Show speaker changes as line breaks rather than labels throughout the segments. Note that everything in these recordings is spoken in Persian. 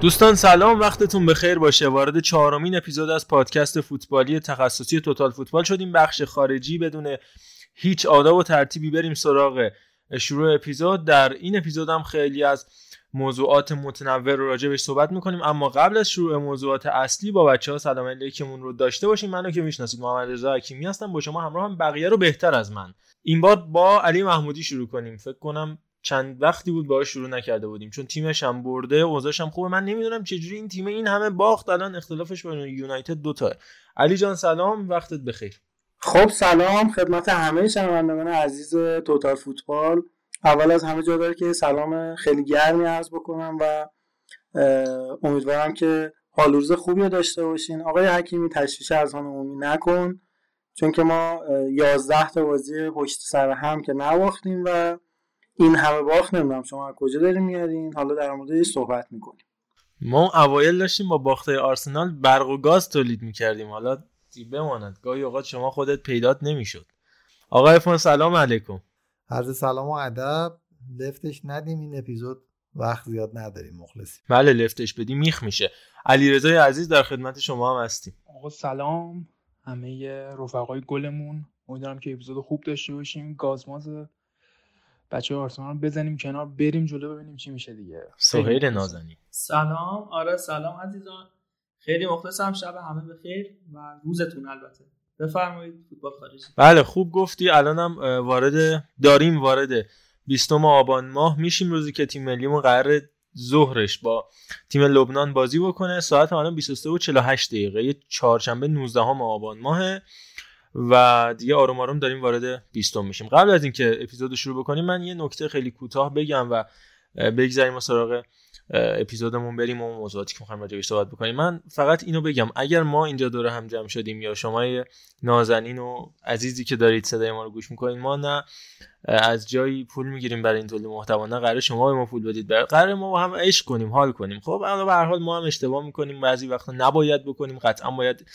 دوستان سلام وقتتون بخیر باشه. وارد چهارمین اپیزود از پادکست فوتبالی تخصصی توتال فوتبال شدیم. بخش خارجی بدون هیچ آداب و ترتیبی بریم سراغ شروع اپیزود. در این اپیزود هم خیلی از موضوعات متنوع رو راجع بهش صحبت می‌کنیم. اما قبل از شروع موضوعات اصلی با بچه ها سلام علیکمون رو داشته باشیم. منو که می‌شناسید محمد رضا حکیمی هستم. با شما همراه هم بقیه رو بهتر از من. این بار با علی محمودی شروع کنیم. فکر کنم چند وقتی بود باهاش شروع نکرده بودیم. چون تیمش هم برده اوضاعش هم خوبه. من نمی‌دونم چجوری این تیم این همه باخت. الان اختلافش با یونایتد دو تا. علی جان سلام. وقتت بخیر.
خب سلام خدمت همه شنوندگان عزیز توتال فوتبال. اول از همه جا داره که سلام خیلی گرمی عرض بکنم و امیدوارم که حال روز خوبی داشته باشین. آقای حکیمی تشویش از آن عمومی نکن چون که ما 11 تا بازی پشت سر هم که نباختیم و این همه باخت نمی‌دونم شما از کجا دارین میارین. حالا در مورد صحبت می‌کنیم.
ما اوایل داشتیم با باخته آرسنال برق و گاز تولید می‌کردیم. حالا بماند. گاهی اوقات شما خودت پیدات نمی‌شد. آقای فون سلام علیکم.
عرض سلام و ادب. لفتش ندیم این اپیزود وقت زیاد نداریم مخلصی
بله لفتش بدی میخ میشه. علیرضا عزیز در خدمت شما هم هستیم.
آقا سلام. همه رفقای گلمون. امیدوارم که اپیزود خوب داشته باشیم. گازماز بچه آرسنال رو بزنیم کنار بریم جلو ببینیم چی میشه دیگه.
سهیل نازنی
سلام. آره سلام عزیزان. خیلی مخلصم شب همه بخیر و روزتون البته. بفرمایید فوتبال خارجی.
بله خوب گفتی. الانم وارد داریم وارد 20 آبان ماه میشیم روزی که تیم ملیمون قرار ظهرش با تیم لبنان بازی بکنه. ساعت الان 23 و 48 دقیقه. یه چهارشنبه 19 آبان ماه و دیگه آروم آروم داریم وارد 20 میشیم. قبل از اینکه اپیزود شروع بکنیم من یه نکته خیلی کوتاه بگم و بگذاریم و سراغ اپیزودمون بریم و موضوعاتی که می‌خوایم راجعش صحبت بکنیم. من فقط اینو بگم اگر ما اینجا دوره هم جمع شدیم یا شما نازنین و عزیزی که دارید صدای ما رو گوش می‌کنید ما نه از جایی پول می‌گیریم برای این تولید محتوا نه قرار شما به ما پول بدید. قرار ما با هم عشق کنیم حال کنیم. خب اما به هر حال ما هم اشتباه می‌کنیم. بعضی وقتا نباید بکنیم قطعا باید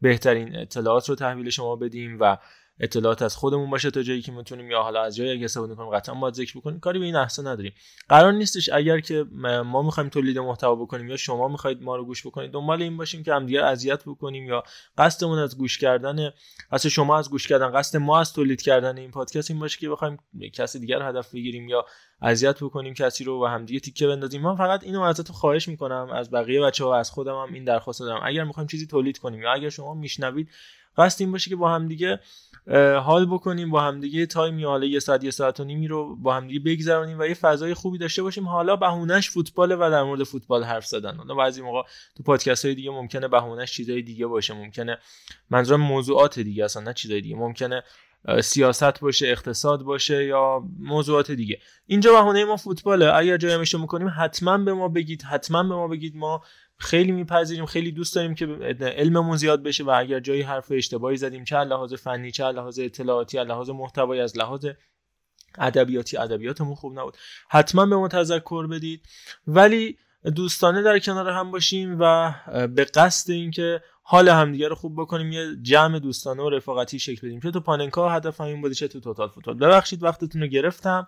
بهترین اطلاعات رو تحویل شما بدیم و اطلاعات از خودمون باشه تا جایی که می‌تونیم یا حالا از جایی اگه استفاده کنیم قطعا باید ذکر بکنیم. کاری به این احسان نداریم. قرار نیستش اگر که ما می‌خوایم تولید محتوا بکنیم یا شما می‌خواید ما رو گوش بکنید دنبال این باشیم که همدیگه اذیت بکنیم یا قصدمون از گوش کردن اصل شما از گوش کردن قصد ما از تولید کردن این پادکست این باشه که بخوایم کسی دیگر هدف بگیریم یا اذیت بکنیم کسی رو و همدیگه تیکه بندازیم. من فقط اینو ازتون خواهش می‌کنم از بقیه بچه ها و از خودم هم این درخواست دارم. اگر می‌خوایم چیزی تولید کنیم یا اگر شما میشنوید قصد این باشه که با همدیگه حال بکنیم با همدیگه تایمی حالا یه ساعت یه ساعت و نیمی رو با همدیگه بگذرونیم و یه فضای خوبی داشته باشیم. حالا بهونش فوتبال و در مورد فوتبال حرف زدن. حالا بعضی موقع تو پادکست های دیگه ممکنه بهونش چیزای دیگه باشه. ممکنه منظورم موضوعات دیگه اصلا نه چیزای دیگه. ممکنه سیاست باشه اقتصاد باشه یا موضوعات دیگه. اینجا بهونه ما فوتباله. اگر جای میشه می‌کنیم حتما به ما بگید حتما به ما بگید ما خیلی میپذیریم خیلی دوست داریم که علممون زیاد بشه و اگر جایی حرف اشتباهی زدیم چه لحاظ فنی چه لحاظ اطلاعاتی لحاظ محتوایی از لحاظ ادبیاتی ادبیاتمون خوب نبود. حتما به ما تذکر بدید. ولی دوستانه در کنار هم باشیم و به قصد اینکه حال همدیگه رو خوب بکنیم یه جمع دوستانه و رفاقتی شکل بدیم. چه تو پاننکا هدف این بوده چه تو توتال فوتبال. ببخشید وقتتون رو گرفتم.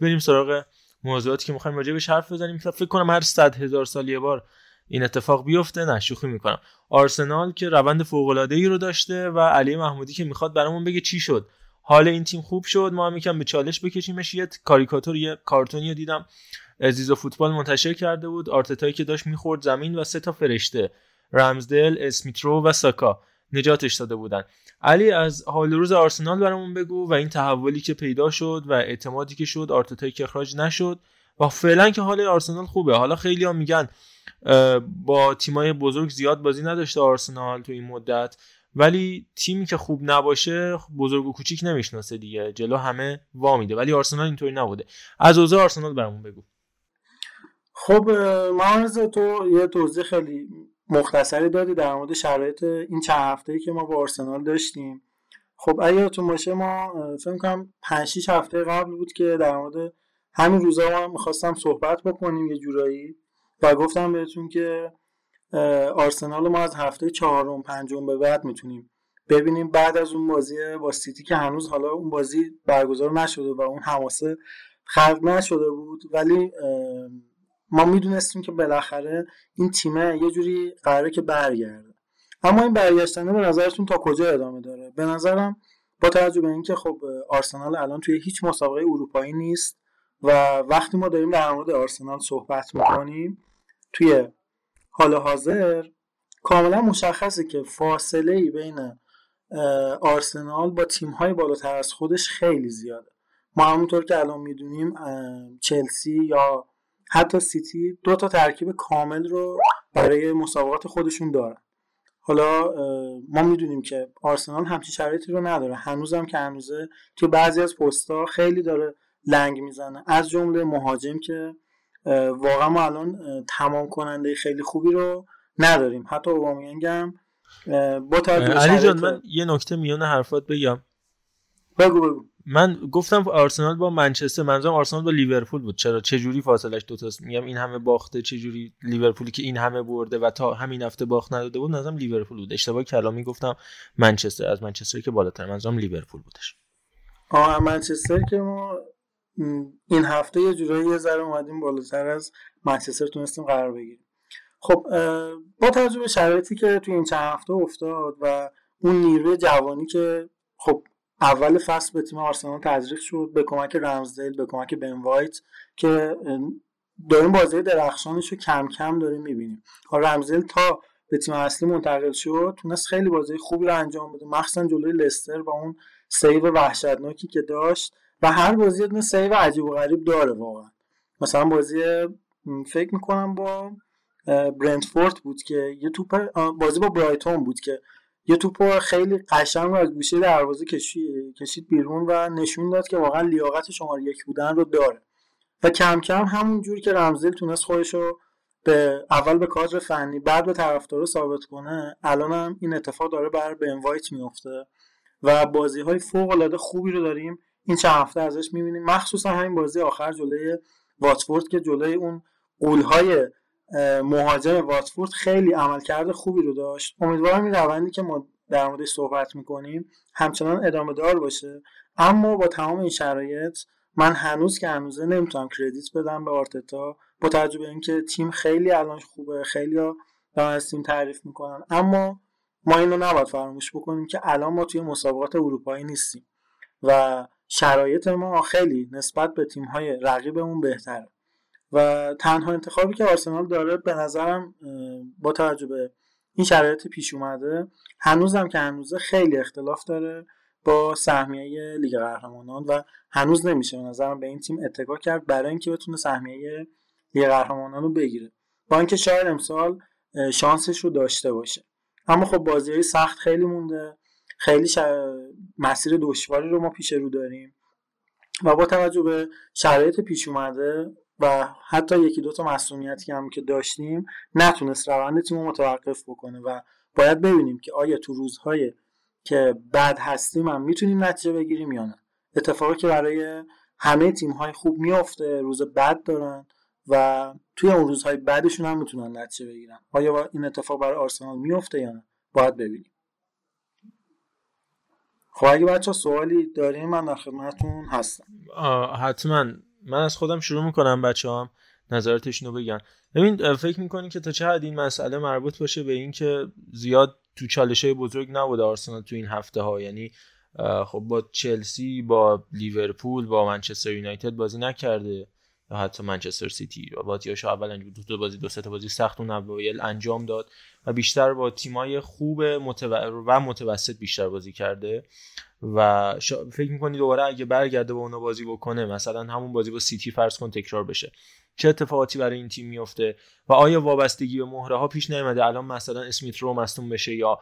بریم سراغ موضوعاتی که می‌خوایم راجع بهش حرف بزنیم. فکر کنم هر صد هزار سال یه بار این اتفاق بیفته نه شوخی می‌کنم. آرسنال که روند فوق العاده ای رو داشته و علی محمودی که می‌خواد برامون بگه چی شد. حال این تیم خوب شد ما هم یکم به چالش بکشیمش. یه کاریکاتور یه کارتونی رو دیدم عزیز و فوتبال منتشر کرده بود. آرتتایی که داشت می‌خورد زمین و سه تا فرشته رمزدل اسمیترو و ساکا نجاتش داده بودن. علی از حال روز آرسنال برامون بگو و این تحولی که پیدا شد و اعتمادی که شد آرتتا که اخراج نشد. و فعلا که حال آرسنال خوبه. حالا خیلی ها میگن با تیمای بزرگ زیاد بازی نداشته آرسنال تو این مدت. ولی تیمی که خوب نباشه بزرگ و کوچیک نمی‌شناسه دیگه. جلو همه وا میده. ولی آرسنال اینطوری نبوده. از اوضاع آرسنال برامون بگو.
خب مهارز تو یه توضیح خیلی مختصری دادی در مورد شرایط این چند هفته که ما با آرسنال داشتیم. خب اگه یادتون باشه ما فکر کنم 5 6 هفته قبل بود که در مورد همین روزا ما می‌خواستم صحبت بکنیم یه جورایی و گفتم بهتون که آرسنال ما از هفته چهارم پنجم به بعد می‌تونیم ببینیم. بعد از اون بازی با سیتی که هنوز حالا اون بازی برگزار نشده و اون حماسه خلق نشده بود. ولی ما می‌دونستیم که بالاخره این تیمه یه جوری قراره که برگرده. اما این برگشتنه به نظرتون تا کجا ادامه داره؟ به نظرم با توجه به اینکه خب آرسنال الان توی هیچ مسابقه اروپایی نیست. و وقتی ما داریم در مورد آرسنال صحبت می‌کنیم توی حال حاضر کاملا مشخصه که فاصله ای بین آرسنال با تیم های بالاتر از خودش خیلی زیاده. ما همونطور که الان می‌دونیم چلسی یا حتی سیتی دو تا ترکیب کامل رو برای مسابقات خودشون دارن. حالا ما می‌دونیم که آرسنال همچین شرایطی رو نداره. هنوزم که هنوزه که بعضی از پستها خیلی داره لنگ می‌زنه. از جمله مهاجم که واقعا ما الان تمام کننده خیلی خوبی رو نداریم. حتی اوبامیانگ هم با
علی جان من یه نکته میونه حرفات بگم.
بگو بگو.
من گفتم آرسنال با منچستر منظورم آرسنال با لیورپول بود. چرا؟ چه جوری فاصلش دو تاست؟ میگم این همه باخته چه جوری لیورپولی که این همه برده و تا همین هفته باخت نداده بود نظرم لیورپول بود. اشتباه کلامی گفتم منچستر. از منچستر که بالاتر منظورم لیورپول بودش.
آه منچستر که ما این هفته یه جورایی یه ذره اومدیم بالاتر از منچستر تونستیم قرار بگیریم. خب با توجه به شرایطی که توی این چند هفته افتاد و اون نیروی جوانی که خب اول فصل به تیم آرسنال تزریق شد به کمک رمزدیل به کمک بن وایت که داریم بازی درخشانش رو کم کم داریم می‌بینیم. رمزدیل تا به تیم اصلی منتقل شد تونست خیلی بازی خوبی رو انجام بده مخصوصا جلوی لستر با اون save وحشتناکی که داشت. و هر بازی یه save عجیب و غریب داره واقعا. مثلا بازی فکر می‌کنم با برنتفورد بود که یه توپ بازی با برایتون بود که یه توپ خیلی قشنگ از گوشه دروازه کشید بیرون و نشون داد که واقعا لیاقت شماره یک بودن رو داره. و کم کم همون جوری که رمزیل تونست خودش رو به اول به کادر فنی بعد به طرفدارا ثابت کنه الان هم این اتفاق داره بر وایت میفته و بازی های فوق العاده خوبی رو داریم. این چند هفته ازش می‌بینیم. مخصوصا همین بازی آخر جلوی واتفورد که جلوی اون قولهای مهاجم واتفورد خیلی عملکرد خوبی رو داشت. امیدوارم این روندی که ما در موردش صحبت می‌کنیم همچنان ادامه دار باشه. اما با تمام این شرایط من هنوز که هنوزه نمی‌تونم کردیت بدم به آرتتا با توجه به اینکه تیم خیلی الان خوبه خیلی ها از تیم تعریف می‌کنن. اما ما اینو نباید فراموش بکنیم که الان ما توی مسابقات اروپایی نیستیم و شرایط ما خیلی نسبت به تیم های رقیبمون بهتره. و تنها انتخابی که آرسنال داره به نظرم با توجه به این شرایط پیش اومده هنوزم که هنوزه خیلی اختلاف داره با سهمیه لیگ قهرمانان و هنوز نمیشه به نظرم به این تیم اتکا کرد برای اینکه بتونه سهمیه لیگ قهرمانان رو بگیره. با اینکه شاید امسال شانسش رو داشته باشه. اما خب بازی های سخت خیلی مونده. خیلی مسیر دشواری رو ما پیش رو داریم و با توجه به شرایط پیش اومده و حتی یکی دو تا مسئولیتی هم که داشتیم نتونست روند تیم رو متوقف بکنه و باید ببینیم که آیا تو روزهای که بد هستیم هم می‌تونیم نتیجه بگیریم یا نه. اتفاقی که برای همه تیم های خوب میافته روز بد دارن و توی اون روزهای بعدشون هم می‌تونن نتیجه بگیرن. آیا این اتفاق برای آرسنال میافته یا نه؟ باید ببینیم. خب اگه بچه سوالی داریم من در خدمتتون هستم.
حتما. من از خودم شروع می‌کنم بچه هم نظراتشون رو بگن. ببین فکر می‌کنی که تا چه حد این مسئله مربوط باشه به اینکه زیاد تو چالش های بزرگ نبوده آرسنال تو این هفته ها یعنی خب با چلسی با لیورپول با منچستر یونایتد بازی نکرده. یا حتی منچستر سیتی. بازیاش اول دو تا بازی دو سه تا بازی سخت اون اوایل انجام داد و بیشتر با تیمای خوب متو... و متوسط بیشتر بازی کرده. و فکر می‌کنی دوباره اگه برگرده با اونا بازی بکنه مثلا همون بازی با سیتی فرض کن تکرار بشه. چه اتفاقاتی برای این تیم میفته و آیا وابستگی به مهره ها پیش نیومده؟ الان مثلا اسمیت رو مصدوم بشه یا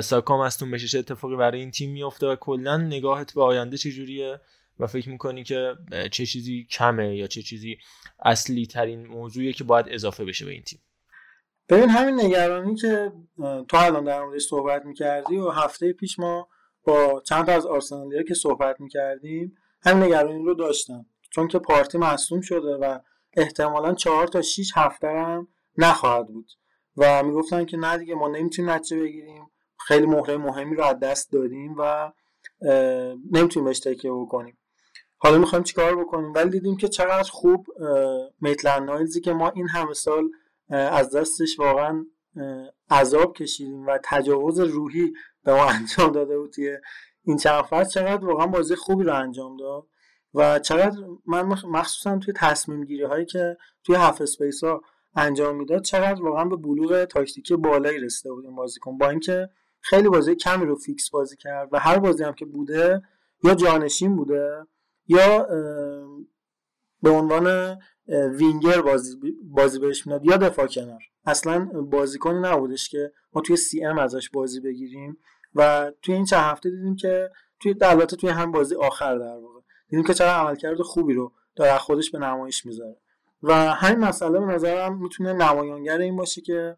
ساکا مصدوم بشه چه اتفاقی برای این تیم میفته و کلا نگاهت به آینده چجوریه؟ و فکر می‌کنی که چه چیزی کمه یا چه چیزی اصلی ترین موضوعیه که باید اضافه بشه به این تیم؟
ببین همین نگرانی که تو الان در موردش صحبت می‌کردی و هفته پیش ما با چند از آرسنالیا که صحبت می‌کردیم همین نگرانی رو داشتم. چون که پارتی مصوم شده و احتمالا چهار تا 6 هفته هم نخواهد بود. و می‌گفتن که نه دیگه ما نمی‌تونیم نتیجه بگیریم. خیلی مهره مهمی رو از دست دادیم و نمی‌تونیم بهش تکیه بکنیم. حالا می‌خوایم چیکار بکنیم؟ ولی دیدیم که چقدر خوب میتلند نایلزی که ما این همه سال از دستش واقعا عذاب کشیدیم و تجاوز روحی به ما انجام داده بود توی این چند چقدر واقعا بازی خوبی رو انجام داد و چقدر من مخصوصا توی تصمیم گیری هایی که توی half space ها انجام می‌داد چقدر واقعا به بلوغ تاکتیکی بالایی رسیده بود این بازیکن. با اینکه خیلی بازی کمی رو fix بازی کرد و هر بازی هم که بوده یا جانشین بوده یا به عنوان وینگر بازی, بازی بهش میاد یا دفاع کنار. اصلا بازیکنی نبودش که ما توی سی ام ازش بازی بگیریم و توی این چند هفته دیدیم که توی البته توی هم بازی آخر در واقع. دیدیم که چقدر عملکرد خوبی رو داره خودش به نمایش می‌ذاره. و همین مسئله به نظرم می‌تونه نمایانگر این باشه که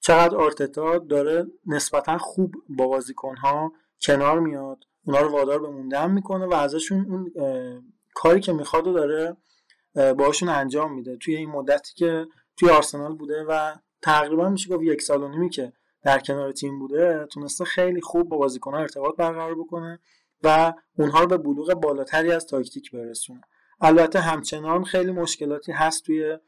چقدر آرتتا داره نسبتا خوب با بازیکنها کنار میاد اونا رو وادار به موندن می‌کنه و ازشون اون کاری که می‌خواد و داره باشون انجام میده. توی این مدتی که توی آرسنال بوده و تقریبا میشه گفت یک سال و نیمی که در کنار تیم بوده تونسته خیلی خوب با بازیکنها ارتباط برقرار بکنه و اونها رو به بلوغ بالاتری از تاکتیک برسونه. البته همچنان خیلی مشکلاتی هست توی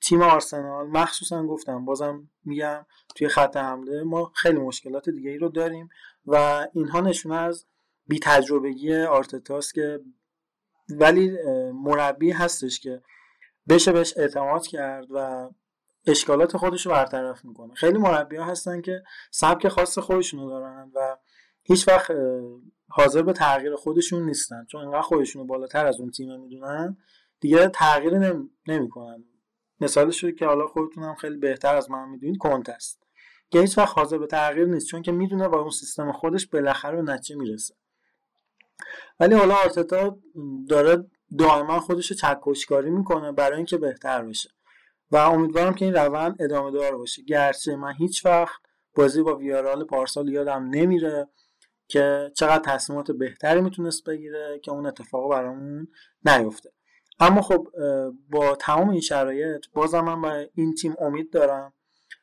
تیم آرسنال. مخصوصا گفتم بازم میگم توی خط حمله ما خیلی مشکلات دیگه ای رو داریم. و اینها نشونه از بی تجربگی آرتتاست که ولی مربی هستش که بشه بهش اعتماد کرد و اشکالات خودش رو برطرف می‌کنه. خیلی مربی ها هستن که سبک خاص خودشون رو دارن و هیچ وقت حاضر به تغییر خودشون نیستن. چون اینقدر خودشون رو بالاتر از اون تیم می‌دونن دیگه تغییر نمی... نمی‌کنن. مثالش رو که حالا خودتون هم خیلی بهتر از من می‌دونید کنت است که هیچ وقت حاضر به تغییر نیست چون که می‌دونه با اون سیستم خودش بالاخره به نتیجه می‌رسه. ولی حالا آرتتا داره دائما خودش رو چکشکاری می‌کنه برای اینکه بهتر بشه. و امیدوارم که این روند ادامه دار باشه. گرچه من هیچ وقت بازی با ویارال پارسال یادم نمیره که چقدر تصمیمات بهتری می‌تونست بگیره که اون اتفاق برامون نیفته. اما خب با تمام این شرایط بازم من به این تیم امید دارم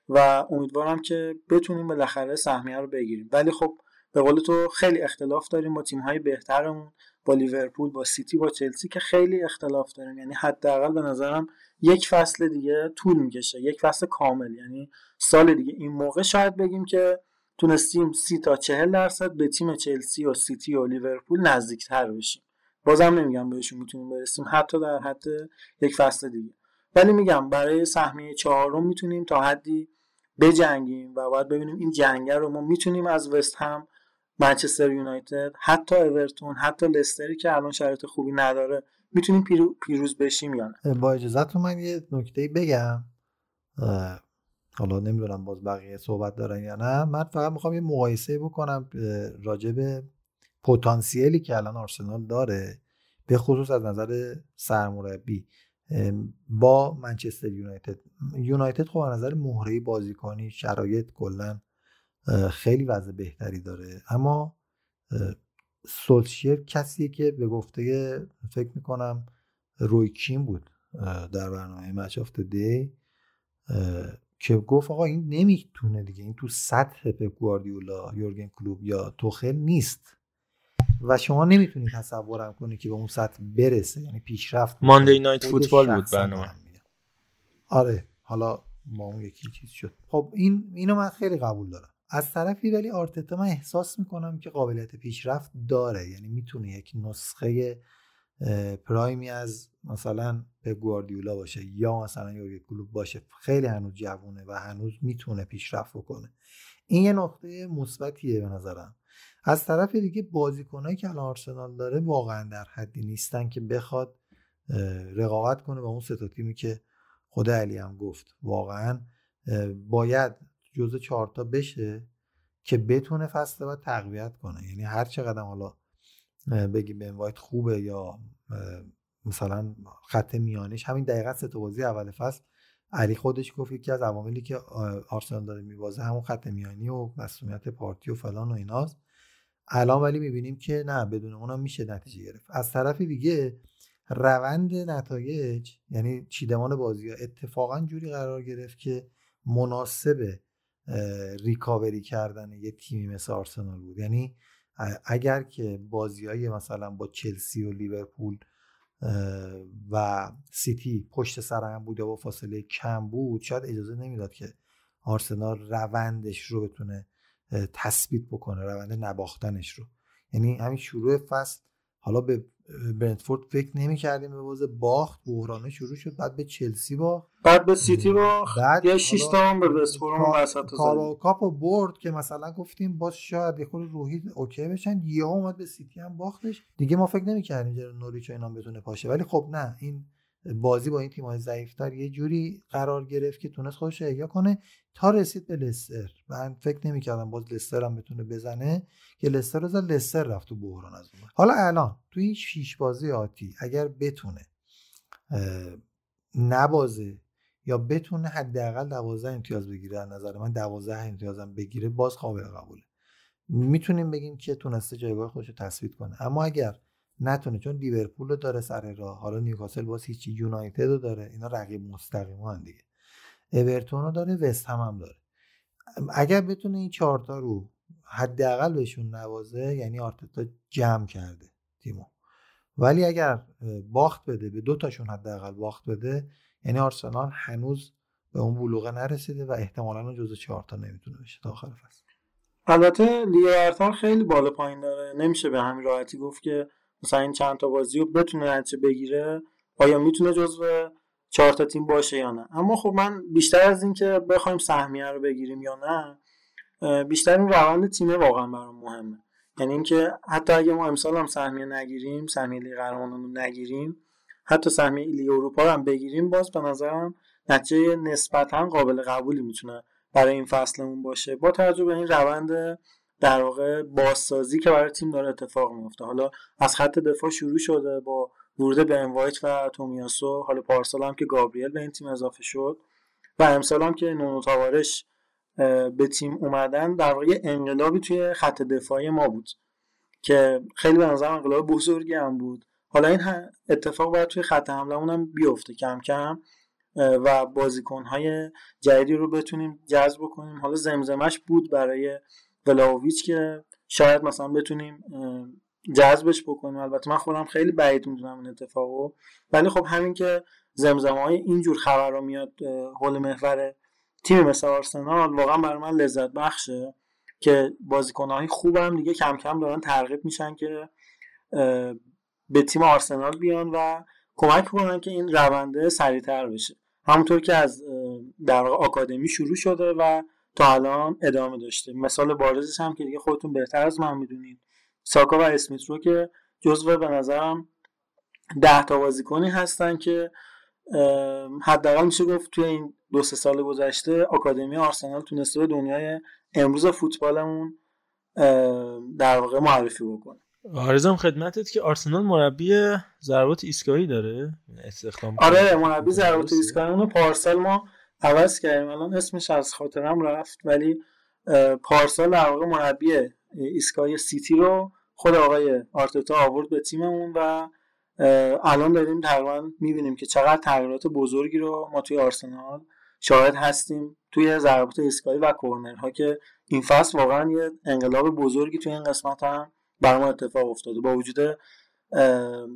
و امیدوارم که بتونیم بالاخره سهمیه رو بگیریم. ولی خب به قول تو خیلی اختلاف داریم با تیم های بهترمون با لیورپول با سیتی با چلسی که خیلی اختلاف داریم. یعنی حداقل به نظرم یک فصل دیگه طول می‌کشه یک فصل کامل. یعنی سال دیگه. این موقع شاید بگیم که تونستیم سی تا چهل درصد به تیم چلسی و سیتی و لیورپول نزدیکتر بشیم. بازم نمیگم بهشون می‌تونیم برسیم حتی در حد یک فصل دیگه. ولی میگم برای سهمیه چهارم می‌تونیم تا حدی بجنگیم و باید ببینیم این جنگه رو ما می‌تونیم از وست هم منچستر یونایتد حتی اورتون حتی لستری که الان شرایط خوبی نداره می‌تونیم پیروز بشیم یا
نه. با اجازهتون من یه نکته بگم. حالا نمی‌دونم باز بقیه صحبت دارن یا نه. من فقط می‌خوام یه مقایسه بکنم راجع به پتانسیلی که الان آرسنال داره به خصوص از نظر سرمربی. با منچستر یونایتد. یونایتد خب از نظر مهره بازیکنی شرایط کلا خیلی وضع بهتری داره. اما سولشیر کسیه که به گفته فکر می‌کنم روی کیم بود در برنامه مچ آف دی که گفت آقا این نمی‌تونه دیگه این تو سطح پپ گواردیولا یورگن کلوب یا توخل نیست. و شما نمی‌تونی تصورم کنی که به اون سطح برسه یعنی پیشرفت
ماندی نایت فوتبال بود برنامه.
آره حالا ما اون یکی چیز شد. خب این اینو من خیلی قبول دارم. از طرفی ولی آرتتا من احساس می‌کنم که قابلیت پیشرفت داره. یعنی می‌تونه یک نسخه پرایمی از مثلا به گواردیولا باشه یا مثلا یورگن کلوب باشه. خیلی هنوز جوونه و هنوز می‌تونه پیشرفت بکنه. این یه نقطه مثبتیه به نظرم. از طرف دیگه بازیکنایی که الان آرسنال داره واقعا در حدی نیستن که بخواد رقابت کنه با اون سه تیمی که خود علی هم گفت. واقعا باید جزء چهارتا بشه که بتونه فصل بعد تقویت کنه. یعنی هر چقدر حالا بگی به وایت خوبه یا مثلا خط میانش همین دقیقا سه بازی اول فصل. علی خودش گفت یکی از عواملی که آرسنال داره میبازه همون خط میانی و مسئولیت پارتی و فلان و ایناست. الان ولی می‌بینیم که نه بدون اونم میشه نتیجه گرفت. از طرف دیگه روند نتایج یعنی چیدمان بازی ها اتفاقا جوری قرار گرفت که مناسب ریکاوری کردن یه تیمی مثل آرسنال بود. یعنی اگر که بازی های مثلا با چلسی و لیورپول و سیتی پشت سر هم بود با فاصله کم بود شاید اجازه نمی‌داد که آرسنال روندش رو بتونه تثبیت بکنه روند نباختنش رو. یعنی همین شروع فصل حالا به برنتفورد فکر نمی کردیم به بازه باخت بحرانه شروع شد بعد به چلسی باخت.
بعد به سیتی باخت. بعد یه 6 تا هم به وستفروم وسط
کاپو برد که مثلا گفتیم باز شاید یه خورده روحی اوکی بشن. یهو اومد به سیتی هم باختش. دیگه ما فکر نمی کردیم نوریچ اینا بتونه پاشه. ولی خب نه این بازی با این تیم‌های ضعیفتر یه جوری قرار گرفت که تونست خودش احیا کنه تا رسید به لستر. من فکر نمی‌کردم باز لستر هم بتونه بزنه که لستر رو زد لستر رفت تو بحران از اون حالا الان تو این شیش بازی آتی اگر بتونه نبازه یا بتونه حداقل 12 امتیاز بگیره از نظر من 12 امتیازم بگیره باز قابل قبوله. می‌تونیم بگیم که تونسته جایگاه خودش رو تثبیت کنه. اما اگر نتونه چون لیورپول رو داره سر راه. حالا نیوکاسل باز هیچی یونایتد رو داره. اینا رقیب مستقیم هم دیگه. اورتون رو داره وست هم, هم داره. اگر بتونه این چهارتا رو حداقل بهشون نوازه یعنی آرتتا جمع کرده تیمو. ولی اگر باخت بده به دو تاشون حداقل باخت بده یعنی آرسنال هنوز به اون بلوغه نرسیده و احتمالا جزو چهارتا نمی‌تونه بشه تا آخر فصل.
البته لیورپول خیلی بالا پایین داره. نمیشه به همین راحتی گفت که مثلا این چند تا بازی رو بتونه نتیجه بگیره آیا می‌تونه جزو چهار تا تیم باشه یا نه؟ اما خب من بیشتر از اینکه بخوایم سهمیه رو بگیریم یا نه بیشتر این روند تیمه واقعا برام مهمه. یعنی اینکه حتی اگه ما امسال هم سهمیه نگیریم سهمیه لیگ قهرمانان رو نگیریم حتی سهمیه لیگ اروپا رو هم بگیریم باز به نظرم نتیجه نسبتا قابل قبولی می‌تونه برای این فصلمون باشه. با توجه به این روند در واقع بازسازی که برای تیم داره اتفاق میفته. حالا از خط دفاع شروع شده با ورود به وایت و تومیاسو. حالا پارسال هم که گابریل به این تیم اضافه شد. و امسال هم که نونو تاوارش به تیم اومدن در واقع انقلابی توی خط دفاعی ما بود که خیلی به نظر انقلاب بزرگی هم بود. حالا این اتفاق باید توی خط حمله هم بیفته کم کم و بازیکنهای جدیدی رو بتونیم جذب کنیم حالا زمزمش بود برای ولاویچ که شاید مثلا بتونیم جذبش بکنیم. البته من خودم خیلی بعید می‌دونم این اتفاقو. ولی خب همین که زمزمه های اینجور خبر رو میاد حول محور تیم مثل آرسنال واقعا برای من لذت بخشه که بازیکنهای خوبم دیگه کم کم دارن ترغیب میشن که به تیم آرسنال بیان و کمک کنن که این رونده سریعتر بشه. همونطور که از در آکادمی شروع شده و تا الان ادامه داشته. مثال بارزش هم که دیگه خودتون بهتر از من می‌دونید. ساکا و اسمیت رو که جزو به نظرم ده تا بازیکنی هستن که حداقل میشه گفت توی این دو سه سال گذشته آکادمی آرسنال تونسته به دنیای امروز فوتبالمون در واقع معرفی بکنه.
آرزم خدمتت که آرسنال مربی ضربات ایستگاهی داره.
استخدام آره مربی ضربات ایستگاهی اونو پارسال ما عوض کردیم. الان اسمش از خاطرم رفت ولی پارسال در واقع مربی ایستگاه سیتی رو خود آقای آرتتا آورد به تیممون و الان داریم تقریبا می‌بینیم که چقدر تغییرات بزرگی رو ما توی آرسنال شاهد هستیم توی ضربات ایستگاهی و کورنرها که این فصل واقعا یه انقلاب بزرگی توی این قسمت هم بر ما اتفاق افتاده. با وجود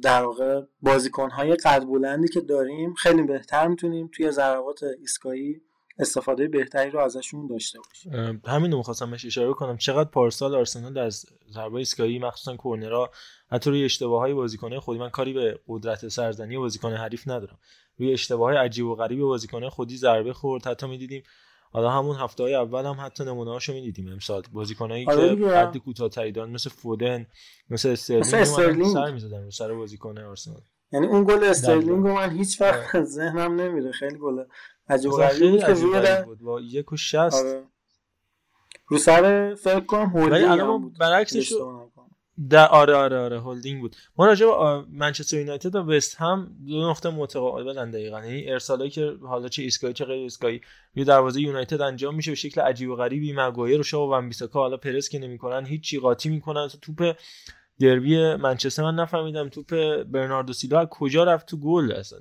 در واقع بازیکن های قد بلندی که داریم خیلی بهتر می‌تونیم توی ضربات ایستگاهی استفاده بهتری رو ازشون داشته باشه
همین رو می‌خواستم بهش اشاره کنم. چقدر پارسال آرسنال از ضربه ایستگاهی مخصوصا کورنرها حتی روی اشتباه های بازیکنه خودی من کاری به قدرت سرزنی بازیکن حریف ندارم. روی اشتباه های عجیب و غریب بازیکنه خودی ضربه خورد. حتی می‌دیدیم حالا همون هفته های اول هم حتی نمونه هاشو می‌دیدیم. امسال بازیکنایی
آره
که قد کوتاه‌تری دارن مثل فودن مثل استرلینگ. سر می‌زدن رو سر بازیکن آرسنال.
یعنی اون گل استرلینگ رو من هیچ وقت از ذهنم نمیره. خیلی گل عجیب و غریبی بود که روی
بود. با یک و شست
آره. رو سر فکر کنم
ولی
هولدینگ
الان برعکسش در آره آره آره هولدینگ بود. ما راجع به منچستر یونایتد و وست هم دو نقطه متقابلن دقیقاً. یعنی ارسالایی که حالا چه ایستگاهی چه غیر ایستگاهی روی دروازه یونایتد انجام میشه به شکل عجیب و غریبی مگایر و شاو و ونبیساکا حالا پرس که نمی‌کنن هیچ قاطی می‌کنن. توپ دربی منچستر من نفهمیدم. توپ برناردو سیلوا کجا رفت تو گل؟ اصلا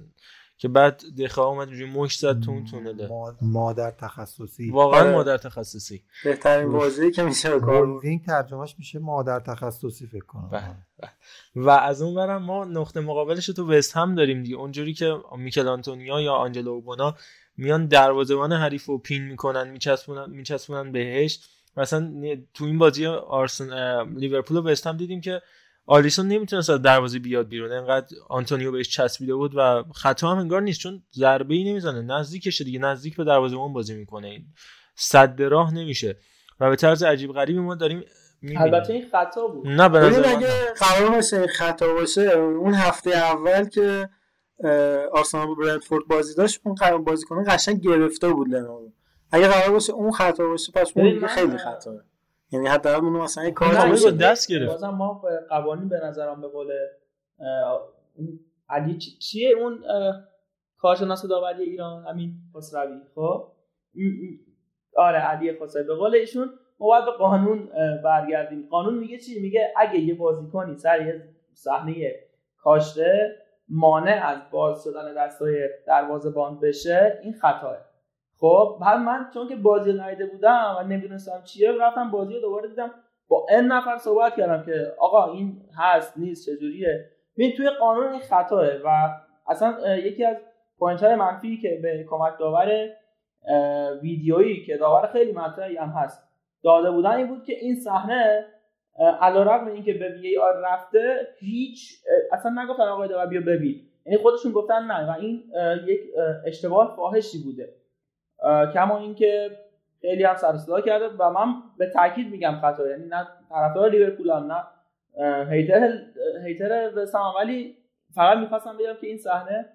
که بعد دخا اومد روی مش زد تو اون تونله.
ما- مادر تخصصی.
واقعا
آره.
مادر تخصصی.
بهترین واژه‌ای که میشه به کار برد.
هولدینگ ترجمهش میشه مادر تخصصی فکر کنم.
بله. و از اون برم ما نقطه مقابلش رو تو وست هم داریم دیگه. اونجوری که میکل آنتونیا یا آنجلو اوبونا میان دروازه‌بان حریف رو پین می‌کنن میچسبونن میچسبونن بهش. مثلا تو این بازی آرسن لیورپول و وست هم دیدیم که آلیسون نمی‌تونست از دروازه بیاد بیرون. انقدر آنتونیو بهش چسبیده بود و خطا هم انگار نیست چون ضربه ای نمی‌زنه. نزدیکشه دیگه نزدیک به دروازه‌بان بازی می‌کنه. صد راه نمیشه. و به طرز عجیب غریبی ما داریم می‌بینیم.
البته این خطا بود.
نه به نظر من
اگه قرار باشه این خطا باشه اون هفته اول که آرسنال با برنتفورد بازی داشت اون قرار بازیکن قشنگ گرفته بود لنو اگه قرار باشه اون خطا باشه پس اون خیلی خطاه یعنی حداقل اون مثلا یه
با
میشه
دست گرفت.
بازم ما به قوانین به نظرم به قول علی چی- چیه اون کارشناس داوری ایران؟ همین خسروی. خب؟ آره علی خسروی. به قول ایشون ما باید به قانون برگردیم. قانون میگه چی؟ میگه اگه یه بازیکنی سر یه صحنه کاشته مانع از باز شدن دستای دروازه‌بان بشه این خطاه خب بعد من چون که بازی رو ندیده بودم و نمی‌دونستم چیه رفتم بازی رو دوباره دیدم با ان نفر صحبت کردم که آقا این هست نیست چجوریه؟ ببین توی قانون این خطاه و اصلا یکی از پوینت های منفی که به کمک داور ویدیویی که داور خیلی مطرحی هم هست داده بودن این بود که این صحنه علیرغم اینکه به وی آر رفته هیچ اصلا نگفتن آقای داور بیا ببین. یعنی خودشون گفتن نه و این یک اه، اشتباه فاحشی بوده. کما اینکه خیلی هم سر کرده و من به تاکید میگم خطا یعنی نه طرفدار لیورپول هم نه هیتر هیتر وستهم ولی فقط می‌خواستم بگم که این صحنه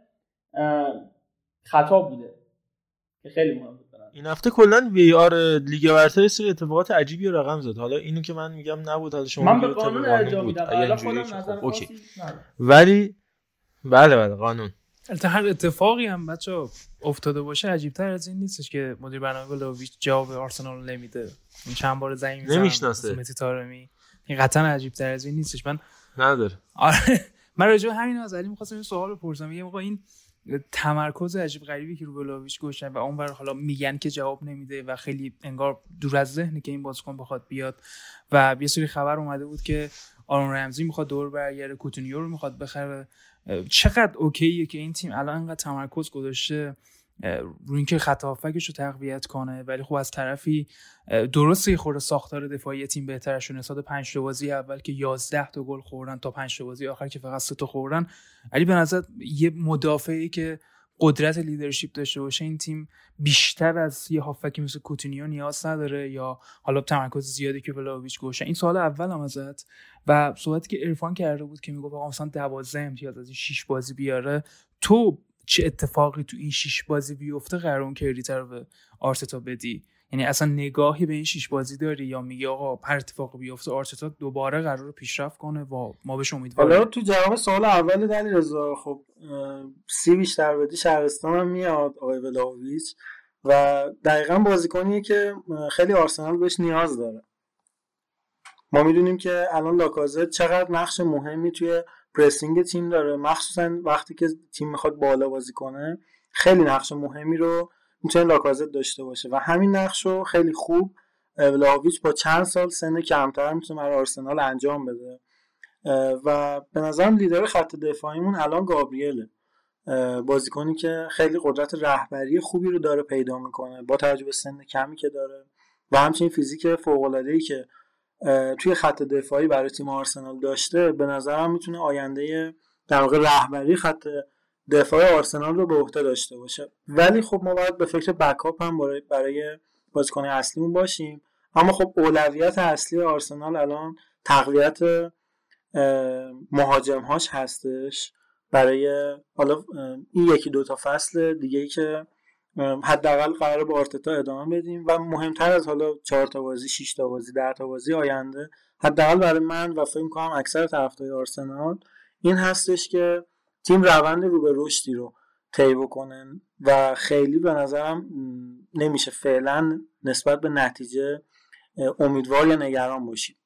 خطا بوده که خیلی مهم بود.
این هفته کلا وی آر لیگ برتر سری اتفاقات عجیبی رو رقم زد حالا اینو که من میگم نبود حالا شما
من به قانون ارجاع. میدم
خب،. ولی بله بله قانون
البته هر اتفاقی هم بچه افتاده باشه عجیب تر از این نیستش که مدیر برنامه ولاویچ جواب آرسنال نمیده. این چند بار زنگ می‌زنم
نمی‌شناسه.
مسی تارمی. این قطعا عجیب تر از این نیستش. من
نداره.
آره. من راجع همین از علی می‌خواستم این سوال بپرسم. میگم آقا این تمرکز عجیب غریبی که رو ولاویچ گوشن و اونور حالا میگن که جواب نمیده و خیلی انگار دور از ذهنه که این بازیکن بخواد بیاد و یه سری خبر اومده بود که آرون رمزی می‌خواد دور برگرده کوتینیو رو می‌خواد بخره. چقدر اوکیه که این تیم الان انقدر تمرکز گذاشته روی اینکه خط هافکش رو تقویت کنه ولی خب از طرفی درسته خورده ساختار دفاعی تیم بهترشون نسبت پنج تا بازی اول که 11 تا گل خوردن تا پنج تا بازی آخر که فقط سه تا خوردن. علی به نظر یه مدافعی که قدرت leadership داشته باشه این تیم بیشتر از یه هافبکی مثل کوتینیو نیاز نداره یا حالا تمرکز زیادی که ولاهوویچ گوشه. این سوال اولم ازت و صحبتی که عرفان کرده بود که می‌گفت آقا مثلا 12 امتیاز از این 6 بازی بیاره تو چه اتفاقی تو این 6 بازی بیفته قرار اون credit رو به آرتتا بدی؟ یعنی اصلا نگاهی به این شیش بازی داری یا میگی آقا هر اتفاقی بیفته آرتتا دوباره قرار پیشرفت کنه و ما بهش
حالا
امیدواریم
تو جواب سوال اول دنی رضا خب سی بیشتر بدی شهرستان هم میاد آقای ولاویچ و دقیقا بازیکنیه که خیلی آرسنال بهش نیاز داره. ما می‌دونیم که الان لاکازت چقدر نقش مهمی توی پرسینگ تیم داره. مخصوصا وقتی که تیم می‌خواد بالا بازی کنه خیلی نقش مهمی رو می‌تونه لاکازت داشته باشه. و همین نقش رو خیلی خوب ولاویچ با چند سال سن کمتر می‌تونه برای آرسنال انجام بده. و به نظرم لیدر خط دفاعیمون الان گابریله. بازیکنی که خیلی قدرت رهبری خوبی رو داره پیدا می‌کنه با توجه به سن کمی که داره. و همچنین فیزیک فوق ای که توی خط دفاعی برای تیم آرسنال داشته به نظرم می‌تونه آینده در واقع رهبری خط دفاع آرسنال رو به عهده داشته باشه. ولی خب ما باید به فکر بکاپ هم برای برای بازیکن اصلیمون باشیم. اما خب اولویت اصلی آرسنال الان تقویت مهاجمهاش هستش. برای حالا این یکی دوتا فصل دیگه ای که حداقل قرار با آرتتا ادامه بدیم. و مهمتر از حالا چهار تا بازی 6 تا بازی 10 تا بازی آینده حداقل برای من و فکر می‌کنم اکثر طرفدارای آرسنال این هستش که تیم روند رو به رشدی رو طی بکنن و خیلی به نظرم نمیشه فعلا نسبت به نتیجه امیدوار یا نگران باشید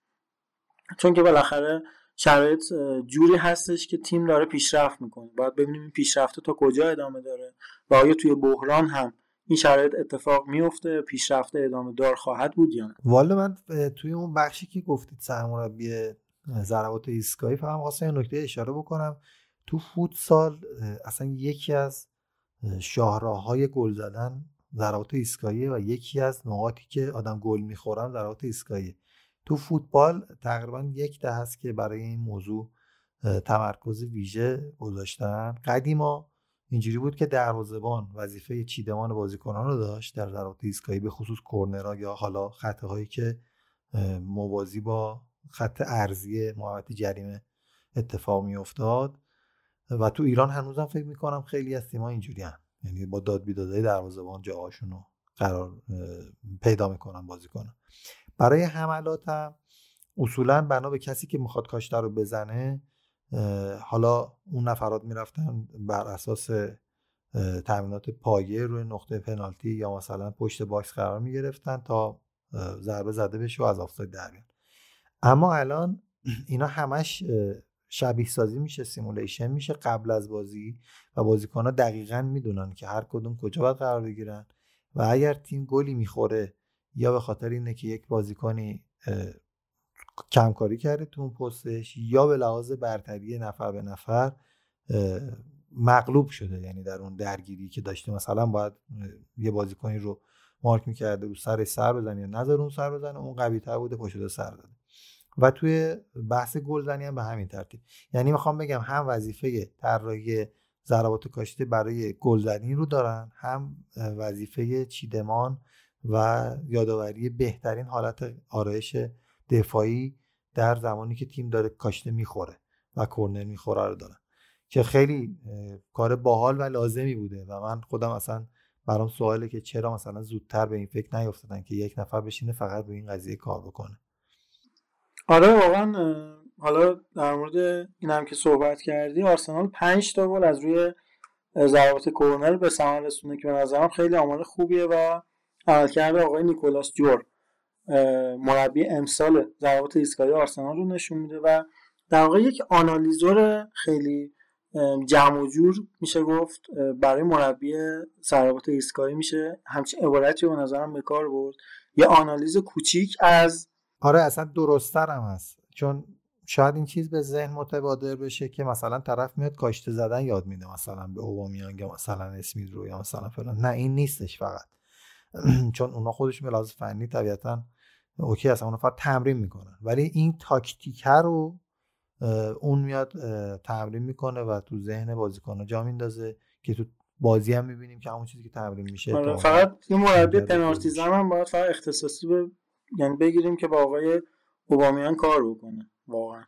چون که بالاخره شرایط جوری هستش که تیم داره پیشرفت می‌کنه. باید ببینیم این پیشرفته تا کجا ادامه داره و آیا توی بحران هم این شرایط اتفاق میفته پیشرفته ادامه دار خواهد بود یا نه؟
والا من توی اون بخشی که گفتید سرمربی ضربات ایستگاهی فقط خواستم نکته اشاره بکنم. تو فوتسال اصلا یکی از شاهراهای گل زدن ضربات ایستگاهی و یکی از نقاطی که آدم گل می‌خورن ضربات ایستگاهی. تو فوتبال تقریبا یک ده هست که برای این موضوع تمرکز ویژه گذاشتن. قدیما اینجوری بود که دروازه‌بان وظیفه چیدمان بازیکنان رو داشت در ضربات ایستگاهی به خصوص کرنرها یا حالا خطاهایی که موازی با خط ارزی محوطه جریمه اتفاق میافتاد. و تو ایران هنوزم فکر می‌کنم خیلی از تیم‌ها اینجوری هم. یعنی با داد بیدادهای دروازه‌بان جاهاشون رو قرار پیدا می‌کنن بازیکنان برای حملات هم اصولا بنا به کسی که می‌خواد کاشته رو بزنه حالا اون نفرات می‌رفتن بر اساس تمرینات پایه روی نقطه پنالتی یا مثلا پشت باکس قرار می‌گرفتن تا ضربه زده بشه و از آفساید در اما الان اینا همش شبیه سازی میشه سیمولیشن میشه قبل از بازی و بازیکن ها دقیقا می‌دونن که هر کدوم کجا باید قرار بگیرن و اگر تیم گلی می‌خوره یا به خاطر اینه که یک بازیکنی کمکاری کرده تو اون پستش یا به لحاظ برتری نفر به نفر مغلوب شده. یعنی در اون درگیری که داشته مثلا باید یه بازیکنی رو مارک می‌کرده رو سر سر بزنه یا نظر اون سر بزنه اون قوی تر بوده پشت سر داده. و توی بحث گلزنی هم به همین ترتیب. یعنی می‌خوام بگم هم وظیفه طراحی ضربات کاشته برای گلزنی رو دارن هم وظیفه چیدمان و یادآوری بهترین حالت آرایش دفاعی در زمانی که تیم داره کاشته می‌خوره و کرنر می‌خوره رو دارن. که خیلی کار باحال و لازمی بوده و من خودم اصلا برام سواله که چرا مثلا زودتر به این فکر نیافتادن که یک نفر بشینه فقط به این قضیه کار بکنه.
آره واقعا حالا در مورد این هم که صحبت کردی آرسنال 5 تا گل از روی ضربات کرنر به ثمر رسونه که به نظرم خیلی آمار خوبیه و عملکرد آقای نیکولاس جور مربی امسال ضربات ایستگاهی آرسنال رو نشون میده و در واقع یک آنالیزور خیلی جمع و جور میشه گفت برای مربی ضربات ایستگاهی میشه. همچین عبارتی به نظرم به کار برد. یه آنالیز کوچیک از
آره اصلا درستتر هم هست چون شاید این چیز به ذهن متبادر بشه که مثلا طرف میاد کاشته زدن یاد میده مثلا به اوبامیانگ یا مثلا اسمید رو یا مثلا فلان. نه این نیستش فقط. چون اونا خودش به لحاظ فنی طبیعتا اوکی هستن اونا فقط تمرین می‌کنن. ولی این تاکتیکه رو اون میاد تمرین می‌کنه و تو ذهن بازیکن جا میندازه که تو بازی هم می‌بینیم که همون چیزی که تمرین میشه
آره فقط یه مربی پنالتی هم باید فقط اختصاصی به یعنی بگیریم که با آقای اوبامیان کار بکنه. واقعا.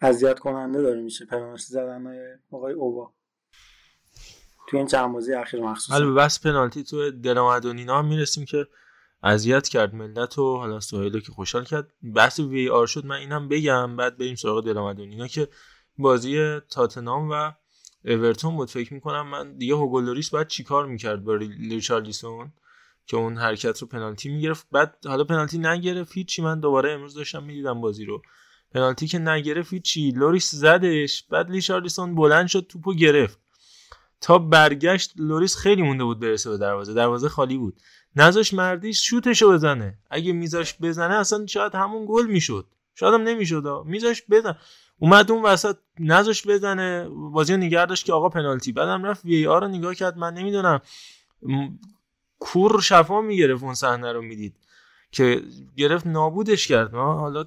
اذیت کننده داره میشه پنالتی زدن آقای اوبا. تو این چند بازی اخیر مخصوصا.
البته بحث پنالتی تو هم می‌رسیم که اذیت کرد ملت و حالا سهیلو که خوشحال کرد. بحث VAR شد من اینم بگم. بعد بریم سراغ دل که بازی تاتنام و اورتون بود. فکر می‌کنم من دیگه هوگو لوریس باید چیکار می‌کرد با ریچارلیسون که اون حرکت رو پنالتی می‌گرفت. بعد حالا پنالتی نگرفت هیچی. من دوباره امروز داشتم می‌دیدم بازی رو. پنالتی که نگرفت هیچی. لوریس زدش. بعد ریچارلیسون بلند شد توپو گرفت. تا برگشت لوریس خیلی مونده بود برسه به دروازه. دروازه خالی بود. نذاش مردیش شوتشو بزنه. اگه میذاش بزنه اصلا شاید همون گل می‌شد. شاید هم نمی‌شد. میذاش بزن. اومد اون وسط نذاش بزنه. بازی داشت که آقا پنالتی. بعدم رفت VAR رو نگاه کرد. من نمی‌دونم. کور شفا می‌گرفت اون صحنه رو می‌دید. که گرفت نابودش کرد. ما حالا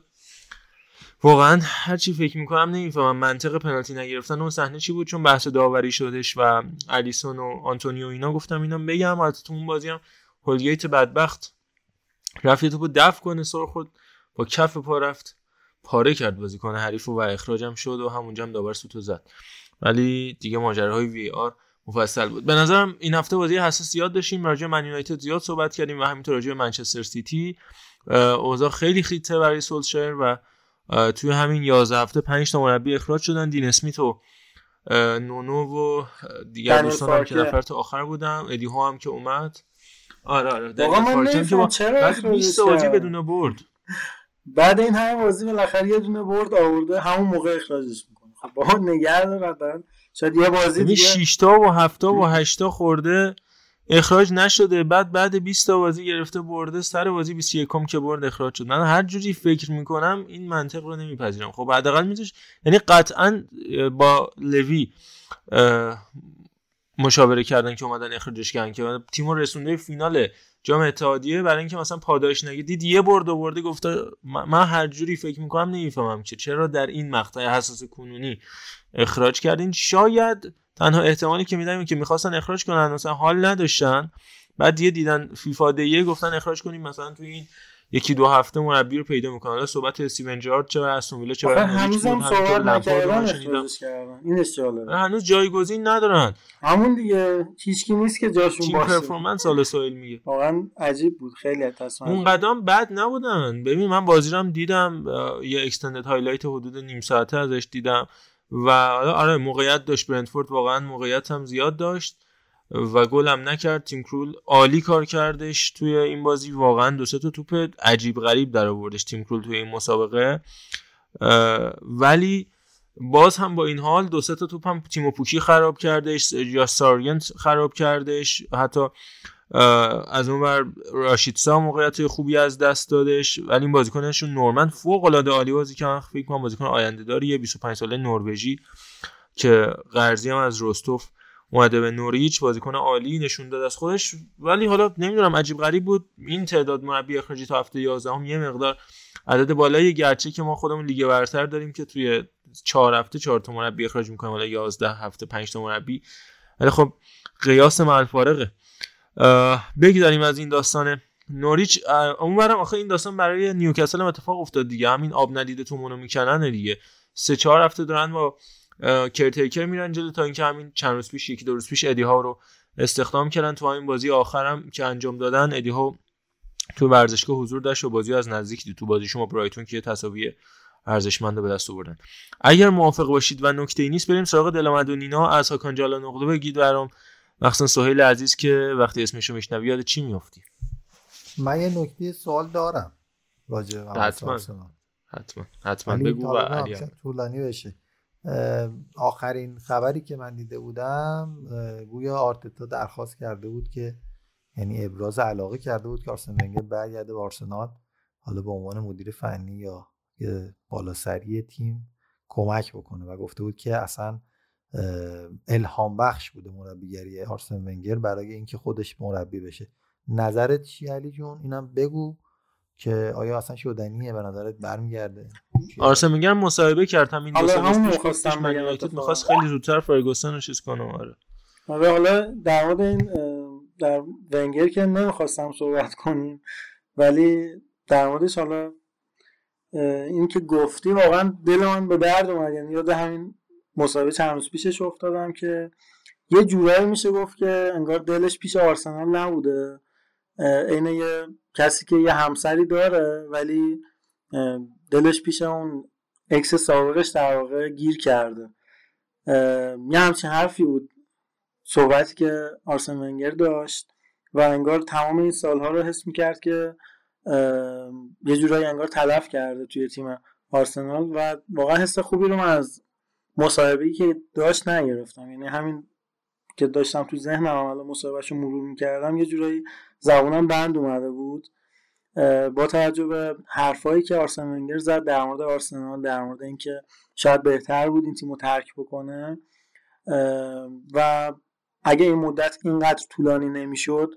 واقعا هر چی فکر می‌کنم نمی‌فهمم. منطق پنالتی نگرفتن اون صحنه چی بود؟ چون بحث داوری شدش و آلیسون و آنتونیو اینا گفتم اینا بگم. البته تو اون بازی هم هولگیت بدبخت رفت تو دفع کنه سر خورد. با کف پا رفت. پاره کرد بازیکن حریف و اخراجم شد و همونجا هم داور سوتو زد. ولی دیگه ماجراهای VAR مفصل بود. به نظرم این هفته بازی حساس زیاد داشتیم. راجع من یونایتد زیاد صحبت کردیم و همینطور راجع منچستر سیتی. اوضاع خیلی خیته برای سولشر و توی همین 11 هفته 5 تا مربی اخراج شدن. دین اسمیت و نونو و دیگر دوستان هم که نفر تا آخر بودم. ادی ها هم که اومد. آره آره.
در که با 20
بازی بدون برد.
بعد این همه بازی بالاخره یه دونه برد آورده. همون موقع اخراجش می‌کنه. خب با نگه دارن. شاید یه بازی
دیگه. 6 تا و 7 تا و 8 تا خورده اخراج نشده بعد بعد 20 تا بازی گرفته برده سر بازی 21 کم که برد اخراج شد. من هر جوری فکر می‌کنم این منطق رو نمیپذیرم. خب حداقل میذاش یعنی قطعا با لوی مشاوره کردن که اومدن اخراجش کردن که تیمو رسونده فینال جام اتحادیه برای اینکه مثلا پاداش نگه دید یه برد آورده گفته من هر جوری فکر می‌کنم نمی‌فهمم که چرا در این مقطع حساس کنونی اخراج کردین. شاید تنها احتمالی که میدم که می‌خواستن اخراج کنن مثلا حال نداشتن. بعد یه دیدن فیفا دیه گفتن اخراج کنیم مثلا تو این یکی دو هفته مربی رو پیدا می‌کنن حالا صحبت استیون جرارد چه استون ویلا چه
هنوزم سوال نکردن این جالبه
هنوز جایگزین ندارن.
همون دیگه. هیچ نیست که جاشون
باشه. تیم performance سال سهیل میگه.
واقعا عجیب بود. خیلی تصمیم
اون قدم بد نبودن. ببین من بازی رو هم دیدم. یه extended highlight حدود نیم ساعته ازش دیدم. و آره موقعیت داشت برنتفورد. واقعا موقعیت هم زیاد داشت. و گل هم نکرد. تیم کرول عالی کار کردش توی این بازی. واقعا دو سه تا توپ عجیب غریب در آوردش تیم کرول توی این مسابقه. ولی باز هم با این حال دو سه تا توپ هم تیم پوکی خراب کردش یا سارینت خراب کردش. حتی از اون بر راشیدسا موقعیت خوبی از دست دادش. ولی این بازیکنشون نورمن فوق العاده عالی بازی کردن. فکر کنم بازیکن آینده داریه 25 ساله نروژی که قرضی هم از روستوف اومده به نوریچ بازیکن عالی نشون داد از خودش. ولی حالا نمی‌دونم عجیب غریب بود. این تعداد مربی اخراجی تا هفته 11 هم یه مقدار عدد بالایی گرچه که ما خودمون لیگ برتر داریم که توی چهار هفته چهار تا مربی اخراج می‌کنیم حالا 11 هفته 5 تا مربی. ولی خب قیاس مع فارقه بگذاریم از این داستان نوریچ اونورم آخه این داستان برای نیوکاسل هم اتفاق افتاد دیگه. همین آب ندیده تو مونو می‌کنن دیگه. سه چهار هفته دارن با کرتیکر میرن جلو تا اینکه همین چند روز پیش یکی دو روز پیش ادی ها رو استخدام کردن تو همین بازی آخرم که انجام دادن. ادی ها تو ورزشگاه حضور داشت و بازی از نزدیک دید. تو بازی شما برایتون که تساوی ارزشمند به دست آوردن. اگر موافق باشید و نکته ای نیست بریم سراغ دلمد و نینا. از هاکان جالا نقطه بگید برام. مخصوصا سهیل عزیز که وقتی اسمشو میشنوی یاد چی میافتی؟
من یه نکته سوال دارم راجع
حتما. حتما. حتما بگو و علی
طولانی بشه. آخرین خبری که من دیده بودم گویا آرتتا درخواست کرده بود که یعنی ابراز علاقه کرده بود که آرسن ونگر برگرده به آرسنال. حالا به عنوان مدیر فنی یا بالاسری تیم کمک بکنه و گفته بود که اصلا الهام بخش بوده مربیگری آرسن ونگر برای اینکه خودش مربی بشه. نظرت چی علی جون؟ اینم بگو که آیا اصلا شدنیه؟ به نظرت برمیگرده؟
آرسن ونگر مصاحبه کرد همین دو سال می‌خواست خیلی زودتر فرگوسن رو چیز کنه آره.
آره حالا در مورد این در ونگر که نمی‌خواستم صحبت کنیم ولی در موردش حالا این که گفتی واقعا دل من به درد اومد. یعنی یاد همین مصاحبه چند روز پیشش افتادم که یه جورایی میشه گفت که انگار دلش پیش آرسنال نبوده. عین یه کسی که یه همسری داره ولی دلش پیش اون اکس سابقش در واقع گیر کرده. یه همچین حرفی بود صحبتی که آرسن ونگر داشت و انگار تمام این سالها رو حس می‌کرد که یه جورایی انگار تلف کرده توی تیم آرسنال و واقعا حس خوبی رو من از مصاحبه‌ای که داشت نگرفتم. یعنی همین که داشتم تو ذهنم عملا مصاحبهش رو مرور می‌کردم یه جورایی زبونم بند اومده بود. با توجه به حرفایی که آرسن ونگر زد در مورد آرسنال در مورد اینکه شاید بهتر بود این تیم رو ترک بکنه و اگه این مدت اینقدر طولانی نمی‌شد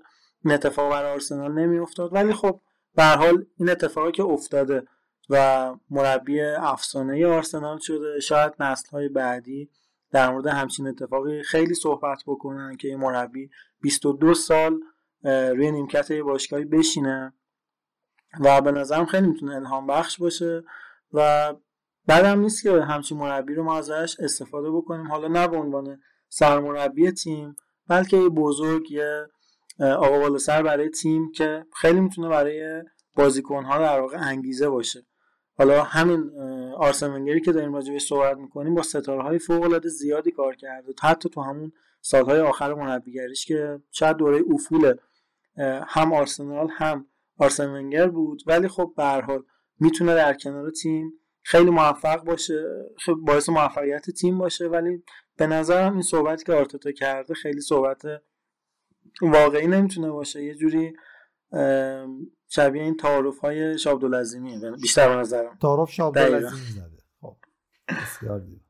این اتفاق برای آرسنال نمیافتاد. ولی خب به حال این اتفاقی که افتاده و مربی افسانه آرسنال شده شاید نسل های بعدی در مورد همچین اتفاقی خیلی صحبت بکنن که این مربی 22 سال روی نیمکت باشگاهی بشینه. و به نظرم خیلی می‌تونه الهام بخش باشه و بعدم نیست که همچین مربی رو ما ازش استفاده بکنیم. حالا نه به عنوان سرمربی تیم بلکه یه بزرگ یه آقا بالا سر برای تیم که خیلی می‌تونه برای بازیکنها در واقع انگیزه باشه. حالا همین آرسن ونگری که داریم راجع صحبت می‌کنیم با ستاره های فوق العاده زیادی کار کرده. حتی تو همون سالهای آخر مربیگریش که شاید دوره افول هم آرسنال هم آرسن ونگر بود. ولی خب به هر حال می‌تونه در کنار تیم خیلی موفق باشه خیلی باعث موفقیت تیم باشه. ولی به نظرم این صحبتی که آرتتا کرده خیلی صحبت واقعی نمی‌تونه باشه. یه جوری شبیه این تعارف های شابدالعظیمی بیشتر به نظرم.
تعارف شابدالعظیمی زده. خب بسیار دیگه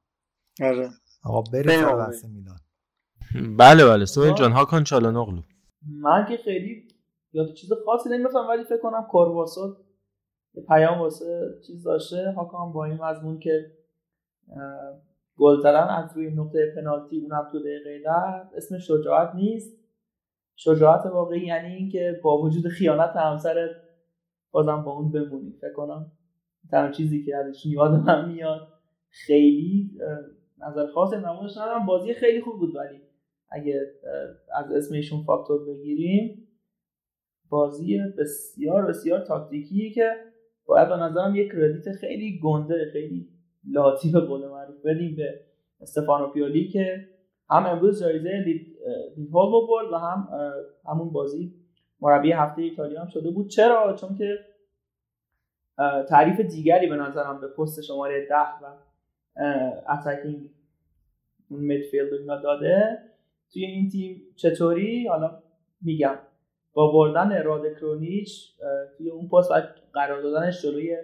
آره.
آقا بریم میلان.
بله بله. سویل جان هاکان چالانوغلو.
من که خیلی یاد چیز خاصی نمیفهم ولی فکر کنم کارواسو یه پیام واسه چیز داشته هاکان با این مضمون که گل زدن از روی نقطه پنالتی اونم تو دقیقه ده اسم شجاعت نیست. شجاعت واقعی یعنی اینکه با وجود خیانت همسرت بازم با اون بمونی. فکر کنم تنها چیزی که ازش یاد من میاد خیلی نظر خاص نمونش ندارم. بازی خیلی خوب بود ولی اگه از اسمشون فاکتور بگیریم. بازی بسیار بسیار تاکتیکی که باید به نظرم یک کردیت خیلی گنده خیلی لاتی به قول معروف بدیم به استفانو پیولی که هم امروز جایزه لید هول برد و هم همون بازی مربی هفته ایتالیا هم شده بود. چرا؟ چون که تعریف دیگری به نظرم به پست شماره ده و اتکینگ میدفیلد اینا داده. توی این تیم چطوری؟ حالا میگم. با بردن رادکرونیچ توی اون پست و قرار دادنش جلوی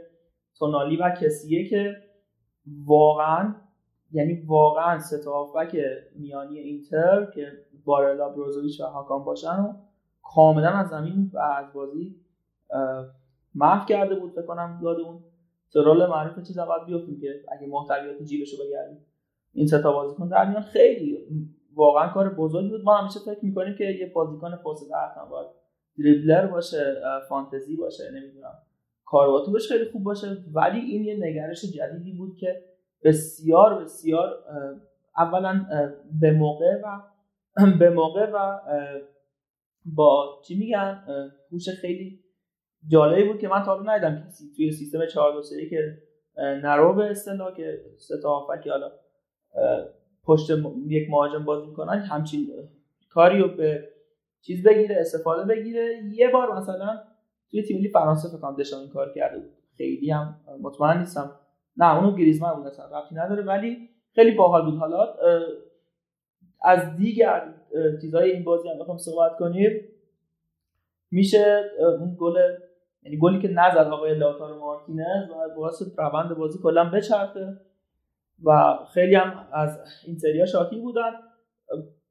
تونالی و کسیه که واقعا یعنی واقعا ستافبک میانی اینتر که بارلا بروزویچ و هاکان باشن و کاملا از زمین و از بازی محو کرده بود فکر کنم یاد اون ترول معروف چیز اول بیفتیم که اگه محتویات جیبشو بگردیم این سه تا بازیکن در میان خیلی واقعا کار بزرگی بود. ما همیشه فکر می‌کنیم که یه بازیکن پست حتما باید دریبلر باشه فانتزی باشه نمی‌دونم کارواتوبش خیلی خوب باشه. ولی این یه نگرش جدیدی بود که بسیار بسیار اولا به موقع و به موقع و با چی میگن هوش خیلی جالبی بود که من تا حالا ندیدم کسی توی سیستم 4 2 که نرو به اصطلاح که سه تا حالا پشت یک مهاجم بازی می‌کنن همچین کاری رو به چیز بگیره استفاده بگیره. یه بار مثلا توی تیم ملی فرانسه فکر کنم این کار کرده بود. خیلی هم مطمئن نیستم. نه اونو گریزمان بود اصلا ربطی نداره ولی خیلی باحال بود. حالا از دیگر چیزهای این بازی هم بخوام صحبت کنیم. میشه اون گل یعنی گلی که نزد آقای لاتارو مارتینز و باعث روند بازی کلا بچرخه. و خیلی هم از اینتریا شاکی بودن.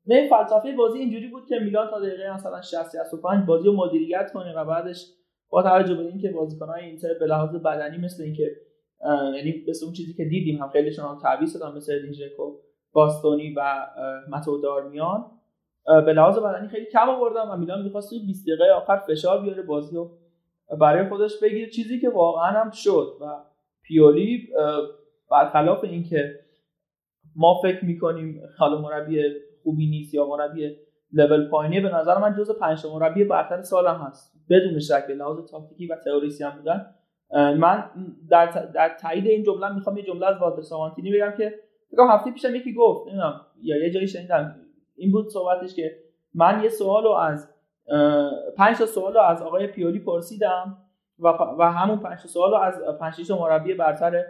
به فلسفه بازی اینجوری بود که میلان تا دقیقه مثلا 60 65 بازی رو مدیریت کنه و بعدش با توجه به اینکه بازیکن‌های اینتر به لحاظ بدنی مثل اینکه یعنی مثل اون چیزی که دیدیم هم خیلیشون تعویض دادن مثل دینجکو باستونی و متو دارمیان به لحاظ بدنی خیلی کم آوردن و میلان می‌خواست توی 20 دقیقه آخر فشار بیاره بازی رو برای خودش بگیره. چیزی که واقعا هم شد و پیولی برخلاف اینکه ما فکر می‌کنیم حالا مربی خوبی نیست یا مربی لول پایینیه به نظر من جز پنج مربی برتر سالم هست. بدون شک لحاظ تاکتیکی و تئوریسی هم بودن. من در, در تایید این جمله می‌خوام یه جمله از والتر سامانتینی بگم که بگم هفته پیشم یکی گفت نمی‌دونم یا یه جایی شنیدم. این بود صحبتش که من یه سوالو از پنج تا سوالو از آقای پیولی پرسیدم و, و همون پنج تا سوالو از پنج مربی برتر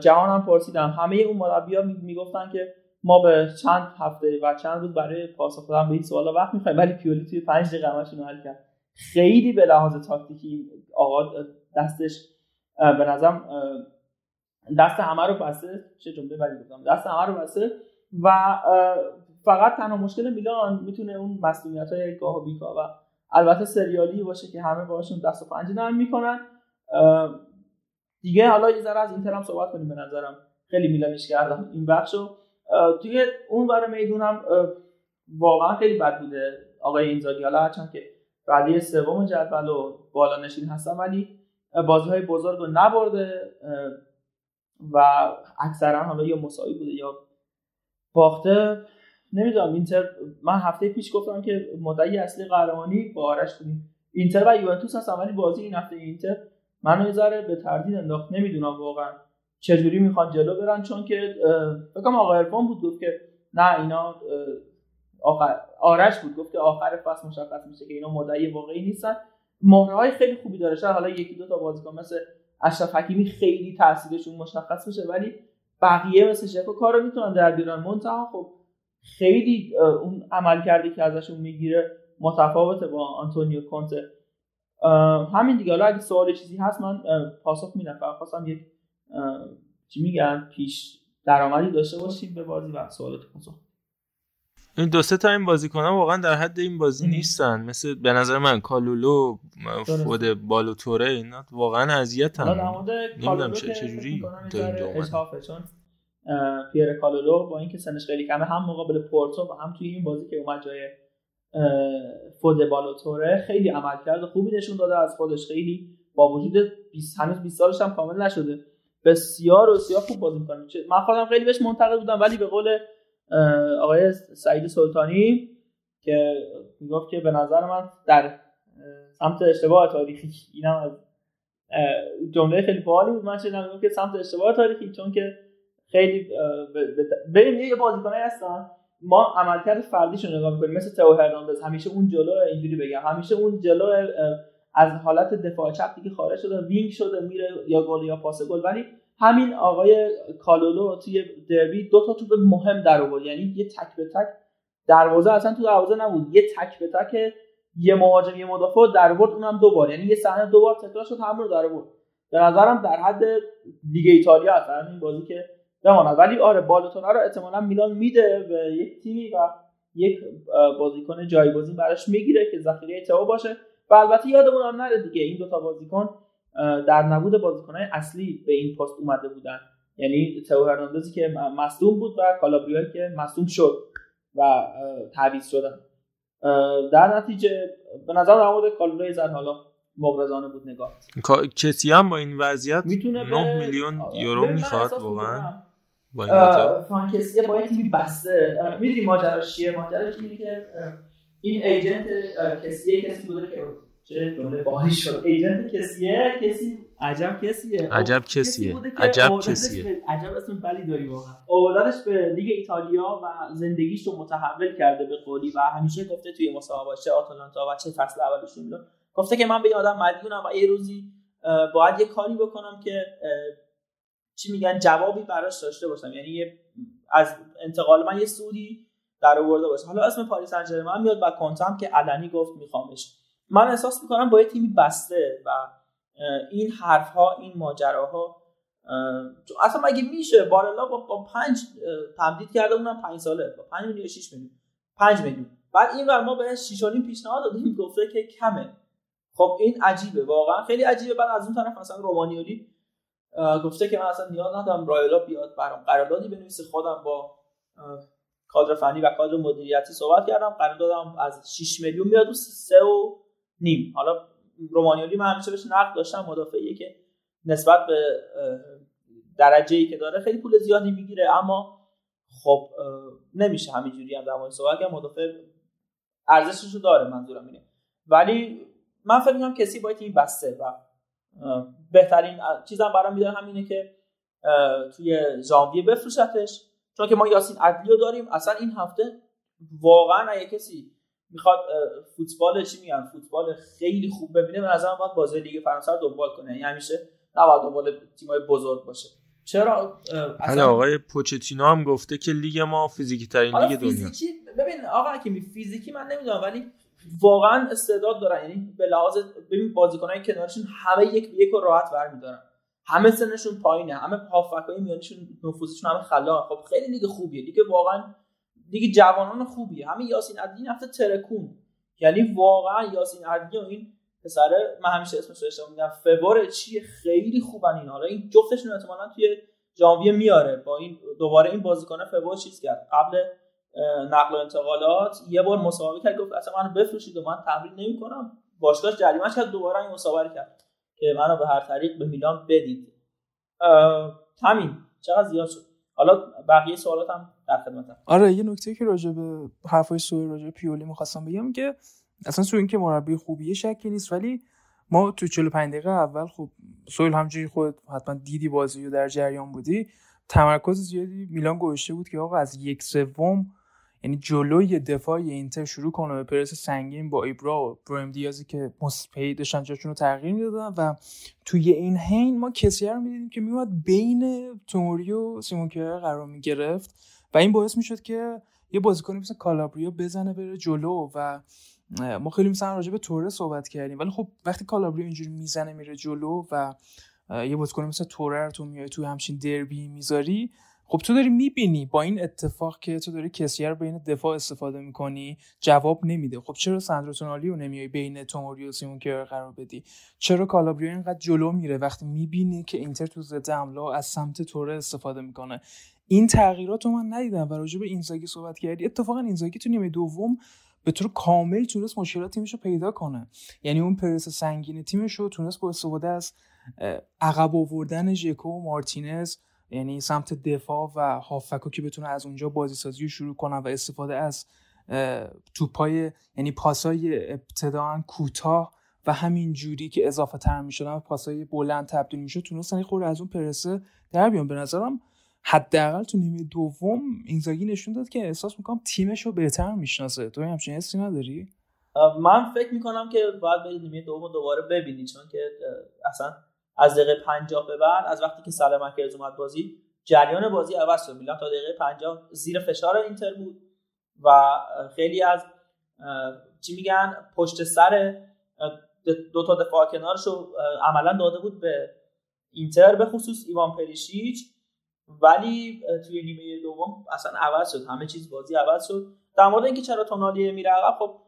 جهانم پرسیدم همه اون مربیا می‌گفتن که ما به چند هفته و چند روز برای پاسخ دادن به این سوالا وقت می‌خوایم ولی پیولی توی 5 دقیقه حل کرد. خیلی به لحاظ تاکتیکی آقا دستش به نظرم دست همه رو بسته. چه جمله بدی گفتم. دست همه رو بسته و فقط تنها مشکل میلان می‌تونه اون مسئولیت های گاه و بیکا و البته سریالی باشه که همه باشون دست و پنجه نرم می‌کنن. دیگه حالا یه ذره از اینتر هم صحبت کنیم به نظرم. خیلی میلانش کردم این بخشو. توی اون بار میدون هم واقعا خیلی بد بوده آقای اینزاگی. حالا هرچند که رده سوم جدول و بالا نشین هستن ولی بازی های بزرگ رو نبرده و اکثرا حالا یا مساوی بوده یا باخته. نمی‌دونم اینتر من هفته پیش گفتم که مدعی اصلی قهرمانی با آرش بودیم. اینتر و یوونتوس هستن ولی بازی این هفته اینتر منو یه ذره به تردید انداخت. نمی‌دونم واقعا چجوری می‌خوان جلو برن چون که فکر آقا ارفان بود گفت که نه اینا آخر آرش بود گفت که آخر فصل مشخص میشه که اینا مدعی واقعی نیستن. مهره خیلی خوبی داره. شاید حالا یکی دو تا بازیکن مثل اشرف حکیمی خیلی تاثیرشون مشخص میشه ولی بقیه مثل شکو کارو می‌تونن در بیارن. منتها خب خیلی اون عمل کرده که ازشون می‌گیره متفاوته با آنتونیو کونته. همین دیگه. حالا اگه سوال چیزی هست من پاسخ میدم. فقط خواستم یک چی میگن؟ پیش درآمدی داشته باشیم به بازی و سوالات پاسخ.
این دو سه تا این بازیکن واقعا در حد این بازی نیستن. مثل به نظر من کالولو فود بالوتوره اینا واقعا اذیتن. نمی‌دونم چه چجوری تا اینجا
چون پیر کالولو با اینکه سنش خیلی کمه هم مقابل پورتو و هم توی این بازی که اومد جای فود بالوتوره خیلی عمل کرد خوبی نشون داده از خودش خیلی با وجود 20 هنوز 20 سالش هم کامل نشده. بسیار بسیار خوب بازی می‌کنه. من خودم خیلی بهش منتقد بودم ولی به قول آقای سعید سلطانی که می‌گفت که به نظر من در سمت اشتباه تاریخی اینم از جمله خیلی باحالی بود. من که سمت اشتباه تاریخی چون که خیلی ببین یه بازیکنایی هستن. ما عملکرد فردیشو نگاه می‌کنیم. مثل تئو هرناندز. همیشه اون جلو اینجوری بگم. همیشه اون جلو از حالت دفاع چپ دیگه خارج شده wing شده میره یا گل یا پاس گل. ولی همین آقای کالولو توی دربی دو تا توپ مهم در آورد. یعنی یه تک به تک دروازه اصلا تو دروازه نبود. یه تک به تک یه مهاجم یه مدافع در آورد اونم دو بار. یعنی یه صحنه دو بار تکرار شد همون رو در آورد. به نظرم در حد لیگ ایتالیا هست این بازی که بماند. ولی آره بالوتون رو احتمالا میلان میده به یک تیمی و یک بازیکن جایگزین براش می‌گیره که ذخیره تو باشه. و البته یادمون هم نره دیگه این دوتا بازیکن در نبود بازیکنهای اصلی به این پست اومده بودن. یعنی تو هرناندزی که مصدوم بود و کالابریایی که مصدوم شد و تعویض شدن. در نتیجه به نظر در مورد کالوری زن حالا مغرضانه بود نگاه.
کسی هم با این وضعیت می‌تونه 9 میلیون یورو می‌خواد واقعا؟
با این با این تیمی بسته. می‌دونی ماجراش چیه؟ ماجراش اینه که این ایجنت کسیه کسی بوده که چه جمله باحالی شد. ایجنت کسیه کسی عجب کسیه.
عجب کسیه. عجب کسیه.
عجب اسم بلی داری واقعا. اولادش به لیگ ایتالیا و زندگیش رو متحول کرده به قولی و همیشه گفته توی مسابقات چه آتالانتا و چه فصل اولش میلان گفته که من به این آدم مدیونم و یه روزی باید یه کاری بکنم که چی میگن جوابی براش داشته باشم. یعنی از انتقال من یه سودی در آورده باشه حالا اسم پاریس سن میاد و کنتم که علنی گفت میخوامش. من احساس می‌کنم با یه تیمی بسته و این حرف ها این ماجراها اصلا مگه میشه بارلا با, با پنج تمدید کرده اونم پنج ساله. با پنج میلیون شیش میلیون. پنج میلیون. بعد این ور ما به شیشانیم پیشنهاد دادیم گفته که کمه. خب این عجیبه واقعا خیلی عجیبه. بعد از اون طرف مثلا رومانیولی گفته که من اصلا نیاز ندارم رایلا بیاد برام. قراردادی بنویسه خودم با کادر فنی و کادر مدیریتی صحبت کردم. قراردادم از 6 میلیون میاد و 3 و نیم. حالا رومانیولی من همیشه بهش نقد داشتم مدافعیه که نسبت به درجه ای که داره خیلی پول زیادی می‌گیره. اما خب نمیشه همینجوری هم در مورد صحبت مدافع ارزشش رو داره منظورم اینه. ولی من فکر می‌کنم کسی باید این بسته و بهترین چیزم برام میداره همینه که توی ژانویه بفروشتش. چون که ما یاسین عدلی رو داریم اصلا این هفته واقعا اگه کسی می‌خواد فوتبال چی میگن؟ فوتبال خیلی خوب ببینه به نظرم باید بازی لیگ فرانسه رو دنبال کنه. یعنی همیشه نباید دنبال تیمای بزرگ باشه. چرا؟
اصلا آقای پوچتینو هم گفته که لیگ ما فیزیکی ترین لیگ دنیا.
ببین آقا که فیزیکی من نمی‌دونم ولی واقعا استعداد دارن. یعنی به لحاظ ببین بازیکنای کنارشون همه یک به یک راحت برمیدارن همه سنشون پایینه. همه هافبکای میانشون نفوذشون همه خلاق. خب خیلی لیگ خوبیه. لیگ واقعا لیگ جوانان خوبیه. همه یاسین عدلی رفته ترکون. یعنی واقعا یاسین عدلی و این پسر من همیشه اسمش رو اشتباه میگم فوار چیه خیلی خوبن این. حالا این جفتشون احتمالاً توی ژانویه میاره. با این دوباره این بازیکن فوار چیز کرد. قبل نقل و انتقالات. یه بار مسابقه کرد گفت اصلا منو بفروشید و من تمرین نمی‌کنم. باشگاه جریمه کرد دوباره این مسابقه کرد که منو به هر طریق به میلان بدید. همین چقدر زیاد شد. حالا بقیه سوالات هم در خدمتم.
آره یه نکته که راجع به حرفای سوی راجع پیولی می‌خواستم بگم که اصلا سوی اینکه مربی خوبیه شکی نیست ولی ما تو 45 دقیقه اول خب سویل همجوری خود حتما دیدی بازی رو در جریان بودی. تمرکز زیادی میلان گوشته بود که آقا از یک سوم یعنی جلوی دفاع اینتر شروع کنه به پرس سنگین با ایبرا و برایم دیازی که مستپی داشتن جاشون رو تغییر می‌دادن و توی این حین ما کسی رو می‌دیدیم که میومد بین توموری و سیمون قرار می‌گرفت و این باعث می‌شد که یه بازیکنی مثل کالابریا بزنه بره جلو و ما خیلی مثلا راجع به توره صحبت کردیم. ولی خب وقتی کالابریا اینجوری می‌زنه میره جلو و یه بازیکن مثل توره رو تو میای تو همچین دربی می‌ذاری خب تو داری می‌بینی با این اتفاق که تو داری کسیه رو بین دفاع استفاده می‌کنی جواب نمیده. خب چرا ساندرو تونالی رو نمیای بین توموری و سیمون قرار بدی؟ چرا کالابریو اینقدر جلو میره وقتی می‌بینی که اینتر تو ضد حمله از سمت توره استفاده می‌کنه؟ این تغییرات رو من ندیدم و راجع به اینزاگی صحبت کردی. اتفاقا اینزاگی تو نیمه دوم به طور کامل تونست مشکلات تیمش رو پیدا کنه. یعنی اون پرس سنگین تیمش رو تونست با استفاده از عقب آوردن ژکو و مارتینز یعنی سمت دفاع و هافکو که بتونه از اونجا بازی سازی رو شروع کنن و استفاده از توپای یعنی پاسای ابتداعا کوتاه و همین جوری که اضافه تر می‌شدن پاسای بلند تبدیل می‌شد تونستن خود از اون پرسه در بیان. به نظرم حداقل تو نیمه دوم اینزاگی نشون داد که احساس می‌کنم تیمش رو بهتر می‌شناسه. تو همچین حسی نداری؟
من فکر می‌کنم که باید برید نیمه دوم دوباره ببینی چون که اصلا از دقیقه 50 به بعد از وقتی که سلام مکرز اومد بازی جریان بازی عوض شد. میلان تا دقیقه 50 زیر فشار اینتر بود و خیلی از چی میگن پشت سر دو تا دفاع کنارشو عملا داده بود به اینتر به خصوص ایوان پریشیچ ولی توی نیمه دوم اصلا عوض شد. همه چیز بازی عوض شد. در مورد اینکه چرا تونالی میره عقب خب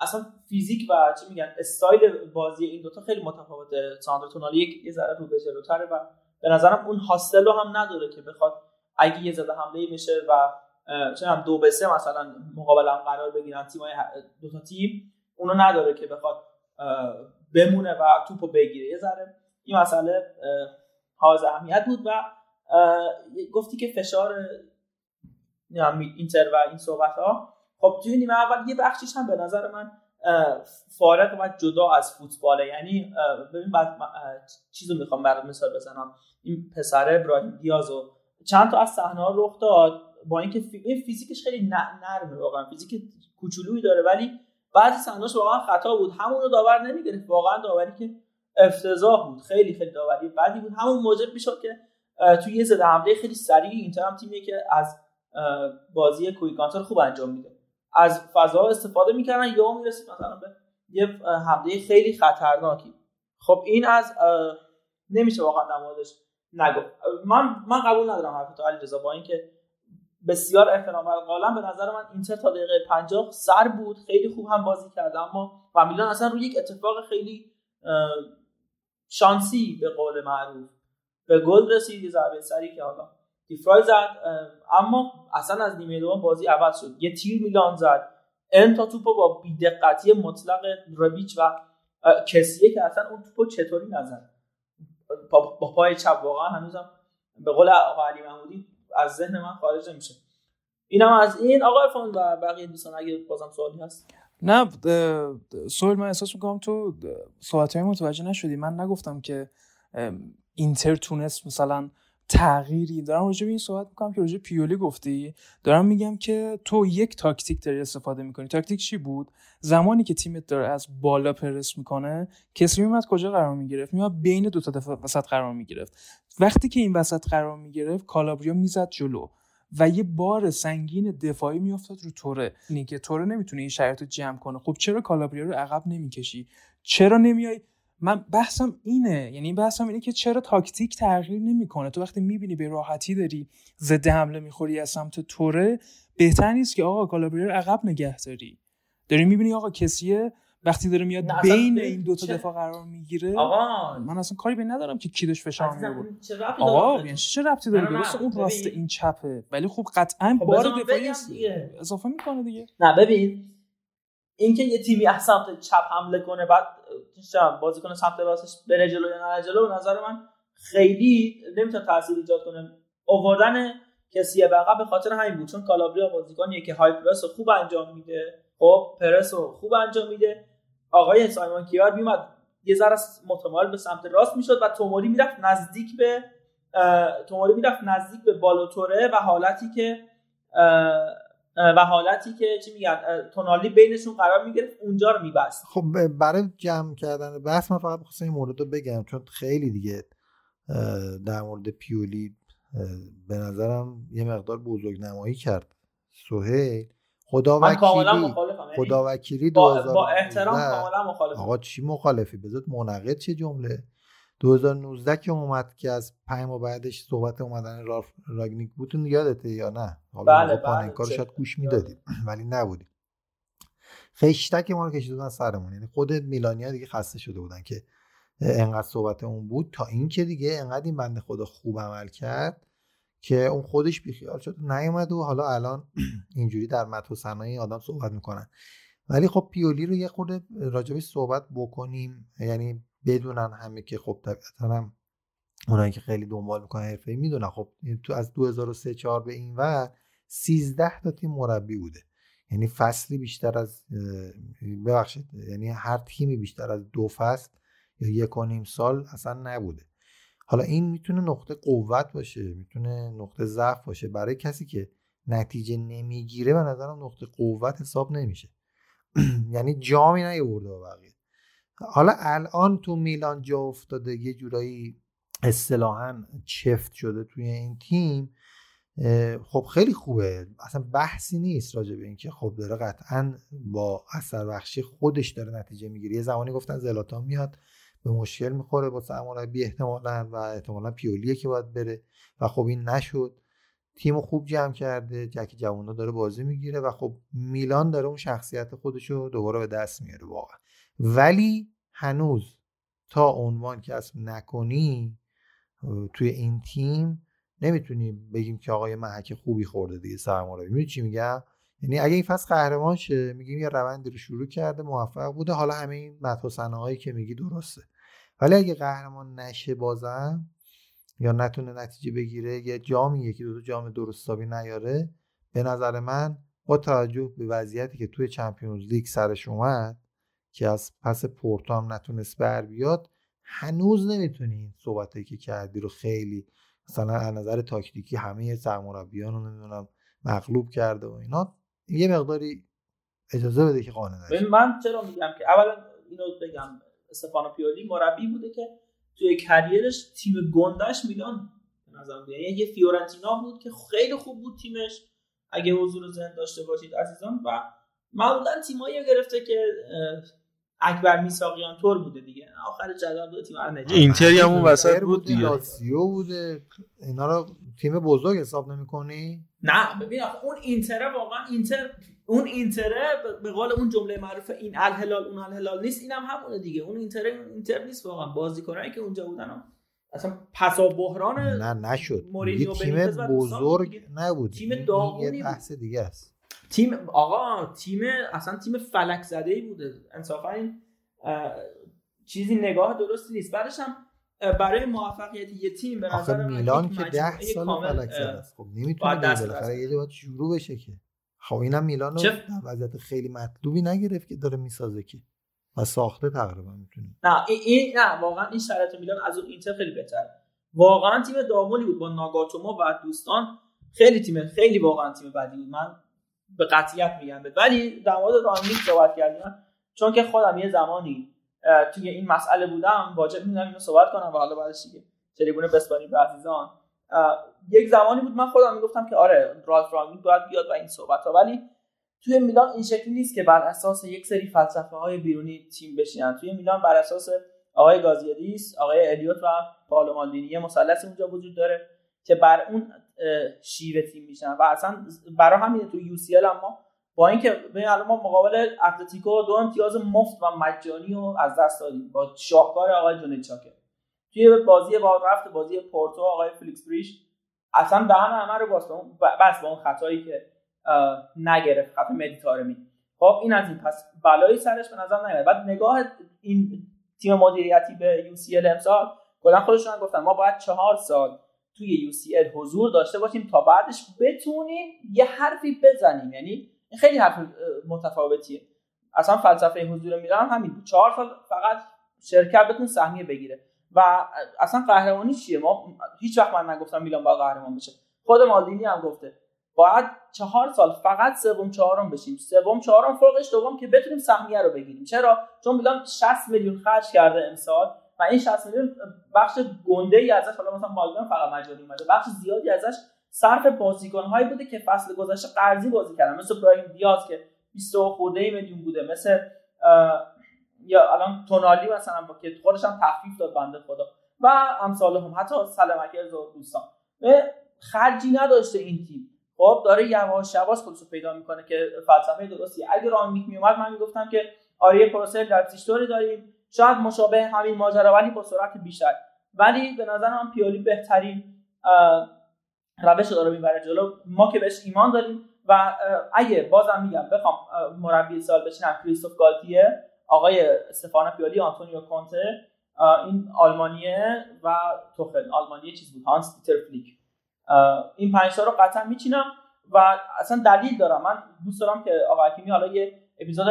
اصلا فیزیک و چی میگن استایل بازی این دوتا خیلی متفاوته. ساندرو تونالی یک یه ذره رو به جلوتره و به نظرم اون هاستل رو هم نداره که بخواد اگه یه زده حمله بشه و چه هم دو به سه مثلا مقابل هم قرار بگیرن تیمای دو تا تیم اونو نداره که بخواد بمونه و توپو بگیره. یه ذره این مسئله حاز اهمیت بود و گفتی که فشار اینتر و این صحبت ها خب توی نیمه اول یه بخشیش هم به نظر من فارغ و جدا از فوتباله. یعنی ببین بعد چیزو می‌خوام برات مثال بزنم. این پسر ابراهیم دیازو چند تا از صحنه ها رخ داد با اینکه این فیزیکش خیلی نرمه واقعا. فیزیک کوچولویی داره ولی بعضی صحنه‌اش واقعا خطا بود. همون رو داور نمی‌گرفت. واقعا داوری که افتضاح بود. خیلی خیلی داوری بدی بود. همون موجب می‌شد که توی یه ضد حمله خیلی سریع اینتر هم تیمیه که از بازی کویکانتر خوب انجام میده. از فضا استفاده می‌کردن یا می‌رسید مثلا به یه حمله خیلی خطرناکی. خب این از نمیشه واقعا موردش نگفت. من من قبول ندارم حرف تو علیرضا با اینکه بسیار احترام قائلم به نظر من اینتر تا دقیقه 50 سر بود خیلی خوب هم بازی کرد اما و میلان اصلا روی یک اتفاق خیلی شانسی به قول معروف به گل رسید یه ضربه سری که حالا دیفرای زد اما اصلا از نیمه دوم بازی عوض شد. یه تیر میلان زد. ان تا توپو با بیدقتی مطلق ربیچ و کسیه که اصلا اون توپو چطوری نزد. با پای چپ واقعا هنوزم به قول آقا علی محمودی از ذهن من خارج نمیشه. اینم از این. آقا ارفان و بقیه دوستان اگه بازم سوالی هست؟
نه سوال من احساس می‌کنم تو صحبت متوجه نشدی. من نگفتم که اینتر تونست مثلا تغییری. دارم راجع به این صحبت می‌کنم که راجع پیولی گفتی. دارم میگم که تو یک تاکتیک داری استفاده می‌کنی. تاکتیک چی بود؟ زمانی که تیمت داره از بالا پرس می‌کنه کسی میومد کجا قرار می‌گرفت؟ میومد بین دو تا وسط قرار می‌گرفت. وقتی که این وسط قرار می‌گرفت کالابریا می‌زد جلو و یه بار سنگین دفاعی میافتاد رو توره. اینه که توره نمی‌تونه این شرایط رو جمع کنه. خب چرا کالابریا رو عقب نمی‌کشی؟ چرا نمیای من بحثم اینه یعنی بحثم اینه که چرا تاکتیک تغییر نمی‌کنه تو وقتی می‌بینی به راحتی داری ضد حمله می‌خوری از سمت توره بهتر نیست که آقا کالابریا رو عقب نگه داری داری می‌بینی آقا کسیه وقتی داره میاد بین این دوتا
چه-
دفاع قرار می‌گیره
آقا
من اصلا کاری به ندارم که کی داشت فشار
ربطی
آقا؟ یعنی چه ربطی داره
نه.
اون راست. این چپه ولی خب قطعا
خب
بار دفاعی. اضافه می‌کنه دیگه
نه ببین اینکه یه تیمی از سمت چپ حمله کنه بعد بازیکن سمت راستش بره جلو یا نره جلو به نظر من خیلی نمی‌تونه تاثیر ایجاد کنه. آوردن کسی عقب به خاطر همین بود چون کالابریا بازیکنیه که های پرس خوب انجام میده. خب پرس رو خوب انجام میده. آقای سایمون کیار میومد یه ذره متمایل به سمت راست می‌شد و توموری می‌رفت نزدیک به توموری می‌رفت نزدیک به بالوتوره و حالتی که و حالتی که چی میگن تونالی بینشون قرار می‌گرفت اونجا رو میبست.
خب برای جمع کردن بحث من فقط می‌خواستم این مورد رو بگم چون خیلی دیگه در مورد پیولی به نظرم یه مقدار بزرگ نمایی کرد. سهیل خدا وکیلی
یعنی
خدا وکیلی
با,
2019
با احترام کاملا مخالفم.
آقا چی مخالفی؟ بذات منقض چه جمله؟ 2019 که اومد که از پنج ماه بعدش صحبت اومدن رالف راگنیک بود اون یادته یا نه؟ حالا
بله، بله، چه-
شاید گوش می‌دادیم ولی نبودیم. خشتک ما رو کشیده بودن سرمون یعنی خود میلانیا دیگه خسته شده بودن که انقدر صحبت اون بود تا اینکه دیگه انقدر این بنده خدا خوب عمل کرد که اون خودش بیخیال شد نیومد و حالا الان اینجوری در متن و ثنای آدم صحبت می‌کنن. ولی خب پیولی رو یه خورده راجبش صحبت بکنیم یعنی بدونن همه که خب طبیعتا هم اونایی که خیلی دنبال می‌کنن حرفه‌ای می‌دونن. خب این تو از 2003 4 به این ور 13 تا تیم مربی بوده. یعنی فصلی بیشتر از ببخشید یعنی هر تیمی بیشتر از دو فصل یا یک و نیم سال اصلا نبوده. حالا این می‌تونه نقطه قوت باشه می‌تونه نقطه ضعف باشه. برای کسی که نتیجه نمی‌گیره به نظرم نقطه قوت حساب نمیشه. یعنی جامی نیورده بقیه. حالا الان تو میلان جا افتاده یه جورایی اصطلاحا چفت شده توی این تیم خب خیلی خوبه. اصلا بحثی نیست راجع به اینکه خب داره قطعا با اثر بخشی خودش داره نتیجه می‌گیره. یه زمانی گفتن زلاتان میاد به مشکل می‌خوره با سرمربی احتمالا و احتمالا پیولیه که باید بره و خب این نشد. تیم خوب جمع کرده جک جوونا داره بازی می‌گیره و خب میلان داره اون شخصیت خودش رو دوباره به دست میاره واقعا. ولی هنوز تا عنوان کسب نکنی توی این تیم نمی‌تونی بگیم که آقای محک خوبی خورده دیگه سرمربی. می‌دونی چی میگم؟ یعنی اگه این فصل قهرمان شه میگیم یه روندی رو شروع کرده موفق بوده. حالا همه این مدح که میگی درسته. ولی اگه قهرمان نشه بازم یا نتونه نتیجه بگیره یه جامی یکی دو تا جام درست حسابی نیاره به نظر من با توجه به وضعیتی که توی چمپیونز لیگ سرش اومد که از پس پورتو هم نتونست بر بیاد هنوز نمی‌تونی این صحبتایی که کردی رو خیلی مثلا از نظر تاکتیکی همه سرمربیان رو نمی‌دونم مغلوب کرده و اینا یه مقداری اجازه بده که قانع نشه.
من چرا میگم که اولا اینو بگم استفانو پیولی مربی بوده که توی کریرش تیم گندش میلان به نظر میاد. یعنی یه فیورنتینا بود که خیلی خوب بود تیمش. اگه حضور ذهن داشته باشید عزیزان و معمولا تیمایی گرفته که اکبر میساقیان طور بوده دیگه. آخر جدول دو تیم نجات.
اینتری هم اون وسط بود
بوده،
دیگه.
لاتزیو بوده. اینا رو تیم بزرگ حساب نمی‌کنی؟
نه ببین آخه اون اینتر واقعا اینتر اون اینتر به قول اون جمله معروف این الهلال اون الهلال نیست اینم هم همونه دیگه. اون اینتر اینتر نیست واقعا. بازیکنایی که اونجا بودن هم. اصلا پسا بحران
نه نشد. یه تیم بزرگ. نبود.
تیم داغونی
یه
بود.
بحث دیگه است.
تیم آقا تیم اصلا تیم فلک زده ای بوده انصافا این چیزی نگاه درستی نیست. بعدش هم برای موفقیت یه تیم به نظر
میلان که
مجموعه
ده سال
کامل،
فلک زده است. خب نمی‌تونه بالاخره. یه باید شروع بشه که. خب اینم میلان رو وضعیت خیلی مطلوبی نگرفت که داره می‌سازه که. و ساخته تقریبا می‌تونه.
نه این, نه واقعا این شرایط میلان از اون اینتر خیلی بهتره. واقعا تیم داغونی بود با ناگاتوما و دوستان. خیلی تیم خیلی واقعا تیم بدی بود. من به قطعیت میگم. ولی در مورد رانگنیک صحبت کردیم. چون که خودم یه زمانی توی این مسئله بودم واجب می‌دونم اینو صحبت کنم و حالا بعدش دیگه تریبون بسپاریم به عزیزان. یک زمانی بود من خودم می‌گفتم که آره رالف رانگیک باید بیاد و این صحبت ها ولی توی میلان این شکلی نیست که بر اساس یک سری فلسفه های بیرونی تیم بشینن. توی میلان بر اساس آقای گازیدیس آقای الیوت و پائولو مالدینی یه اونجا وجود داره که بر اون شیوه تیم میشن و اصلا برای همین تو یو سی اما با اینکه ببین الان ما مقابل اتلتیکو دو امتیاز مفت و مجانی رو از دست دادیم با شاهکار آقای جونید چاکر. توی بازی با رفت بازی پورتو آقای فلیکس بریش اصلا دهن همه رو باز بس با اون خطایی که نگرفت خط مدیتارمی. خب این از این. پس بلایی سرش به نظر نمیاد بعد نگاه این تیم مدیریتی به یو سی ال امسال کلا خودشون گفتن ما باید چهار سال توی ال حضور داشته باشیم تا بعدش بتونیم یه حرفی بزنیم. یعنی خیلی حرف متفاوتیه. اصلا فلسفه حضور میرم همین بود. چهار سال فقط شرکت بتون سهمیه بگیره. و اصلا قهرمانی چیه؟ ما هیچ وقت من نگفتم میلان با قهرمان بشه. خود مالدینی هم گفته. باید چهار سال فقط سوم چهارم بشیم. سوم چهارم فوقش دوم که بتونیم سهمیه رو بگیریم. چرا؟ چون میلان 60 میلیون خرج کرده امسال. و این 60 میلیون بخش گنده ای ازش حالا مثلا مالدین فقط مجانی اومده بخش زیادی ازش صرف بازیکن هایی بوده که فصل گذشته قرضی بازی کردن. مثل برایم دیاز که 20 خورده میلیون بوده مثل یا الان تونالی مثلا با که خودش هم تخفیف داد بنده خدا. و امثال هم حتی سالمکرز و دوستان. خرجی نداشته این تیم. خب داره یواش یواش خودشو پیدا می‌کنه که فلسفه درستی اگه رانگنیک میومد من می‌گفتم که آره پروسه لایپزیگ داریم. شاید مشابه همین ماجرا ولی با سرعت بیشتر. ولی به نظر من پیولی بهترین روش داره می‌بره جلو. ما که بهش ایمان داریم و اگه بازم میگم بخوام مربی سال بشینم کریستوف گالتیه آقای استفان پیولی آنتونیو کونته این آلمانیه و توخل. آلمانیه چیز بود هانس دیتر فلیک. این پنج رو قطعا میچینم و اصلا دلیل دارم. من دوست دارم که آقا حکیمی حالا یه اپیزود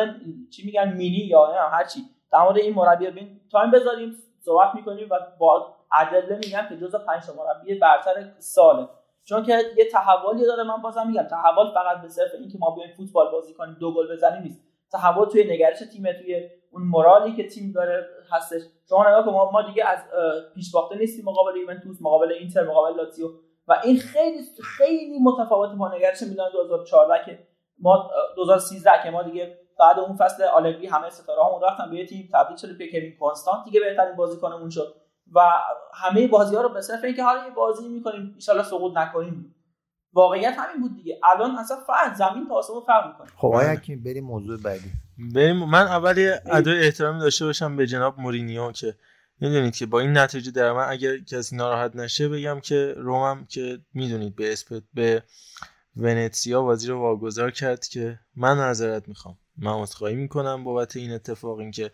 چی میگن مینی یا هر چی. در مورد این مربی بین تایم بذاریم صحبت می‌کنیم و با ادله میگم که جزء پنج مربی برتر ساله. چون که یه تحولی داره من بازم میگم تحول فقط به صرف اینکه ما بیایم فوتبال بازی کنیم دو گل بزنیم نیست. تحول توی نگرش تیم توی اون مورالی که تیم داره هستش. شما نگاه ما, ما دیگه از پیش باخته نیستیم مقابل یوونتوس مقابل اینتر مقابل لاتزیو. و این خیلی خیلی متفاوت با نگرش میلان 2014 که ما 2013 که ما دیگه بعد اون فصل آلگری همه ستاره همون رفتن به تیم تبدیل شد به کوین کنستانت دیگه بهترین بازیکنمون شد. و همه بازی ها رو به صرف اینکه حالا یه بازی می‌کنیم ان سقوط نکنیم. واقعیت همین بود دیگه. الان اصلا فرق زمین تا آسمون فرق می‌کنه.
خب آیا که بریم موضوع بعدی.
بریم. من اول ادای احترامی داشته باشم به جناب مورینیو که می‌دونید که با این نتیجه در من اگر کسی ناراحت نشه بگم که رومم که می‌دونید به اسپت به ونتسیا بازی رو واگذار کرد که من نظرت می‌خوام. من عذرخواهی می‌کنم بابت این اتفاق این که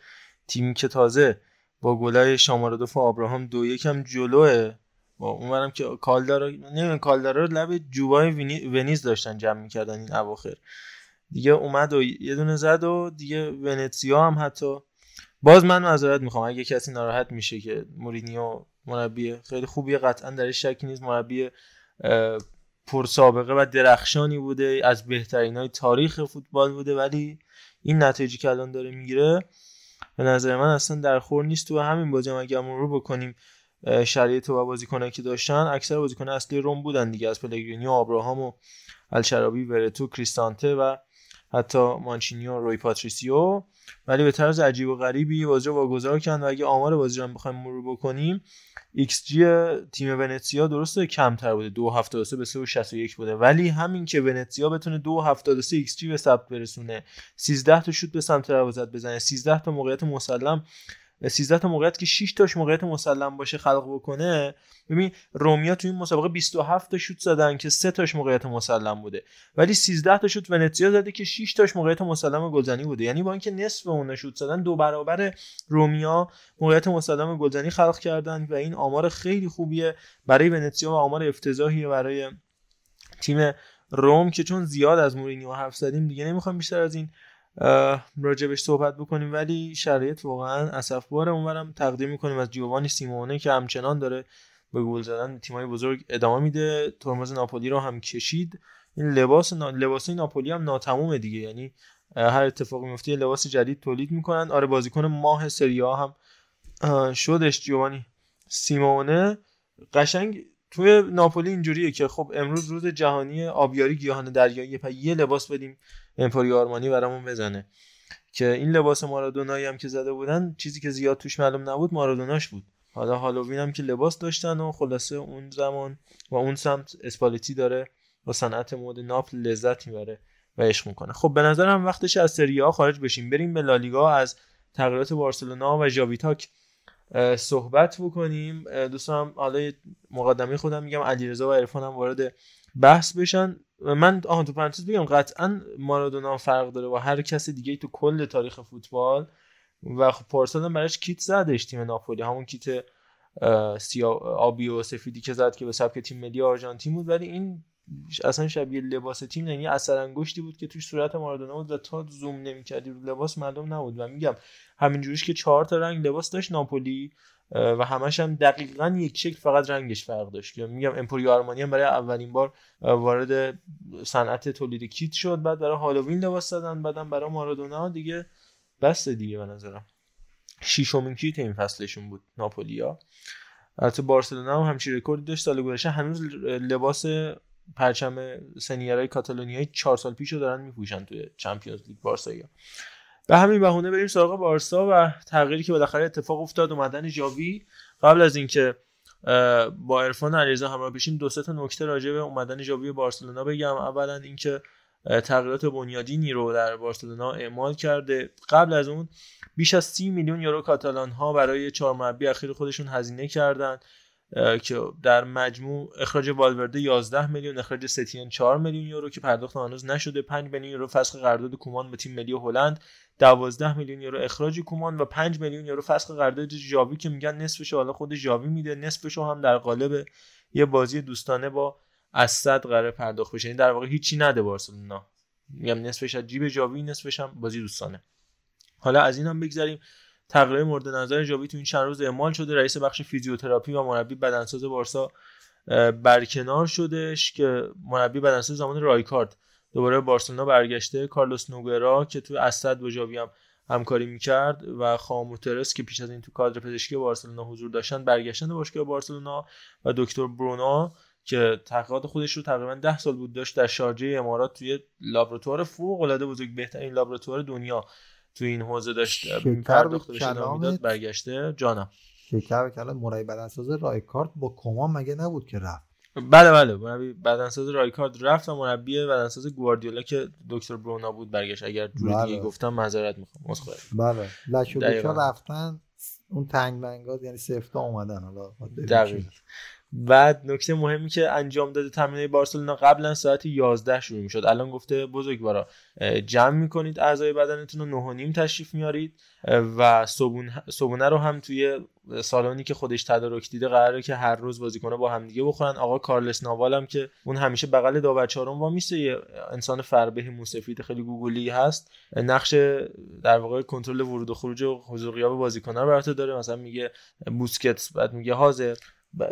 تیمی که تازه با گلای شامارادوف و آبراهام دو یکم جلوه. با اونورم که کالدارا نمی‌دونم کالدارا لب جوبای ونیز داشتن جمع می‌کردن این اواخر. دیگه اومد و یه دونه زد و دیگه ونتسیا هم حتی. باز من معذرت می‌خوام اگه کسی ناراحت میشه که مورینیو مربی خیلی خوبیه قطعا درش شکی نیست مربی پر سابقه و درخشانی بوده از بهترین های تاریخ فوتبال بوده ولی این نتیجه که الان داره می‌گیره به نظر من اصلا در خور نیست. و همین بازی هم اگر مرور بکنیم شرایط و بازیکنایی که داشتن اکثر بازیکن اصلی روم بودن دیگه از پلگرینی و آبراهام و الشرابی ورتو کریستانته و حتی مانچینیو روی پاتریسیو. ولی به طرز عجیب و غریبی بازی رو واگذار کردن و اگه آمار بازی رو بخوایم مرور بکنیم ایکس جی تیم ونتسیا درسته کمتر بوده 2.73 به 3.61 بوده. ولی همین که ونتسیا بتونه 2.73 ایکس جی به ثبت برسونه 13 تا شوت به سمت دروازه بزنه 13 تا موقعیت مسلم 13 تا موقعیت که 6 تاش موقعیت مسلم باشه خلق بکنه ببین رومیا تو این مسابقه 27 تا شوت زدن که 3 تاش موقعیت مسلم بوده. ولی 13 تا شوت ونتسیا زده که 6 تاش موقعیت مسلم گلزنی بوده. یعنی با اینکه نصف اون شوت زدن دو برابر رومیا موقعیت مسلم گلزنی خلق کردن و این آمار خیلی خوبیه برای ونتسیا و آمار افتضاحیه برای تیم روم که چون زیاد از مورینیو حرف زدیم دیگه نمی‌خوام بیشتر از این راجبش صحبت بکنیم ولی شرایط واقعا اسف باره. اونورم تقدیم می‌کنیم از جیوانی سیمونه که همچنان داره به گل زدن تیمای بزرگ ادامه میده. ترمز ناپولی رو هم کشید. این لباس نا... لباس ناپولی هم ناتمومه دیگه. یعنی هر اتفاقی میفته لباس جدید تولید می‌کنن. آره بازیکن ماه سری هم شدش جیوانی سیمونه. قشنگ توی ناپولی اینجوریه که خب امروز روز جهانی آبیاری گیاهان دریایی یه لباس بدیم امپوری آرمانی برامون بزنه. که این لباس مارادونایی هم که زده بودن چیزی که زیاد توش معلوم نبود مارادوناش بود. حالا هالووین هم که لباس داشتن و خلاصه اون زمان و اون سمت اسپالتی داره با صنعت مود ناپل لذت می‌بره و عشق می‌کنه. خب به نظرم وقتش از سری ها خارج بشیم. بریم به لالیگا از تغییرات بارسلونا و ژاویتاک صحبت بکنیم. دوستان حالا مقدمه خودم میگم. علیرضا و عرفان هم وارد بحث بشن. من آها تو پرانتز بگم قطعا مارادونا فرق داره با هر کس دیگه تو کل تاریخ فوتبال. و خب پارسال براش کیت زدش تیم ناپولی. همون کیت سیا آبی و سفیدی که زد که به سبک تیم ملی آرژانتین بود. ولی این اصلا شبیه لباس تیم یعنی اثر انگشتی بود که توش صورت مارادونا بود و تا زوم نمی‌کردی رو لباس معلوم نبود. و میگم همینجوریش که چهار تا رنگ لباس داشت ناپولی. و همش هم دقیقا یک شکل فقط رنگش فرق داشت. که میگم امپوریو آرمانی هم برای اولین بار وارد صنعت تولید کیت شد بعد برای هالووین لباس دادن بعدم برای مارادونا دیگه بس دیگه به نظرم. شیشمین کیت این فصلشون بود ناپولیا. البته بارسلونا هم همچین رکوردی داشت. سال گذشته هنوز لباس پرچم سنیرای کاتالونیای چهار سال پیش رو دارن میپوشن توی Champions League بارسایی به همین بهونه بریم سراغ بارسا و تغییری که بالاخره اتفاق افتاد اومدن جاوی قبل از اینکه با عرفان علیرضا همراه بشیم دو سه تا نکته راجع به اومدن جاوی بارسلونا بگم. اولا اینکه تغییرات بنیادینی رو در بارسلونا اعمال کرده. قبل از اون بیش از 30 میلیون یورو کاتالان ها برای چهار مربی اخیر خودشون هزینه کردند که در مجموع اخراج والورده 11 میلیون اخراج ستین 4 میلیون یورو که پرداخت هنوز نشده 5 میلیون یورو فسخ قرارداد کومان به تیم ملی هلند 12 میلیون یورو اخراج کومان و 5 میلیون یورو فسخ قرارداد جاوی که میگن نصفش حالا خود جاوی میده نصفش هم در قالب یه بازی دوستانه با اسد قرار پرداخت بشه. یعنی در واقع هیچی نده بارسلونا. میگم نصفش از جیب جاوی نصفش هم بازی دوستانه. حالا از این هم بگذریم. تغییر مورد نظر جاوی تو این چند روز اعمال شده. رئیس بخش فیزیوتراپی و مربی بدنساز بارسا برکنار شدش که مربی بدنساز زمان رایکارد. دوباره بارسلونا برگشته. کارلوس نوگرا که تو اسد با جاوی هم همکاری می‌کرد و خاموترس که پیش از این تو کادر پزشکی بارسلونا حضور داشتن برگشتن باشگاه بارسلونا و دکتر برونو که تحقیقات خودش رو تقریبا ده سال بود داشت در شارجه امارات توی لابراتوار فوق العاده بزرگ بهترین لابراتوار دنیا تو این حوزه داشت پرداخت می‌داد برگشته جانم.
شکر کلام مربی بدنساز رایکارد با کمان مگه نبود که رفت؟
بله بله. مربی بدنساز رایکارد رفت و مربی بدنساز گواردیولا که دکتر برونا بود برگشت. اگر جوری
بله.
دیگه گفتم معذرت می‌خوام. مسخره
بله. لشو
دقیقاً.
رفتن اون تنگ منگاز یعنی سفتا اومدن. حالا
بعد نکته مهمی که انجام داده تمرینای بارسلونا قبلا ساعت 11 شروع می‌شد. الان گفته بزرگوارا جمع می‌کنید اعضای بدنتون رو 9 و نیم تشریف میارید و صبون صبونه رو هم توی سالونی که خودش تدارک دیده قراره که هر روز بازیکن‌ها با همدیگه بخورن. آقا کارلس ناوال هم که اون همیشه بغل داور چهارم وا میسته یه انسان فربه موسفید خیلی گوگلی هست. نقش در واقع کنترل ورود و خروج و حضور غیاب بازیکن‌ها رو داره. مثلا میگه بوسکتس بعد میگه حاضر.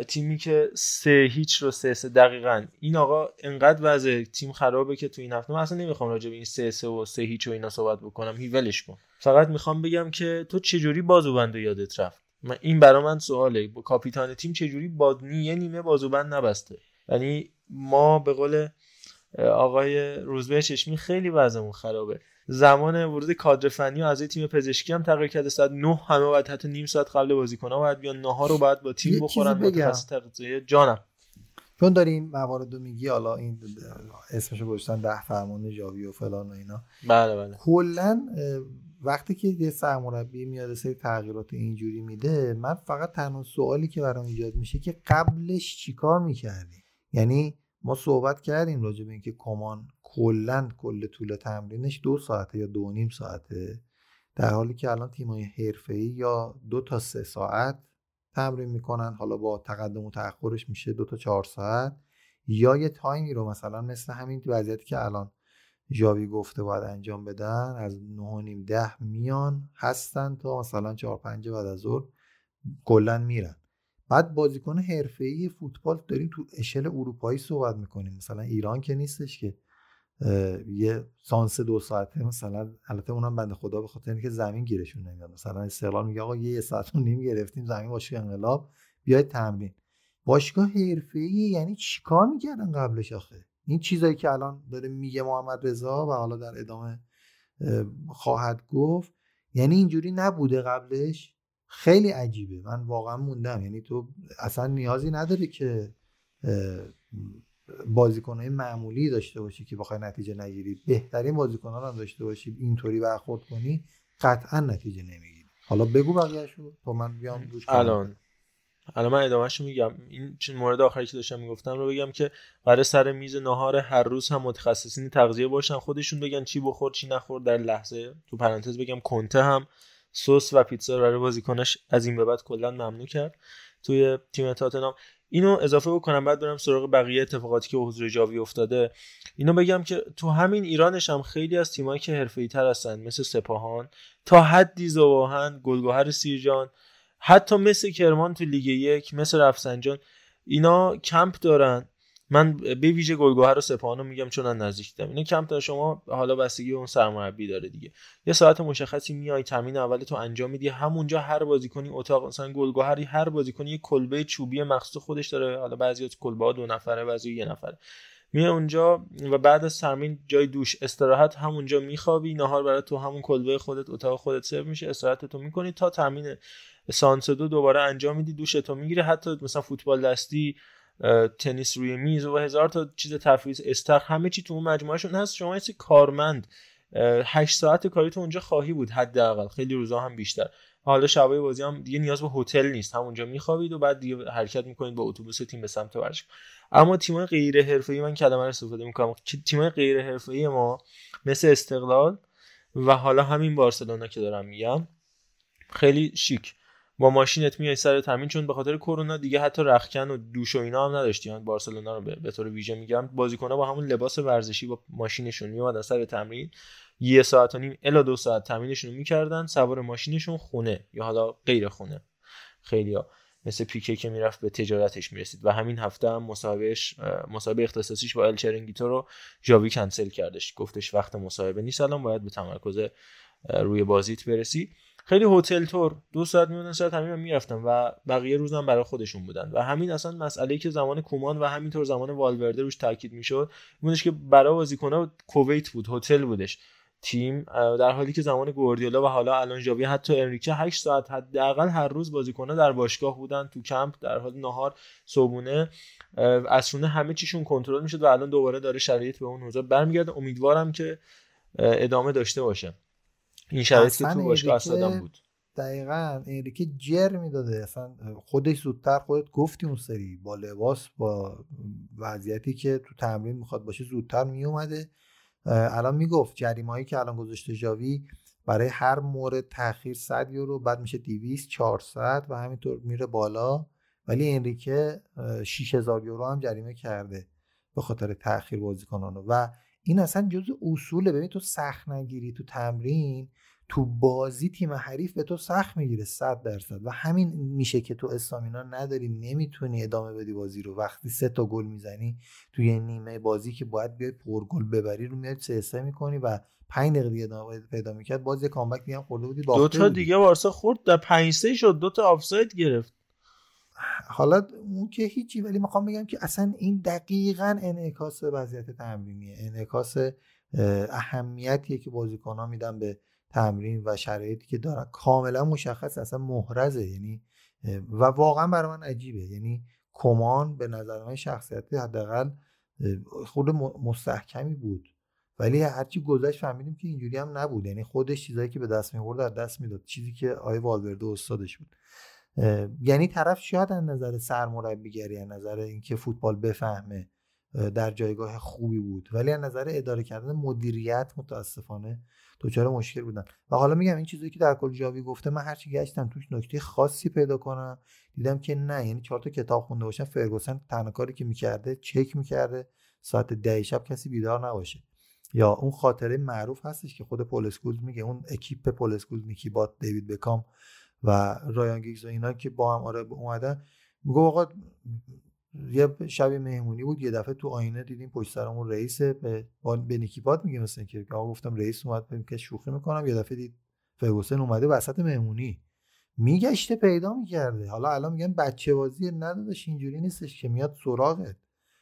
تیمی که سه هیچ رو سه سه دقیقا. این آقا انقدر وضع تیم خرابه که تو این هفته من اصلا نمی‌خوام راجع به این سه سه و سه هیچ و اینا صحبت بکنم. هیولش کن. فقط می‌خوام بگم که تو چجوری بازوبند یادت رفت؟ من این برا من سواله. با کاپیتان تیم چجوری با یه نیمه بازوبند نبسته؟ یعنی ما به قول آقای روزبه چشمی خیلی وضعمون خرابه. زمان ورود کادر فنی و اعضای تیم پزشکی هم تغییر کرده. ساعت 9 همه باید حتی نیم ساعت قبل بازیکن‌ها باید بیان. نهار رو باید با تیم بخورن. متخصص تغذیه. جانم.
چون داریم موارد رو میگی حالا این اسمشو گذاشتن ده فرمان جاوی و فلان و اینا.
بله بله.
کلا وقتی که یه سرمربی میاد سری تغییرات اینجوری میده من فقط تنها سوالی که برام ایجاد میشه که قبلش چیکار می‌کردی؟ یعنی ما صحبت کردیم راجع به اینکه کمان کلا کل طول تمرینش دو ساعته یا دو نیم ساعته. در حالی که الان تیمای حرفه‌ای یا دو تا سه ساعت تمرین می‌کنن حالا با تقدم و تأخرش میشه دو تا چهار ساعت. یا یه تایمی رو مثلا مثل همین وضعیتی که الان ژاوی گفته باید انجام بدن از 9 و نیم ده میان هستن تا مثلا 4 5 بعد از ظهر کلا میرن. بعد بازیکن حرفه‌ای فوتبال داریم تو اشل اروپایی صحبت می‌کنیم. مثلا ایران که نیستش که. یه سانس دو ساعته مثلا البته اونم بنده خدا به خاطر اینکه زمین گیرشون نمیاد. مثلا استقلال میگه آقا یه ساعت و نیم گرفتیم زمین باشه انقلاب بیاید تمرین. باشگاه حرفه‌ای یعنی چیکار می‌کردن قبلش آخه؟ این چیزایی که الان داره میگه محمد رضا و حالا در ادامه خواهد گفت یعنی اینجوری نبوده قبلش؟ خیلی عجیبه. من واقعا موندم. یعنی تو اصلا نیازی نداری که بازیکنهای معمولی داشته باشی که بخوای نتیجه نگیری. بهترین بازیکنان هم داشته باشی. اینطوری برخورد کنی قطعا نتیجه نمی‌گیری. حالا بگو بقیه‌شو تو من بیام گوش
الان. الان من ادامهش میگم. این مورد آخری که داشتم می‌گفتم رو بگم که برای سر میز نهار هر روز هم متخصصین تغذیه باشن. خودشون بگن چی بخور چی نخور در لحظه. تو پرانتز بگم کنته هم سس و پیتزا رو برای بازیکناش از این به بعد کلا ممنوع کرد. توی تیم تاتنام اینو اضافه بکنم بعد برم سراغ بقیه اتفاقاتی که حضور جاوی افتاده. اینو بگم که تو همین ایرانش هم خیلی از تیمایی که حرفه‌ای تر هستن مثل سپاهان تا حدی زواهن گلگهر سیرجان حتی مثل کرمان تو لیگ یک مثل رفسنجان اینا کمپ دارن. من به ویژه گلگوهر و سپاهانو میگم چون من نزدیک دیدم اینا داره شما حالا بستگی اون سرمربی داره دیگه. یه ساعت مشخصی میای تامین اول تو انجام میدی. همونجا هر بازیکنی اتاق مثلا گلگوهری هر بازیکنی یه کلبه چوبی مخصوص خودش داره. حالا بعضی از کلبه ها دو نفره بعضی یه نفره. میای اونجا و بعد از تمرین جای دوش استراحت همونجا میخوابی. نهار برای تو همون کلبه خودت اتاق خودت سرو میشه استراحت تو می‌کنی تا تامین سانس دو دوباره انجام میدی. دوش تو می‌گیری. حتی مثلا فوتبال دستی تنیس روی میز و هزار تا چیز تفریح استخ همه چی تو اون مجموعهشون هست. شما یه کارمند هشت ساعت کاری تو اونجا خواهی بود حداقل. خیلی روزا هم بیشتر. حالا شبای بازی هم دیگه نیاز به هتل نیست. همونجا میخوابید و بعد دیگه حرکت می‌کنید با اتوبوس تیم به سمت ورزشگاه اما تیم غیر حرفه‌ای من کلمه رو استفاده می‌کنم. تیم غیر حرفه‌ای ما مثل استقلال و حالا همین بارسلونا که دارم میگم خیلی شیک. با ماشینت میای سر تمرین چون به خاطر کرونا دیگه حتی رخکن و دوش و اینا هم نداشتی. من بارسلونا رو به طور ویژه میگم بازیکن‌ها با همون لباس ورزشی با ماشینشون میومدن سر تمرین. یه ساعت و نیم الا دو ساعت تمرینشون می‌کردن سوار ماشینشون خونه یا حالا غیر خونه. خیلیا مثل پیکه که می‌رفت به تجارتش می‌رسید. و همین هفته هم مصاحبهش مصاحبه اختصاصیش با الچرنگیتو رو جاوی کنسل کردش. گفتش وقت مصاحبه نیست الان باید به تمرکز روی بازیت برسی. خیلی هتل تور دو ساعت میموندن ساعت همین می‌رفتن و بقیه روزم برای خودشون بودن. و همین اصلا مسئله که زمان کومان و همینطور زمان والورده روش تاکید می‌شد بودش که برای بازیکن‌ها کویت بود هتل بودش. تیم در حالی که زمان گوردیولا و حالا الان ژاوی حتی انریکه 8 ساعت حداقل هر روز بازیکن‌ها در باشگاه بودن تو کمپ در حال نهار صبحونه اصرونه همه چیشون کنترل می‌شد و الان دوباره داره شرایط به اون حوزه برمیگرده. امیدوارم که ادامه داشته باشه. این شرایطی که تو باشگاه اسدم بود.
دقیقا انریکه جر می‌داده. اصلا خودش زودتر خودت گفتی اون سری با لباس با وضعیتی که تو تمرین می‌خواد باشه زودتر میومده الان می‌گفت جریمه که الان گذاشته جاوی برای هر مورد تاخیر 100 یورو بعد میشه 200 400 و همینطور میره بالا. ولی انریکه 6000 یورو هم جریمه کرده به خاطر تاخیر بازیکنانو. و این اصلا جزء اصوله. ببین تو سخت نگیری تو تمرین تو بازی تیم حریف به تو سخت می‌گیره صد درصد. و همین میشه که تو استامینا نداری نمی‌تونی ادامه بدی بازی رو. وقتی سه تا گل می‌زنی توی نیمه بازی که باید بیای پر گل ببری رو میاد سه سه می‌کنی و 5 دقیقه ادامه پیدا می‌کرد باز یه کامبک دیگه خورده بودی
دو تا دیگه وارسا خورد در 5 3 شد دو تا آفساید گرفت.
حالا اون که هیچی ولی می‌خوام بگم که اصلا این دقیقا انعکاس وضعیت تمرینیه. انعکاس اهمیتیه که بازیکن ها میدن به تمرین و شرایطی که دارن. کاملا مشخص اصلا محرزه. یعنی و واقعا برای من عجیبه. یعنی کمان به نظر من شخصیتی حداقل خود مستحکمی بود. ولی هرچی گذشت فهمیدیم که اینجوری هم نبود. یعنی خودش چیزایی که به دست میورد در دست می‌داد. چیزی که آیه والورده استادش بود. یعنی طرف شاید از نظر سرمربیگری از نظر اینکه فوتبال بفهمه در جایگاه خوبی بود. ولی از نظر اداره کردن مدیریت متاسفانه دچار مشکل بودن. و حالا میگم این چیزی که در کل جاوی گفته من هرچی گشتم توش نکته خاصی پیدا کنم. دیدم که نه یعنی چهار تا کتاب خونده باشم فرگوسن تنها کاری که می‌کرده چک می‌کرده ساعت ده شب کسی بیدار نباشه. یا اون خاطره معروف هستش که خود پول میگه اون اکیپ پول نیکی بات دیوید بکام و رایان گیگز و اینا که با هم آره اومدن. میگو آقا یه شب مهمونی بود. یه دفعه تو آینه دیدیم پشت سرمون رئیس به به نیکیپات میگه مثلا که آقا گفتم رئیس اومد که شوخی می‌کنم. یه دفعه دید فرگوسن اومده وسط مهمونی. میگشته پیدا می‌کرده. حالا الان میگن بچه بازی ندادش اینجوری نیستش که میاد سراغت.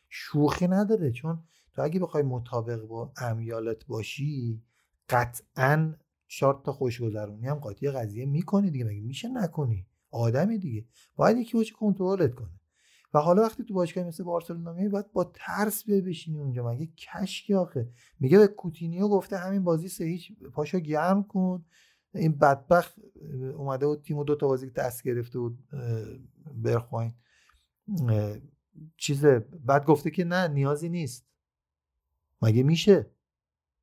شوخی نداره. چون تو اگه بخوای مطابق با امیالت باشی قطعا چهار تا خوشگذرونی هم قاطی قضیه می‌کنی دیگه مگه میشه نکنی؟ آدمی دیگه. باید یکی باشه کنترلت کنه. و حالا وقتی تو باشگاه مثل بارسلونا میای باید با ترس بشینی اونجا. مگه کشکی آخه؟ میگه به کوتینیو گفته همین بازی سه هیچ پاشو گرم کن. این بدبخت اومده بود تیم دو تا بازی دست گرفته بود برخواین چیز بعد گفته که نه نیازی نیست. مگه میشه؟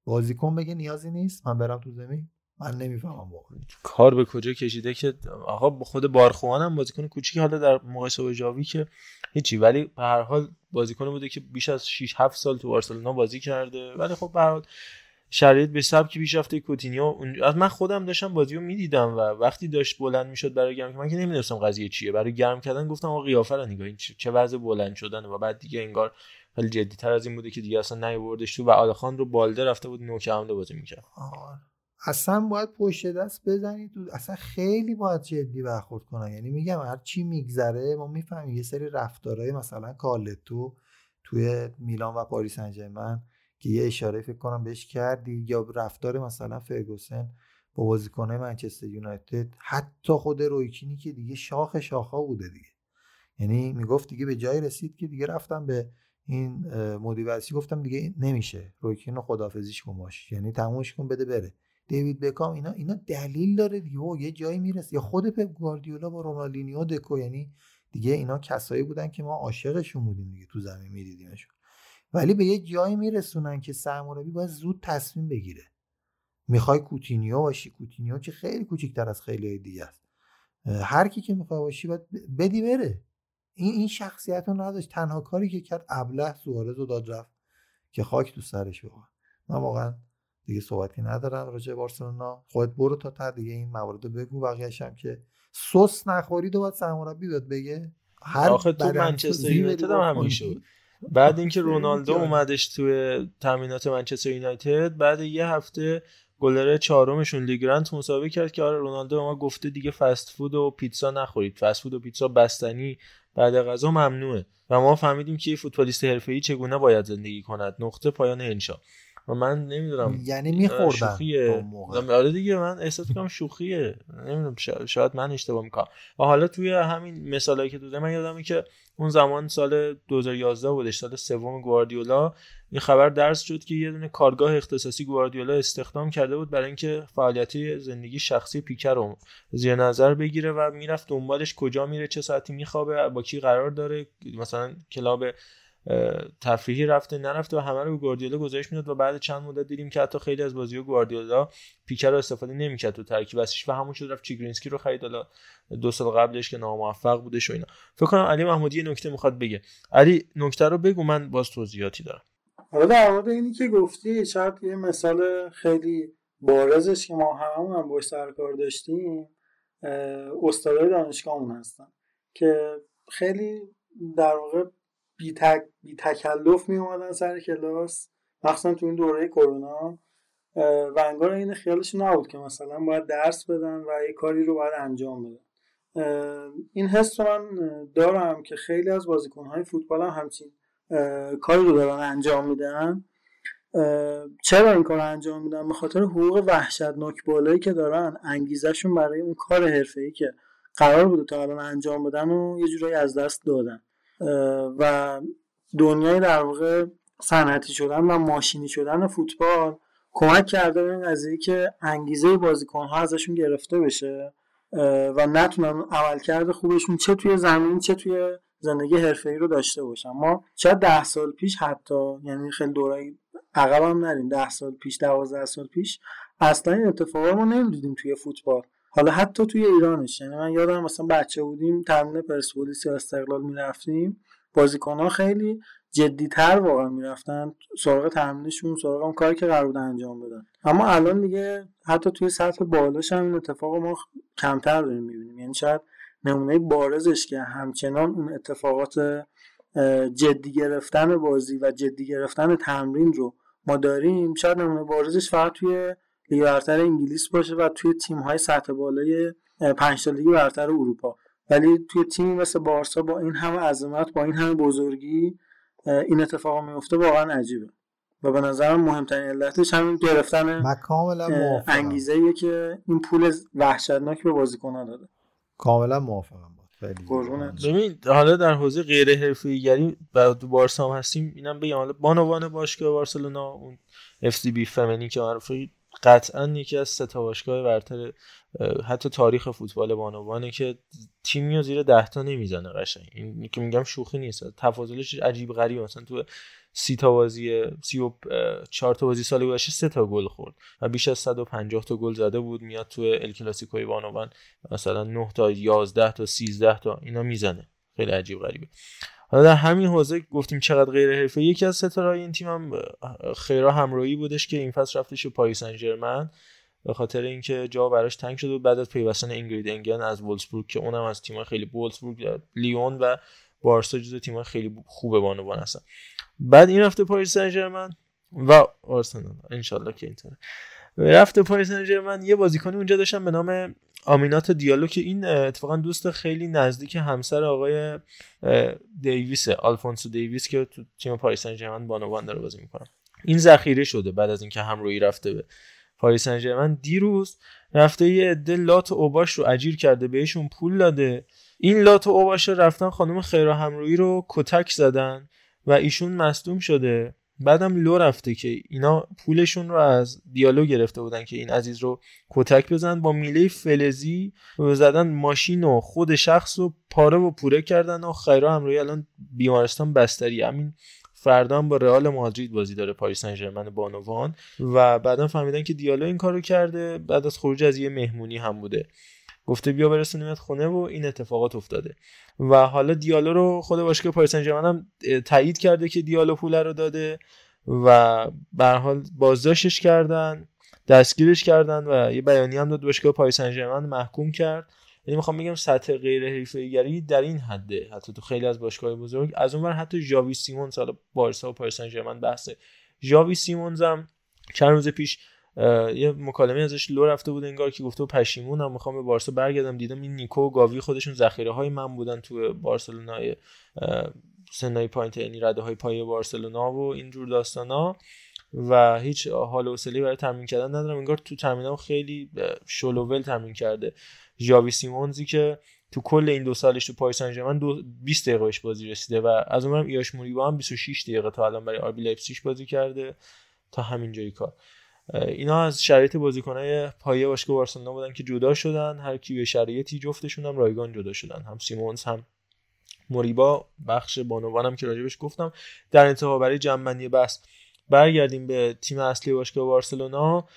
بازیکن بگه نیازی نیست؟ من برم تو زمین. من نمی‌فهمم واقعا.
کار به کجا کشیده که آقا خود بارخوان هم بازیکن کوچیکی حالا در مقایسه با جاوی که هیچی ولی به هر حال بازیکن بوده که بیش از 6 7 سال تو بارسلونا بازی کرده. ولی خب به هر حال شرایط به سبک پیشرفته کوتینیو از من خودم داشتم بازی رو می‌دیدم و وقتی داشت بلند می‌شد برای گرم من که نمی‌دونستم قضیه چیه. برای گرم کردن گفتم آقا قیافه رو نگاه چه وضع بلند شدن و بعد دیگه انگار خیلی جدی تر از این بوده که دیگه اصلا نیوردش تو. و آلخان رو بالده رفته بود نوک حمله بازی می‌کرد.
اصلا باید پشت دست بزنید اصلا خیلی باید جدی برخورد کنن. یعنی میگم هر چی میگذره ما می‌فهمیم یه سری رفتارهای مثلا کالتو توی میلان و پاریس انجرمن که یه اشاره فکر کنم بهش کردی یا رفتار مثلا فرگوسن با بازیکنه منچستر یونایتد حتی خود رویکینی که دیگه شاخ شاخا بوده دیگه. یعنی می‌گفت دیگه به جای رسید که دیگه رفتم به این مدیورسی گفتم دیگه نمیشه. رویکین رو خدافزیش کن باش. یعنی تمومش کن بده بره. دیوید بکام اینا اینا دلیل داره دیگه یه جایی می‌رسه. یا خود پپ گواردیولا با رونالدینیو دکو یعنی دیگه اینا کسایی بودن که ما عاشقشون بودیم دیگه تو زمین میدیدیمشون. ولی به یه جایی میرسونن که سرمربی باید زود تصمیم بگیره. می‌خوای کوتینیو باشی؟ کوتینیو که خیلی کوچیکتر از خیلی دیگه است. هر کی که می‌خوای باشی باید بدی بره. این این شخصیت رو نداشت. تنها کاری که کرد ابله سوارز رو داد رفت که خاک تو سرش واقعا من واقعا دیگه صحبتی ندارم راجع بارسلونا. خودت برو تا تا دیگه این موارد بگو. بقیه‌اش هم که سس نخورید و باید سرمربی بیاد بگه.
هر آخه تو منچستر یونایتد هم همین شد. بعد اینکه رونالدو اومدش توی تامینات منچستر یونایتد بعد یه هفته گلره چهارمشون لیگرانت مسابقه کرد که آره رونالدو ما گفته دیگه فست فود و پیتزا نخورید. فست فود و پیتزا بستنی بعد غذا ممنوعه. و ما فهمیدیم که فوتبالیست حرفه‌ای چگونه باید زندگی کند. نقطه پایان انشا و من نمی‌دونم
یعنی میخوردن
آره دیگه من احساس می‌کنم شوخیه. نمی‌دونم شاید من اشتباه می‌کنم. و حالا توی همین مثالایی که دوزه من یادمه که اون زمان سال 2011 بودش سال سوم گواردیولا این خبر درس شد که یه دونه کارگاه اختصاصی گواردیولا استخدام کرده بود برای اینکه فعالیتی زندگی شخصی پیکر رو زیر نظر بگیره و می‌رفت دنبالش کجا میره چه ساعتی میخوابه با کی قرار داره مثلا کلاب تفریحی رفته نرفته و همه رو گواردیولا گزارش می‌داد و بعد چند مدت دیدیم که حتی خیلی از بازی گواردیولا پیکر رو استفاده نمی‌کرد تو ترکیب. اصلیش و همون شد رفت چیگرینسکی رو خرید. حالا دو سال قبلش که ناموفق بودش و اینا. فکر کنم علی محمودی یه نکته می‌خواد بگه. علی نکته رو بگو من باز توضیحاتی دارم.
حالا در مورد اینی که گفتی شاید یه مثال خیلی بارزش که ما همون هم باش سرکار داشتیم استادای دانشگاهمون هستن که خیلی در واقع بی, تک، بی تکلف می اومدن سر کلاس مخصوصا تو این دوره کرونا. و انگار این خیالش نبود که مثلا باید درس بدن و یه کاری رو باید انجام بدن. این حس رو من دارم که خیلی از بازیکنهای فوتبال هم همچین کاری رو دارن انجام میدن. چرا این کار انجام میدن؟ به خاطر حقوق وحشتناک بالایی که دارن انگیزشون برای اون کار ای که قرار بوده تا الان انجام بدن و یه جورایی از دست دادن. و دنیای در واقع صنعتی شدن و ماشینی شدن فوتبال کمک کرده به این قضیه که انگیزه بازیکنها ازشون گرفته بشه و نتونن عملکرد خوبشون چه توی زمین چه توی زندگی حرفه‌ای رو داشته باشن. ما شاید ده سال پیش حتی یعنی خیلی دورای عقب هم نریم ده سال پیش دوازده سال پیش اصلا این اتفاقا ما نمی‌دیدیم توی فوتبال. حالا حتی توی ایرانش. یعنی من یادم مثلا بچه بودیم تمرین پرسپولیس یا استقلال می‌رفتیم. بازیکنها خیلی جدیتر واقعا می‌رفتن سراغ تمرینشون سراغ اون کاری که قرار بود انجام بدن. اما الان دیگه حتی توی سطح بالاش هم این اتفاق ما کمتر داریم می‌بینیم. یعنی شاید نمونه بارزش که همچنان اون اتفاقات جدی گرفتن بازی و جدی گرفتن تمرین رو ما داریم شاید نمونه بارزش فقط توی لیگ برتر انگلیس باشه و توی تیم های سطح بالای پنج تا لیگ برتر اروپا. ولی توی تیمی مثل بارسا با این همه عظمت با این همه بزرگی این اتفاق میفته واقعا عجیبه. و به نظرم مهمترین علتش همین گرفتن انگیزه که این پول وحشتناک به بازیکنان داده.
کاملا موافقم.
ببین حالا در حوزه غیر حرفه‌ای گری بعد بارسا هم هستیم اینم بگم حالا بانوان باشگاه بارسلونا اون اف سی بی فمنی که معروفه قطعا یکی از سه تا باشگاه برتر حتی تاریخ فوتبال بانوانه که تیمی رو زیر ده تا نمی‌زنه قشنگ. این که میگم شوخی نیست. تفاضلش عجیب غریب مثلا تو سی تا بازی سی و چهار تا بازی سال گذشته سه تا گل خورد و بیش از 150 تا گل زده بود. میاد تو ال کلاسیکوی بانوان مثلا 9 تا 11 تا 13 تا اینا می‌زنه. خیلی عجیب غریبه. حالا در همین حوزه گفتیم چقدر غیر حرفه یکی از ستارهای این تیم هم خیرا همراوی بودش که این فصل رفتش به پاریس سن به خاطر اینکه جا براش تنگ شده بود بعد از پیوستن اینگرید انگن از وولسبورگ که اونم از تیم خیلی وولسبورگ لیون و بارسا جزو تیم خیلی خوب بانوان هستن. بعد این رفته پاریس سن و آرسنال. انشالله که اینطوره. رفته پاریس سن یه بازیکنی اونجا داشتن به نام آمینات دیالو که این اتفاقا دوست خیلی نزدیک همسر آقای دیویس آلفونسو دیویس که تو تیم پاریس سن ژرمن بانوان داره بازی می‌کنه این ذخیره شده بعد از اینکه همراوی رفته به پاریس سن دیروز رفته یه عده لات اوباش رو اجیر کرده بهشون پول داده. این لات و اوباش رفتن خانم خیرا همراوی رو کتک زدن و ایشون مصدوم شده. بعدم لو رفته که اینا پولشون رو از دیالو گرفته بودن که این عزیز رو کتک بزن با میله فلزی زدن ماشین و خود شخص رو پاره و پوره کردن و خیرا همراوی الان بیمارستان بستری. همین فردا هم با رئال مادرید بازی داره پاریس سن ژرمن بانوان. و بعدا فهمیدن که دیالو این کارو کرده بعد از خروج از یه مهمونی هم بوده. گفته بیا برسونیمت خونه و این اتفاقات افتاده. و حالا دیالو رو خود باشگاه پاریس هم تایید کرده که دیالو پول رو داده و به حال بازداشتش کردن دستگیرش کردن و یه بیانی هم داد باشگاه پاریس محکوم کرد. یعنی می‌خوام بگم سطح غیر حرفه‌ایگری در این حده حتی تو خیلی از باشگاه بزرگ. از اونور حتی ژاوی سیمونز حالا بارسا و پاریس سن بحثه. ژاوی سیمونز هم چند روز پیش یه مکالمه ازش لو رفته بود انگار که گفته پشیمونم می‌خوام به بارسا برگردم. دیدم این نیکو و گاوی خودشون ذخیره های من بودن تو بارسلونا سنای پایین یعنی رده های پای بارسلونا و اینجور داستانا. و هیچ حال و حوصله برای تمرین کردن ندارم. انگار تو تمرینام خیلی شلوول تمرین کرده. ژاوی سیمونزی که تو کل این دو سالش تو پاریس سن 20 دقیقه بازی رسیده و از اونم ایلاش موریبا هم 26 دقیقه تا الان برای آربی لایپزیگ بازی کرده. تا همین جایی کار. اینا از شرایط بازیکنای پایه باشگاه بارسلونا بودن که جدا شدن هر کی به شرایطی جفتشون هم رایگان جدا شدن. هم سیمونز هم موریبا. بخش بانوانم که راجبش گفتم. در انتها برای جمع‌بندی بس برگردیم به تیم اصلی باشگاه بارسلونا.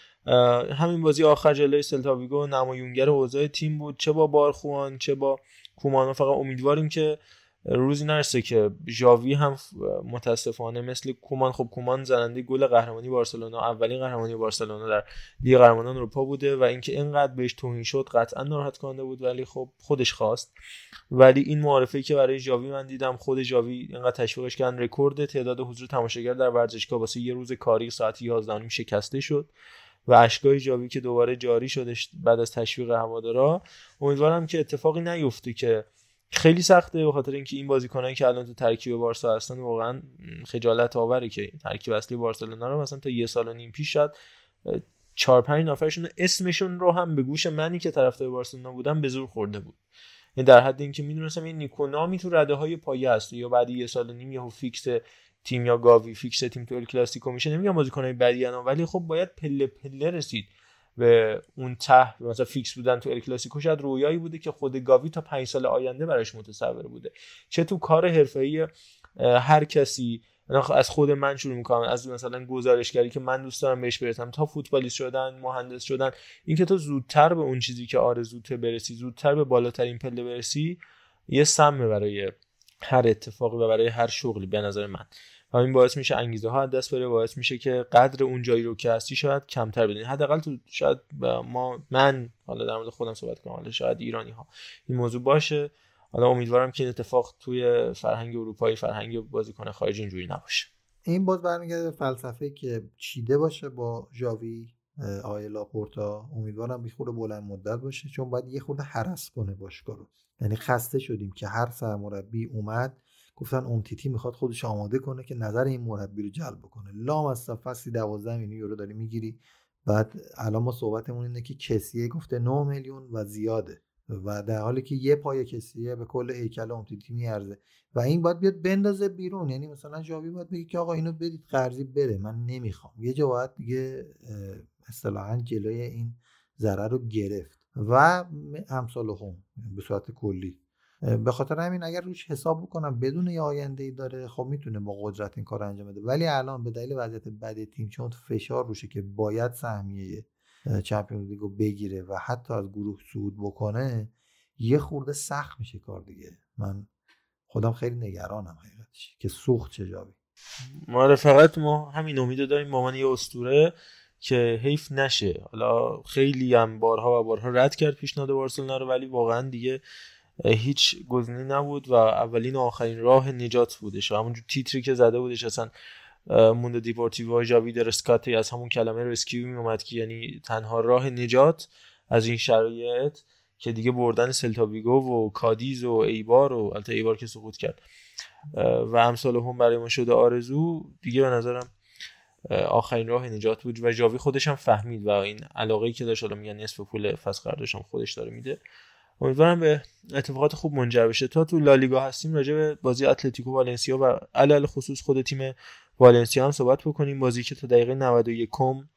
همین بازی آخر جلوی سلتاویگو نمایانگر اوضاع تیم بود. چه با بارخوان چه با کومانو. فقط امیدواریم که روزی نرسه که ژاوی هم متاسفانه مثل کومان خب کومان زننده گل قهرمانی بارسلونا اولین قهرمانی بارسلونا در لیگ قهرمانان اروپا بوده و اینکه اینقدر بهش توهین شد قطعا ناراحت کننده بود ولی خب خودش خواست. ولی این معارفه که برای ژاوی من دیدم خود ژاوی اینقدر تشویقش کردن رکورد تعداد حضور تماشاگر در ورزشگاه واسه یه روز کاری ساعت 11 شکسته شد و اشکای جاوی که دوباره جاری شدش بعد از تشویق هوادارا امیدوارم که اتفاقی نیفته که خیلی سخته به خاطر اینکه این بازیکنایی که الان تو ترکیب بارسا هستن واقعا خجالت آوره که ترکیب اصلی بارسلونا رو مثلا تا یه سال و نیم پیش شد چهار پنج نفرشون اسمشون رو هم به گوش منی که طرفدار بارسلونا بودم به زور خورده بود. یعنی در حد اینکه می‌دونستم این نیکو نامی تو رده های پایه هست. یا بعد یه سال و نیم یهو فیکس تیم یا گاوی فیکس تیم تو کلاسیکو میشه. نمیگم بازیکنای بدی ولی خب باید پله پله رسید. به اون ته مثلا فیکس بودن تو ال کلاسیکو شاید رویایی بوده که خود گاوی تا پنج سال آینده براش متصور بوده. چه تو کار حرفه‌ای هر کسی از خود من شروع می‌کنم. از مثلا گزارشگری که من دوست دارم بهش برسم تا فوتبالیست شدن مهندس شدن اینکه تو زودتر به اون چیزی که آرزوت برسی زودتر به بالاترین پله برسی یه سمه برای هر اتفاقی و برای هر شغلی به نظر من. و این باعث میشه انگیزه ها دست بره باعث میشه که قدر اون جایی رو که هستی شاید کمتر بدین حداقل تو شاید ما من حالا در مورد خودم صحبت کنم حالا شاید ایرانی ها این موضوع باشه. حالا امیدوارم که این اتفاق توی فرهنگ اروپایی فرهنگ بازیکن خارجی اینجوری نباشه.
این باز برمیگرده فلسفه که چیده باشه با ژاوی آقای لاپورتا امیدوارم یه خورده بلند مدت باشه چون باید یه خورده حرس کنه باشگاه رو. یعنی خسته شدیم که هر سرمربی اومد گفتن امتیتی می‌خواد خودش آماده کنه که نظر این مربی رو جلب کنه لام از فصلی 12 میلیون یورو داری می‌گیری. بعد الان ما صحبتمون اینه که کسیه گفته 9 میلیون و زیاده. و در حالی که یه پای کسیه به کل هیکل امتیتی میارزه. و این باید بیاد بندازه بیرون. یعنی مثلا جاوی باید بگه که آقا اینو بدید قرضی بره. من نمی‌خوام. یه جا باید دیگه اصطلاحا جلوی این ضرر رو گرفت. و امثال هم به صورت کلی. به خاطر همین اگر روش حساب بکنم بدون یه آینده ای داره خب می‌تونه با قدرت این کار انجام بده. ولی الان به دلیل وضعیت بد تیم چون فشار روشه که باید سهمیه چمپیونز لیگو بگیره و حتی از گروه صعود بکنه یه خورده سخت میشه کار دیگه. من خودم خیلی نگرانم حقیقتش که سوخت چه جابی
ما فقط ما همین امیدو داریم با من یه اسطوره که حیف نشه. حالا خیلی هم بارها و بارها رد کرد پیشنهاد بارسلونا رو ولی واقعا دیگه هیچ گزینه‌ای نبود و اولین و آخرین راه نجات بودش و همونجور تیتری که زده بودش اصلا موندو دیپورتیو جاوی de rescate از همون کلمه rescue می اومد که یعنی تنها راه نجات از این شرایط که دیگه بردن سلتاویگو و کادیز و ایبار و البته ایبار که سقوط کرد و امثال هم برای ما شده آرزو دیگه به نظرم آخرین راه نجات بود و جاوی خودش هم فهمید و این علاقه که داشت حالا میگن نصف پول فصل قراردادش خودش داره میده. امیدوارم به اتفاقات خوب منجر بشه. تا تو لالیگا هستیم راجع به بازی اتلتیکو والنسیا و علی‌الخصوص خود تیم والنسیا هم صحبت بکنیم. بازی که تا دقیقه 91 کم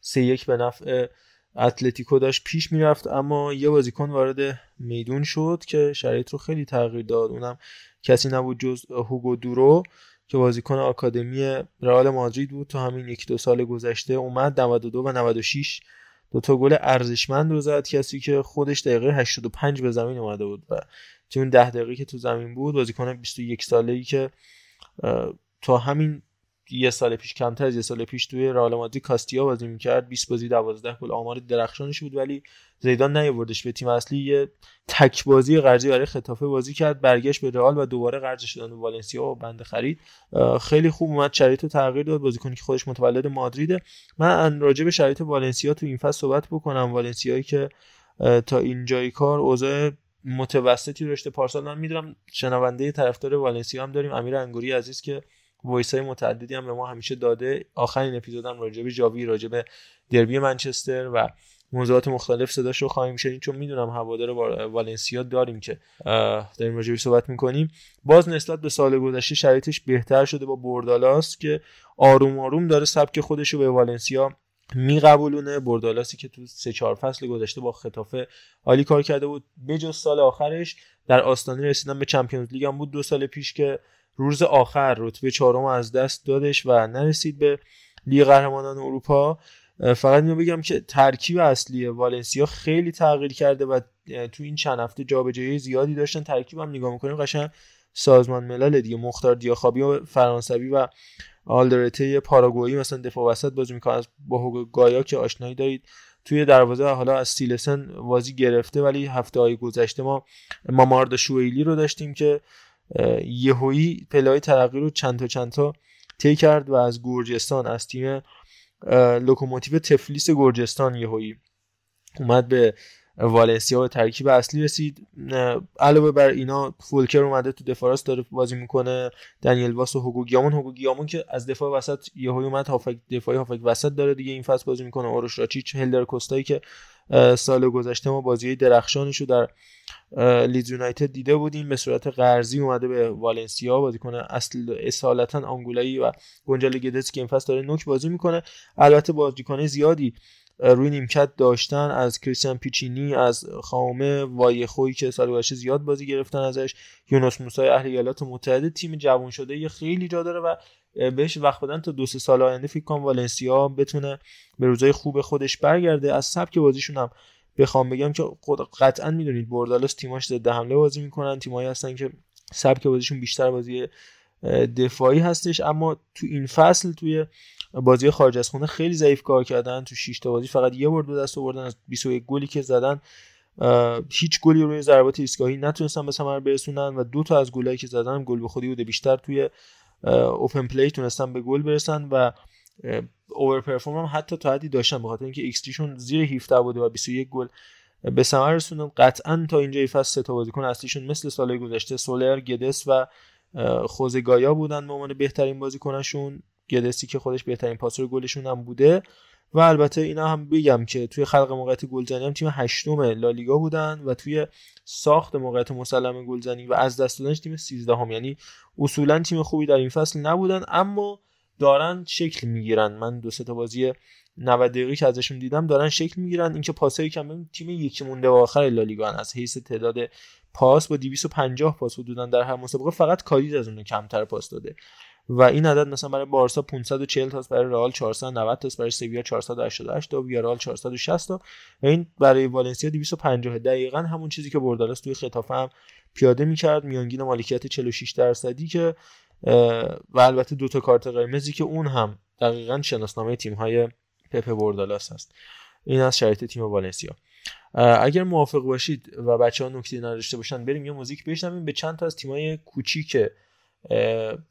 3 یک به نفع اتلتیکو داشت پیش می‌رفت اما یه بازیکن وارد میدون شد که شرایط رو خیلی تغییر داد. اونم کسی نبود جز هوگو دورو که بازیکن آکادمی رئال مادرید بود. تا همین یک دو سال گذشته اومد 92 و 96 دو تا گل ارزشمند رو زد. کسی که خودش دقیقه 85 به زمین اومده بود و تو اون 10 دقیقه که تو زمین بود بازیکن 21 ساله ای که تا همین یه سال پیش کمتر از یه سال پیش توی رئال مادرید کاستیا بازی می‌کرد. 20 بازی 12 گل. آمار درخشانش بود ولی زیدان نیاوردش به تیم اصلی. یه تک بازی قرضی برای خطافه بازی کرد. برگشت به رئال و دوباره قرض شدن به والنسیا و بنده خرید. خیلی خوب اومد. شرایط تغییر داد. بازیکنی که خودش متولد مادریده. من راجع به شرایط والنسیا تو این فصل صحبت بکنم. والنسیایی که تا اینجای کار اوضاع متوسطی داشته. پارسال من می‌دونم شنونده طرفدار والنسیا هم داریم. امیر انگوری عزیز که voice های متعددی هم به ما همیشه داده. آخرین اپیزودم راجع به جاوی راجع به دربی منچستر و موضوعات مختلف صداش رو خواهیم شنید. چون می‌دونم هوادار والنسیا داریم که داریم راجع صحبت می‌کنیم. باز نسبت به سال گذشته شرایطش بهتر شده با بردالاس که آروم آروم داره سبک خودش رو به والنسیا میقبولونه. بردالاسی که تو سه چهار فصل گذشته با خطافه عالی کار کرده بود. بجز سال آخرش در آستانه رسیدن به چمپیونز لیگ هم بود. دو سال پیش که روز آخر رتبه چهارم از دست دادش و نرسید به لیگ قهرمانان اروپا. فقط اینو بگم که ترکیب اصلی والنسیا خیلی تغییر کرده و تو این چند هفته جابجایی زیادی داشتن. ترکیب هم نگاه می‌کنیم قشنگ سازمان ملل دیگه مختار دیاخابی و فرانسوی و آلدرته پاراگوئی مثلا دفاع وسط بازی می‌کنه. با هوگو گایا که آشنایی دارید. توی دروازه حالا از سیلسن بازی گرفته ولی هفته های گذشته ما ماماردشویلی رو داشتیم که یهویی پله‌های ترقی رو چند تا چند تا طی کرد و از گرجستان از تیم لوکوموتیو تفلیس گرجستان یهویی اومد به والنسیا و ترکیب اصلی رسید. علاوه بر اینا فولکر اومده تو دفاع راست داره بازی می‌کنه. دنیل واس و هوگو گیامون هوگو گیامون که از دفاع وسط یهویی اومد هافک دفاعی هافک وسط داره دیگه این فصل بازی می‌کنه. اوروش راچیچ هلدر کوستایی که سال گذشته ما بازی درخشانش رو در لیدز یونایتد دیده بودیم به صورت قرضی اومده به والنسیا بازی کنه اصل اصالتا آنگولایی و گنجال گدس که این فصل داره نوک بازی می‌کنه. البته بازیکن زیادی روی نیمکت داشتن از کریستیان پیچینی از خامه وایخوی که سال گذشته زیاد بازی گرفتن ازش یونس موسای اهل ایالات متحده تیم جوان شده یه خیلی جا داره و بهش وقت بدن تا دو سه سال آینده فکر کنم والنسیا بتونه به روزای خوب خودش برگرده. از سبک بازیشون هم بخوام بگم که قطعا می‌دونید بردالس تیماش ضد حمله بازی می‌کنن. تیمایی هستن که سبک بازیشون بیشتر بازی دفاعی هستش. اما تو این فصل توی بازی خارج از خونه خیلی ضعیف کار کردن. تو 6 تا بازی فقط یه بار دو دست آوردن از 21 گلی که زدن هیچ گلی روی ضربات ایستگاهی نتونستن به ثمر برسونن و دو تا از گلایی که زدن گل به خودی بوده. بیشتر توی open play تونستن به گل برسن و overperform هم حتی تا حدی داشتن بخاطر اینکه ایکس شون زیر 17 بوده و 21 گل به ثمر رسوندن. قطعا تا اینجا فصل سه تا بازیکن اصلیشون مثل سال گذشته سولر گدس و خوزه گایا بودن به عنوان بهترین بازیکنشون. گدسی که خودش بهترین پاسور گلشون هم بوده. و البته اینا هم بگم که توی خلق موقعیت گلزنی هم تیم هشتم لالیگا بودن و توی ساخت موقعیت مسلم گلزنی و از دست دادنش تیم 13 هم یعنی اصولا تیم خوبی در این فصل نبودن اما دارن شکل می‌گیرن. من دو سه تا بازی 90 دقیقه که ازشون دیدم دارن شکل می‌گیرن. اینکه پاسای کم تیم یکی مونده و آخر لالیگا از حیث تعداد پاس با 250 پاس حدودا در هر مسابقه فقط کادیز از اون کمتر پاس داده. و این عدد مثلا برای بارسا 540 تاست برای رئال 490 تاست برای سویا 488 تا ویارال 460 تا. و این برای والنسیا 250 دقیقا همون چیزی که بردالس توی خطافه هم پیاده می‌کرد. میانگین مالکیت 46 درصدی که و البته دو تا کارت قرمزی که اون هم دقیقا شناسنامه تیم های پپ بردالاس هست. این از شرایط تیم والنسیا. اگر موافق باشید و بچه ها نکته نداشته باشن بریم یه موزیک بشنویم. به چند تا از تیمای کوچیک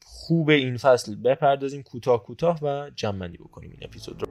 خوب این فصل بپردازیم کوتاه کوتاه و جمع بکنیم این اپیزود رو.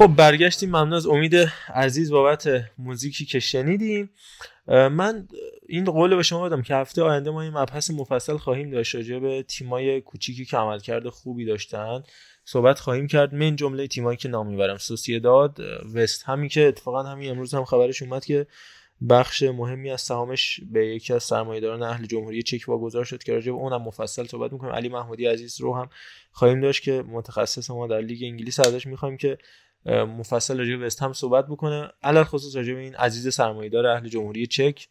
خب برگشتیم. ممنون از امید عزیز بابت موزیکی که شنیدیم. من این قول به شما بدم که هفته آینده ما این مبحث مفصل خواهیم داشت راجع به تیمای کوچیکی که عملکرد خوبی داشتن. صحبت خواهیم کرد. من جمله تیمایی که نام می‌برم. سوسیداد وست. همی که اتفاقا همین امروز هم خبرش اومد که بخش مهمی از سهامش به یکی از سرمایه‌داران اهل جمهوری چک واگذار شد که راجع به اونم مفصل صحبت می‌کنیم. علی محمودی عزیز رو هم خواهیم داشت که متخصص ما در لیگ انگلیس ازش می‌خوایم که مفصل راجع به هم صحبت بکنه. علی‌الخصوص راجع به این عزیز سرمایه‌دار اهل جمهوری چک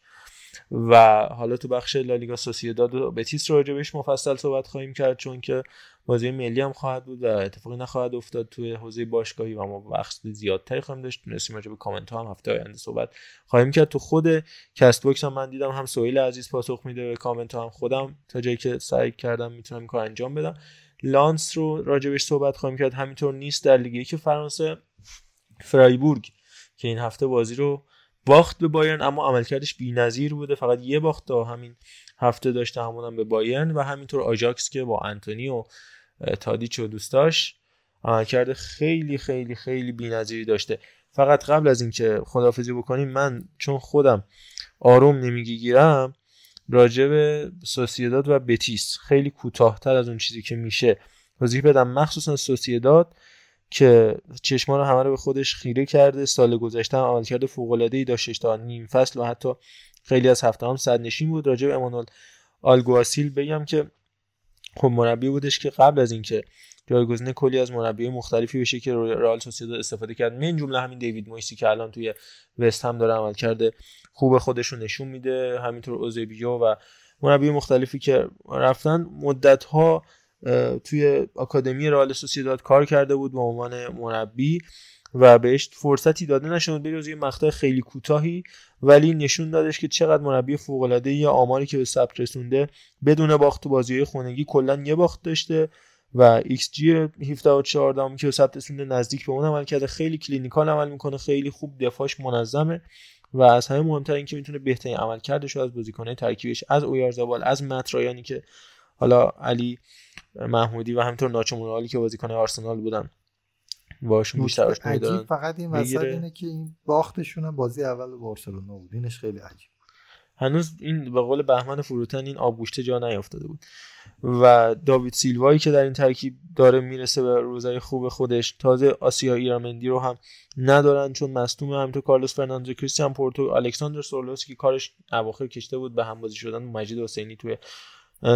و حالا تو بخش لالیگا سوسییداد و بتیس راجع بهش مفصل صحبت خواهیم کرد چون که بازی ملی هم خواهد بود و اتفاقی نخواهد افتاد توی حوزه باشگاهی و ما وقت زیادتری خواهیم داشت. تونستیم راجع به کامنت ها هم هفته آینده صحبت خواهیم کرد. تو خود کست باکس هم من دیدم هم سویل عزیز پاسخ میده به کامنت ها هم خودم. تا جایی که سعی کردم می‌تونم کار انجام بدم. لانس رو راجبش صحبت خواهیم کرد. همینطور نیست در لیگ که فرانسه فرایبورگ که این هفته بازی رو باخت به بایرن اما عملکردش بی‌نظیر بوده. فقط یه باخت تا همین هفته داشته همونم به بایرن و همینطور آجاکس که با انتونی و تادیچ و دوستاش عملکرد خیلی خیلی خیلی بی‌نظیری داشته. فقط قبل از اینکه خدافزی بکنیم من چون خودم آروم نمی‌گیرم راجع به سوسیداد و بتیس. خیلی کوتاهتر از اون چیزی که میشه توضیح بدم. مخصوصا سوسیداد که چشما رو همه رو به خودش خیره کرده سال گذشته هم عملکرد فوق العاده ای داشتش تا نیم فصل و حتی خیلی از هفته هم صد نشین بود. راجع به امانوئل آلگواسیل بگم که خب مربی بودش که قبل از اینکه جایگزین کلی از مربی مختلفی بشه که رئال سوسیداد استفاده کرد. من جمله همین دیوید مویسی که الان توی وست هم داره عملکرد خوب خودش رو نشون میده. همینطور اوزبیو و مربی مختلفی که رفتن مدت ها توی آکادمی رئال سوسیداد کار کرده بود به عنوان مربی و بهش فرصتی داده نشد به یه مقطع خیلی کوتاهی ولی نشون دادش که چقدر مربی فوق العاده آماری که به ثبت رسونده بدون باخت تو بازی خونگی کلا یه باخت داشته. و ایکس جی 17 دام که ثبت رسونده نزدیک به اون عمل کرده. خیلی clinical عمل می‌کنه خیلی خوب دفاعش منظمه و از همه مهمتر اینکه می‌تونه بهترین عمل کردش از بازیکنه ترکیبش از اویارزابال از مترایانی که حالا علی محمودی و همینطور ناچو که بازیکن آرسنال بودن باشون بیشتر آشنایی
فقط این وسط اینه که این باختشون بازی اول بارسلونا بود. اینش خیلی عجیب.
هنوز این به قول بهمن فروتن این آبگوشته جا نیافتاده بود. و داوید سیلوایی که در این ترکیب داره می‌رسه به روزای خوب خودش تازه آسیا ایرامندی رو هم ندارن چون مصدوم همینطور کارلوس فرناندو کریستیان پورتو الکساندر سورلوس که کارش اواخر کشیده بود به همبازی شدن مجید حسینی توی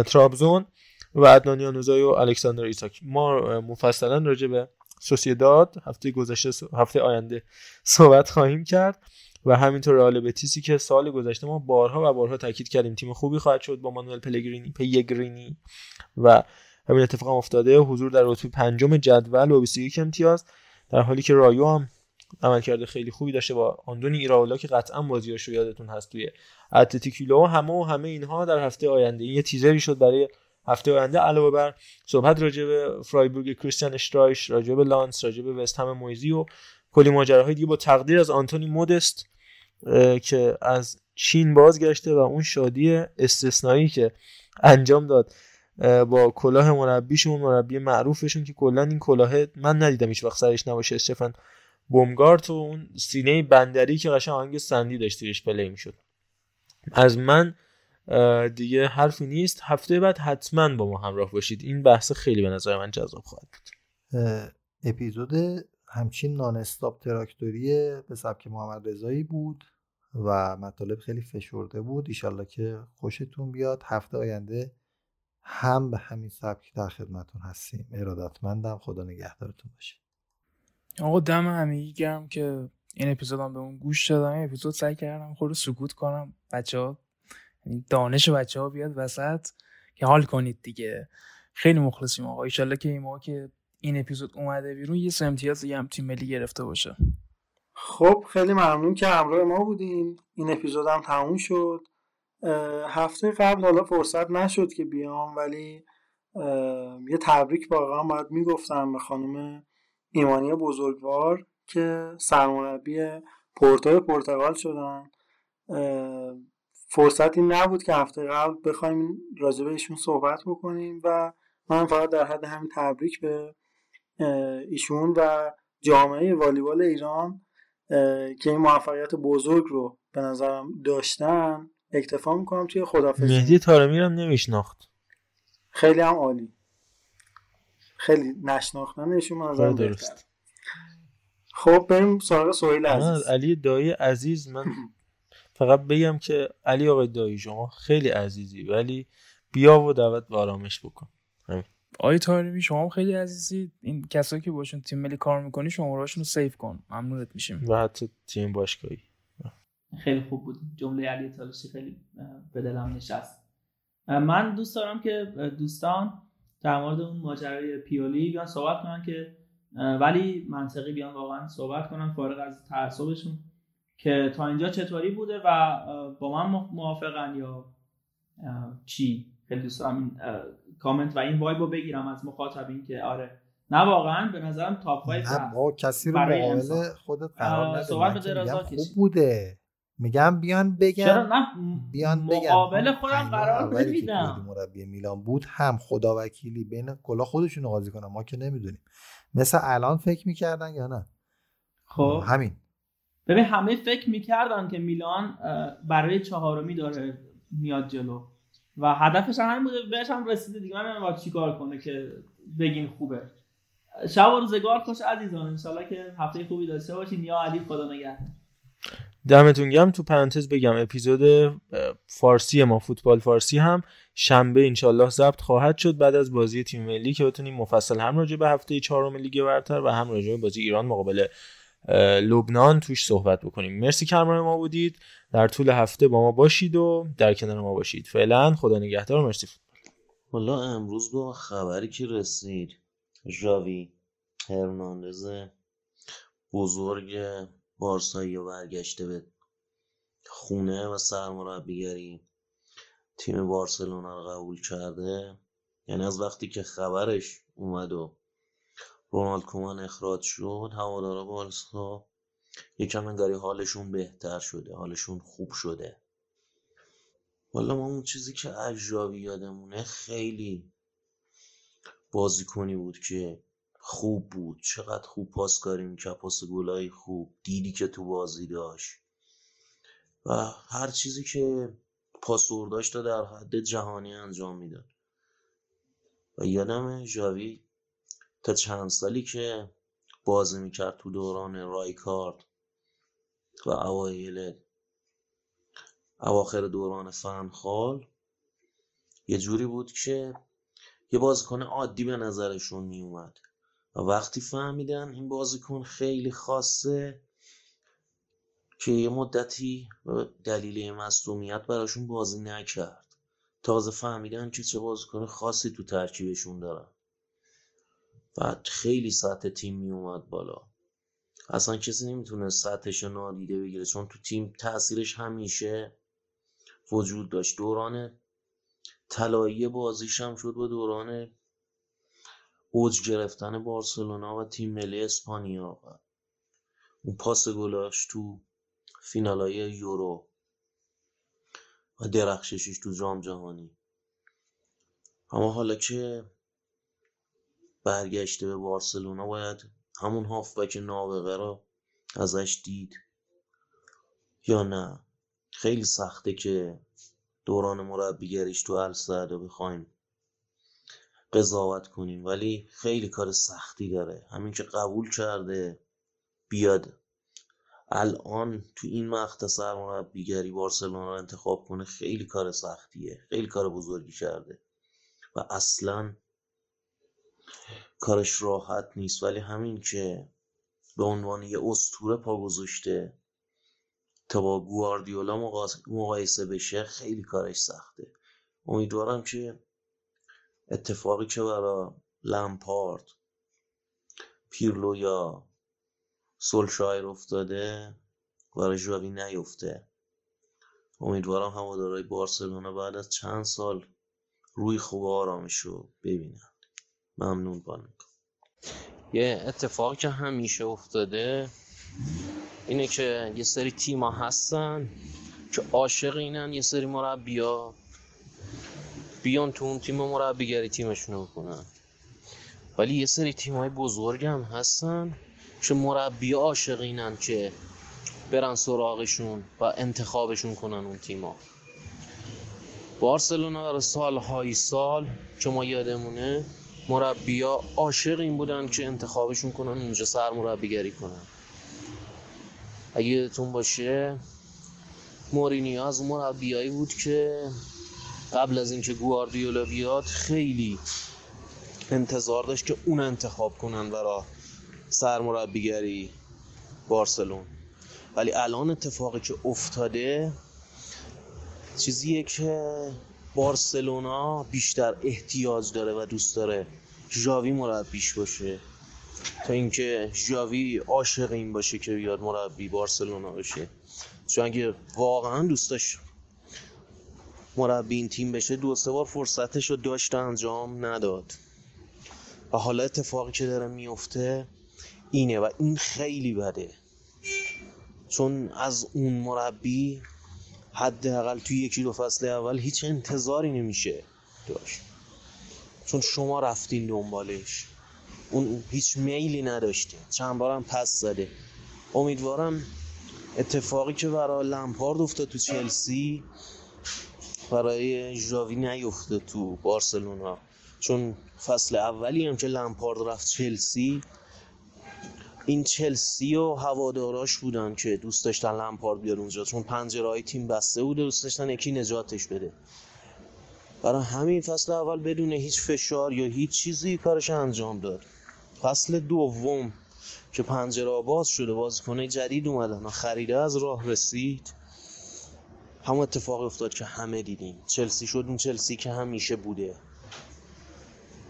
ترابزون و عدنان و الکساندر ایساک. ما مفصلا راجع به سوسیداد هفته گذشته هفته آینده صحبت خواهیم کرد. و همینطور رئال بتیسی که سال گذشته ما بارها و بارها تاکید کردیم تیم خوبی خواهد شد با مانوئل پلگرینی پیگرینی و همین اتفاق هم افتاده. حضور در رتبه پنجم جدول با 21 امتیاز. در حالی که رایو هم عملکرد خیلی خوبی داشته با آندونی ایراولا که قطعا بازیاشو یادتون هست توی اتلتیکیلو. و همه و همه اینها در هفته آینده. این یه تیزری شد برای هفته آینده. علاوه بر صحبت راجع به فرایبورگ کریستیان اشترایش راجع به لانس راجع به وست هم مویزی و کلی ماجراهای دیگه. با تقدیر از آنتونی مودست که از چین بازگشته و اون شادی استثنایی که انجام داد با کلاه مربیشون مربی معروفشون که کلا این کلاه من ندیدم هیچ وقت سرش نباشه. استفن بومگارت و اون سینه بندری که قشنگ آهنگ سندی داشتیش پلی می‌شد. از من دیگه حرفی نیست. هفته بعد حتما با ما همراه باشید. این بحث خیلی به نظر من جذاب خواهد بود.
اپیزود همچین نان استاپ تراکتوری به سبک محمد رضایی بود. و مطالب خیلی فشرده بود. ایشالله که خوشتون بیاد. هفته آینده هم به همین سبک در خدمتون هستیم. ارادتمندم. خدا نگهدارتون باشه.
آقا دم همه گرم که این اپیزود هم به اون گوش دادم این اپیزود سعی کردم خود سکوت کنم. بچه ها یعنی دانش بچه ها بیاد وسط که حال کنید دیگه. خیلی مخلصیم آقا. ایشالله که این که این اپیزود اومده بیرون یه امتیاز دیگه هم تیم ملی گرفته باشه.
خب خیلی ممنون که همراه ما بودیم این اپیزود هم تموم شد. هفته قبل حالا فرصت نشد که بیام ولی یه تبریک واقعا باید می‌گفتم به خانم ایمانی بزرگوار که سرمربی پورتو پرتغال شدن. فرصتی نبود که هفته قبل بخوایم راجع ایشون صحبت بکنیم و من فقط در حد همین تبریک به ایشون و جامعه والیبال ایران که این موفقیت بزرگ رو به نظرم داشتن اکتفا می‌کنم توی خدافزی
مهدی تارمی هم نمیشناخت.
خیلی هم عالی. خیلی نشناختنشون من نظرم درست خب بریم سراغ سویل عزیز.
علی دایی عزیز من فقط بگم که علی آقای دایی شما خیلی عزیزی ولی بیا و دعوت به آرامش بکن. همین.
آی تاریمی شما خیلی عزیزی. این کسایی که باشون تیم ملی کار می‌کنی شمارهاشون رو سیف کن. ممنونت میشیم.
و حتی تیم باشگاهی.
خیلی خوب بود. جمله علی تالشی خیلی به دلم نشست. من دوست دارم که دوستان در مورد اون ماجرای پیولی بیان صحبت کنن که ولی منطقی بیان واقعا صحبت کنن فارغ از تعصبشون که تا اینجا چطوری بوده و با من موافقن یا چی؟ خیلی دوست دارم کامنت و این وایب رو بگیرم از مخاطبین که آره. نه واقعا به نظرم تاپ 5
نه با کسی رو مقابل خودت قرار نده خوب بوده. میگم بیان بگن
چرا؟ نه
بیان بگن
مقابل خودم قرار نمیدم
مربی میلان بود هم خدا وکیلی بین کلا خودشون قاضی کنن. ما که نمی‌دونیم. مثل الان فکر می‌کردن یا نه؟
خب.
همین.
ببین همه فکر می‌کردن که میلان برای چهارمی داره میاد جلو. و هدفش هم بوده بهش هم رسیده دیگه. من باید چیکار کنه که بگین خوبه. شب و روزگار خوش عزیزان. انشالله که هفته خوبی داشته باشین. یا علی خدا نگهدار.
دمتون گرم. تو پرانتز بگم اپیزود فارسی ما فوتبال فارسی هم شنبه انشالله ضبط خواهد شد. بعد از بازی تیم ملی که بتونیم مفصل هم راجع به هفته چهارم لیگ برتر و هم راجع به بازی ایران مقابل لبنان توش صحبت بکنیم. مرسی که ما بودید. در طول هفته با ما باشید و در کنار ما باشید. فعلا خدا نگهدار مرسی
حالا امروز با خبری که رسید ژاوی هرناندز بزرگ بارسایی و برگشته به خونه و سرمربیگری تیم بارسلونا رو قبول کرده. یعنی از وقتی که خبرش اومد و رونالد کومان اخراج شد هوادارا بارسا یکم انگاری حالشون بهتر شده حالشون خوب شده. والا ما اون چیزی که از ژاوی یادمونه خیلی بازیکنی بود که خوب بود. چقدر خوب پاسکاری می‌کرد پاس گلای خوب دیدی که تو بازی داشت. و هر چیزی که پاسورداش رو در حد جهانی انجام می‌داد. و یادم ژاوی تا چند سالی که بازی می‌کرد تو دوران رایکارد و اوایل اواخر دوران فنخال یه جوری بود که یه بازیکن عادی به نظرشون میومد و وقتی فهمیدن این بازیکن خیلی خاصه که یه مدتی دلیل مصومیت براشون بازی نکرد. تازه فهمیدن که چه بازیکن خاصی تو ترکیبشون دارن. بعد خیلی سطح تیم میومد بالا. اصلا کسی نمی‌تونه سطحش رو نادیده بگیره چون تو تیم تاثیرش همیشه وجود داشت. دوران طلایی بازیش هم شد با دوران اوج گرفتن بارسلونا و تیم ملی اسپانیا. و اون پاس گلاش تو فینالای یورو و درخششش تو جام جهانی. اما حالا که برگشته به بارسلونا باید همون هافبک نابغه رو ازش دید یا نه؟ خیلی سخته که دوران مربیگریش تو السعده بخوایم قضاوت کنیم ولی خیلی کار سختی داره. همین که قبول کرده بیاد الان تو این مقطع سرمربیگری بارسلونا رو انتخاب کنه خیلی کار سختیه خیلی کار بزرگی کرده و اصلا کارش راحت نیست ولی همین که به عنوان یه استوره پا گذاشته تا با گواردیولا مقایسه بشه خیلی کارش سخته. امیدوارم که اتفاقی که برای لمپارد پیرلو یا سولشایر افتاده برای ژاوی نیفته. امیدوارم هوادارهای بارسلونا بعد از چند سال روی خوب آرامش رو ببینند ممنون بانک. یه اتفاقی که همیشه افتاده اینه که یه سری تیما هستن که عاشق اینن یه سری مربیا بیان تو اون تیم مربیگری تیمشون بکنن. ولی یه سری تیم های بزرگ هم هستن که مربی عاشق اینن که برن سراغشون و انتخابشون کنن اون تیما. بارسلونا در سالهای سال که ما یادمونه مربیا عاشق این بودن که انتخابشون کنن اونجا سرمربیگری کنن. اگه یادتون باشه مورینیو از مربیایی بود که قبل از اینکه گواردیولا بیاد خیلی انتظار داشت که اون انتخاب کنن برای سرمربیگری بارسلون. ولی الان اتفاقی که افتاده چیزیه که بارسلونا بیشتر احتیاج داره و دوست داره ژاوی مربیش باشه. تا اینکه ژاوی عاشق این باشه که بیاد مربی بارسلونا باشه. چون اگه واقعا دوست داشت مربی این تیم بشه دو سه بار فرصتش رو داشت انجام نداد. و حالا اتفاقی که داره میفته اینه و این خیلی بده. چون از اون مربی حداقل توی یکی دو فصل اول هیچ انتظاری نمیشه داشت چون شما رفتین دنبالش. اون هیچ میلی نداشته چند بارم پس زده. امیدوارم اتفاقی که برای لمپارد افتاد تو چلسی برای ژاوی نیفته تو بارسلونا. چون فصل اولی هم که لمپارد رفت چلسی این چلسی و هواداراش بودن که دوست داشتن لمپارد بیاد اونجا. چون پنجره تیم بسته بوده دوست داشتن یکی نجاتش بده. برای همین فصل اول بدون هیچ فشار یا هیچ چیزی کارش انجام داد. فصل دوم که پنجره باز شده بازیکنه جدید اومدن و خریده از راه رسید. همون اتفاق افتاد که همه دیدیم. چلسی شد اون چلسی که همیشه بوده.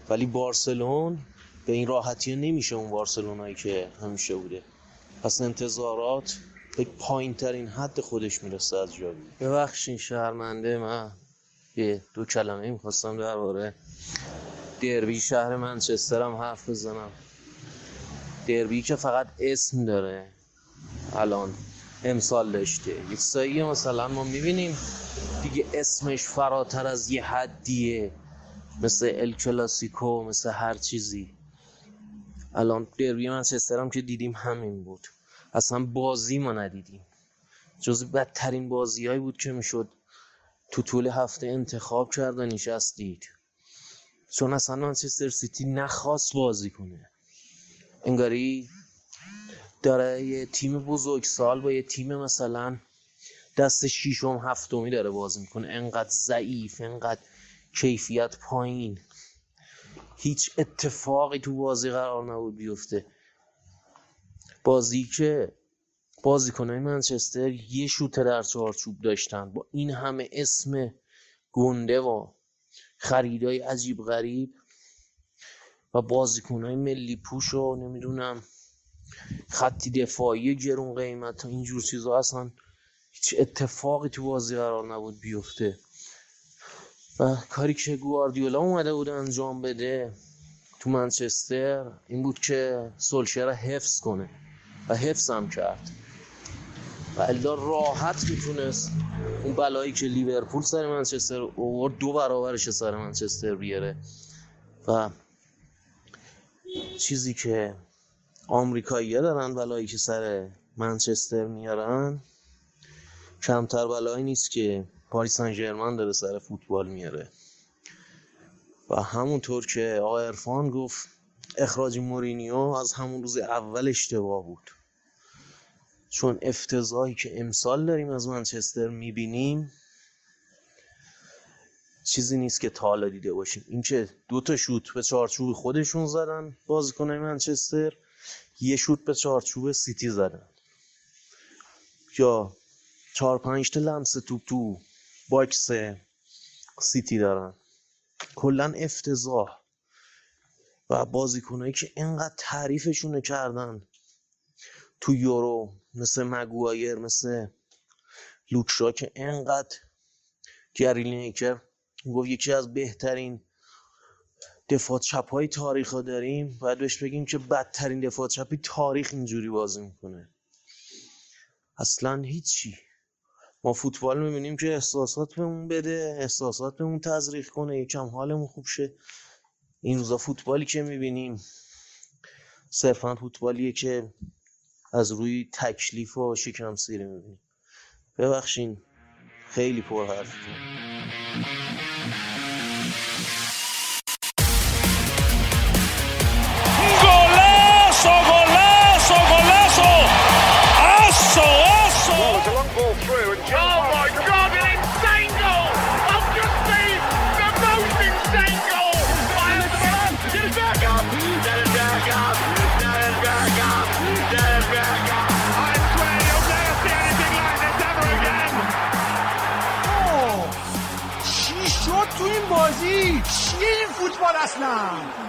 ولی بارسلون به این راحتی نمیشه اون بارسلونایی که همیشه بوده. پس انتظارات به پایین ترین حد خودش می‌رسه از جاوی ببخشین شهرمنده من یه دو کلمه می‌خواستم درباره دربی شهر منچسترم حرف بزنم. دربی که فقط اسم داره الان امسال داشته. یک سایی مثلا ما می‌بینیم دیگه اسمش فراتر از یه حدیه. مثل ال کلاسیکو مثل هر چیزی. الان دربی منچستر هم که دیدیم همین بود. اصلا بازی ما ندیدیم. جز بدترین بازیهایی بود که می‌شد. تو طول هفته انتخاب کرد و نشستید. چون اصلا منچستر سیتی نخواست بازی کنه. انگاری داره یه تیم بزرگسال با یه تیم مثلا دست شیشم هفتمی داره بازی می‌کنه. انقدر ضعیف انقدر کیفیت پایین. هیچ اتفاقی تو بازی قرار نبود بیفته. بازی که بازیکنهای منچستر یه شوته در چارچوب داشتن. با این همه اسم گنده و خریدای عجیب غریب و بازیکنهای ملی پوش و نمی‌دونم خطی دفاعی گرون قیمت و اینجور چیزا اصلا هیچ اتفاقی تو بازی قرار نبود بیفته. و کاری که گواردیولا اومده بود انجام بده تو منچستر این بود که سولشر حفظ کنه و حفظ هم کرد. و الا راحت می‌تونست اون بلایی که لیورپول سر منچستر اوورد دو برابرش سر منچستر بیاره. و چیزی که آمریکایی دارن بلایی که سر منچستر میارن کمتر بلایی نیست که پاریس سن داره سر فوتبال میاره. و همونطور که آقا ارفان گفت اخراج مورینیو از همون روز اول اشتباه بود. چون افتضاحی که امسال داریم از منچستر می‌بینیم چیزی نیست که تا حالا دیده باشیم. اینکه دو تا شوت به چارچوب خودشون زدن بازیکن منچستر یه شوت به چارچوب سیتی زدن. یا چهار پنج تا لمس توپ تو box سیتی دارن. کلا افتضاح. و بازیکنایی که اینقدر تعریفشون کردن. تو یورو مثل مگوایر مثل لوکشا که انقدر گری نیکر. گفت یکی از بهترین دفاع چپ های تاریخ ها داریم. باید بهش بگیم که بدترین دفاع چپی تاریخ اینجوری بازی می‌کنه. اصلا هیچی. ما فوتبال می‌بینیم که احساسات بهمون بده احساسات بهمون تزریق کنه یکم حالمون خوب شه. این روزا فوتبالی که می‌بینیم صرفا فوتبالیه که از روی تکلیف و شکم سیری می‌بینیم. ببخشین خیلی پر حرف
let us now.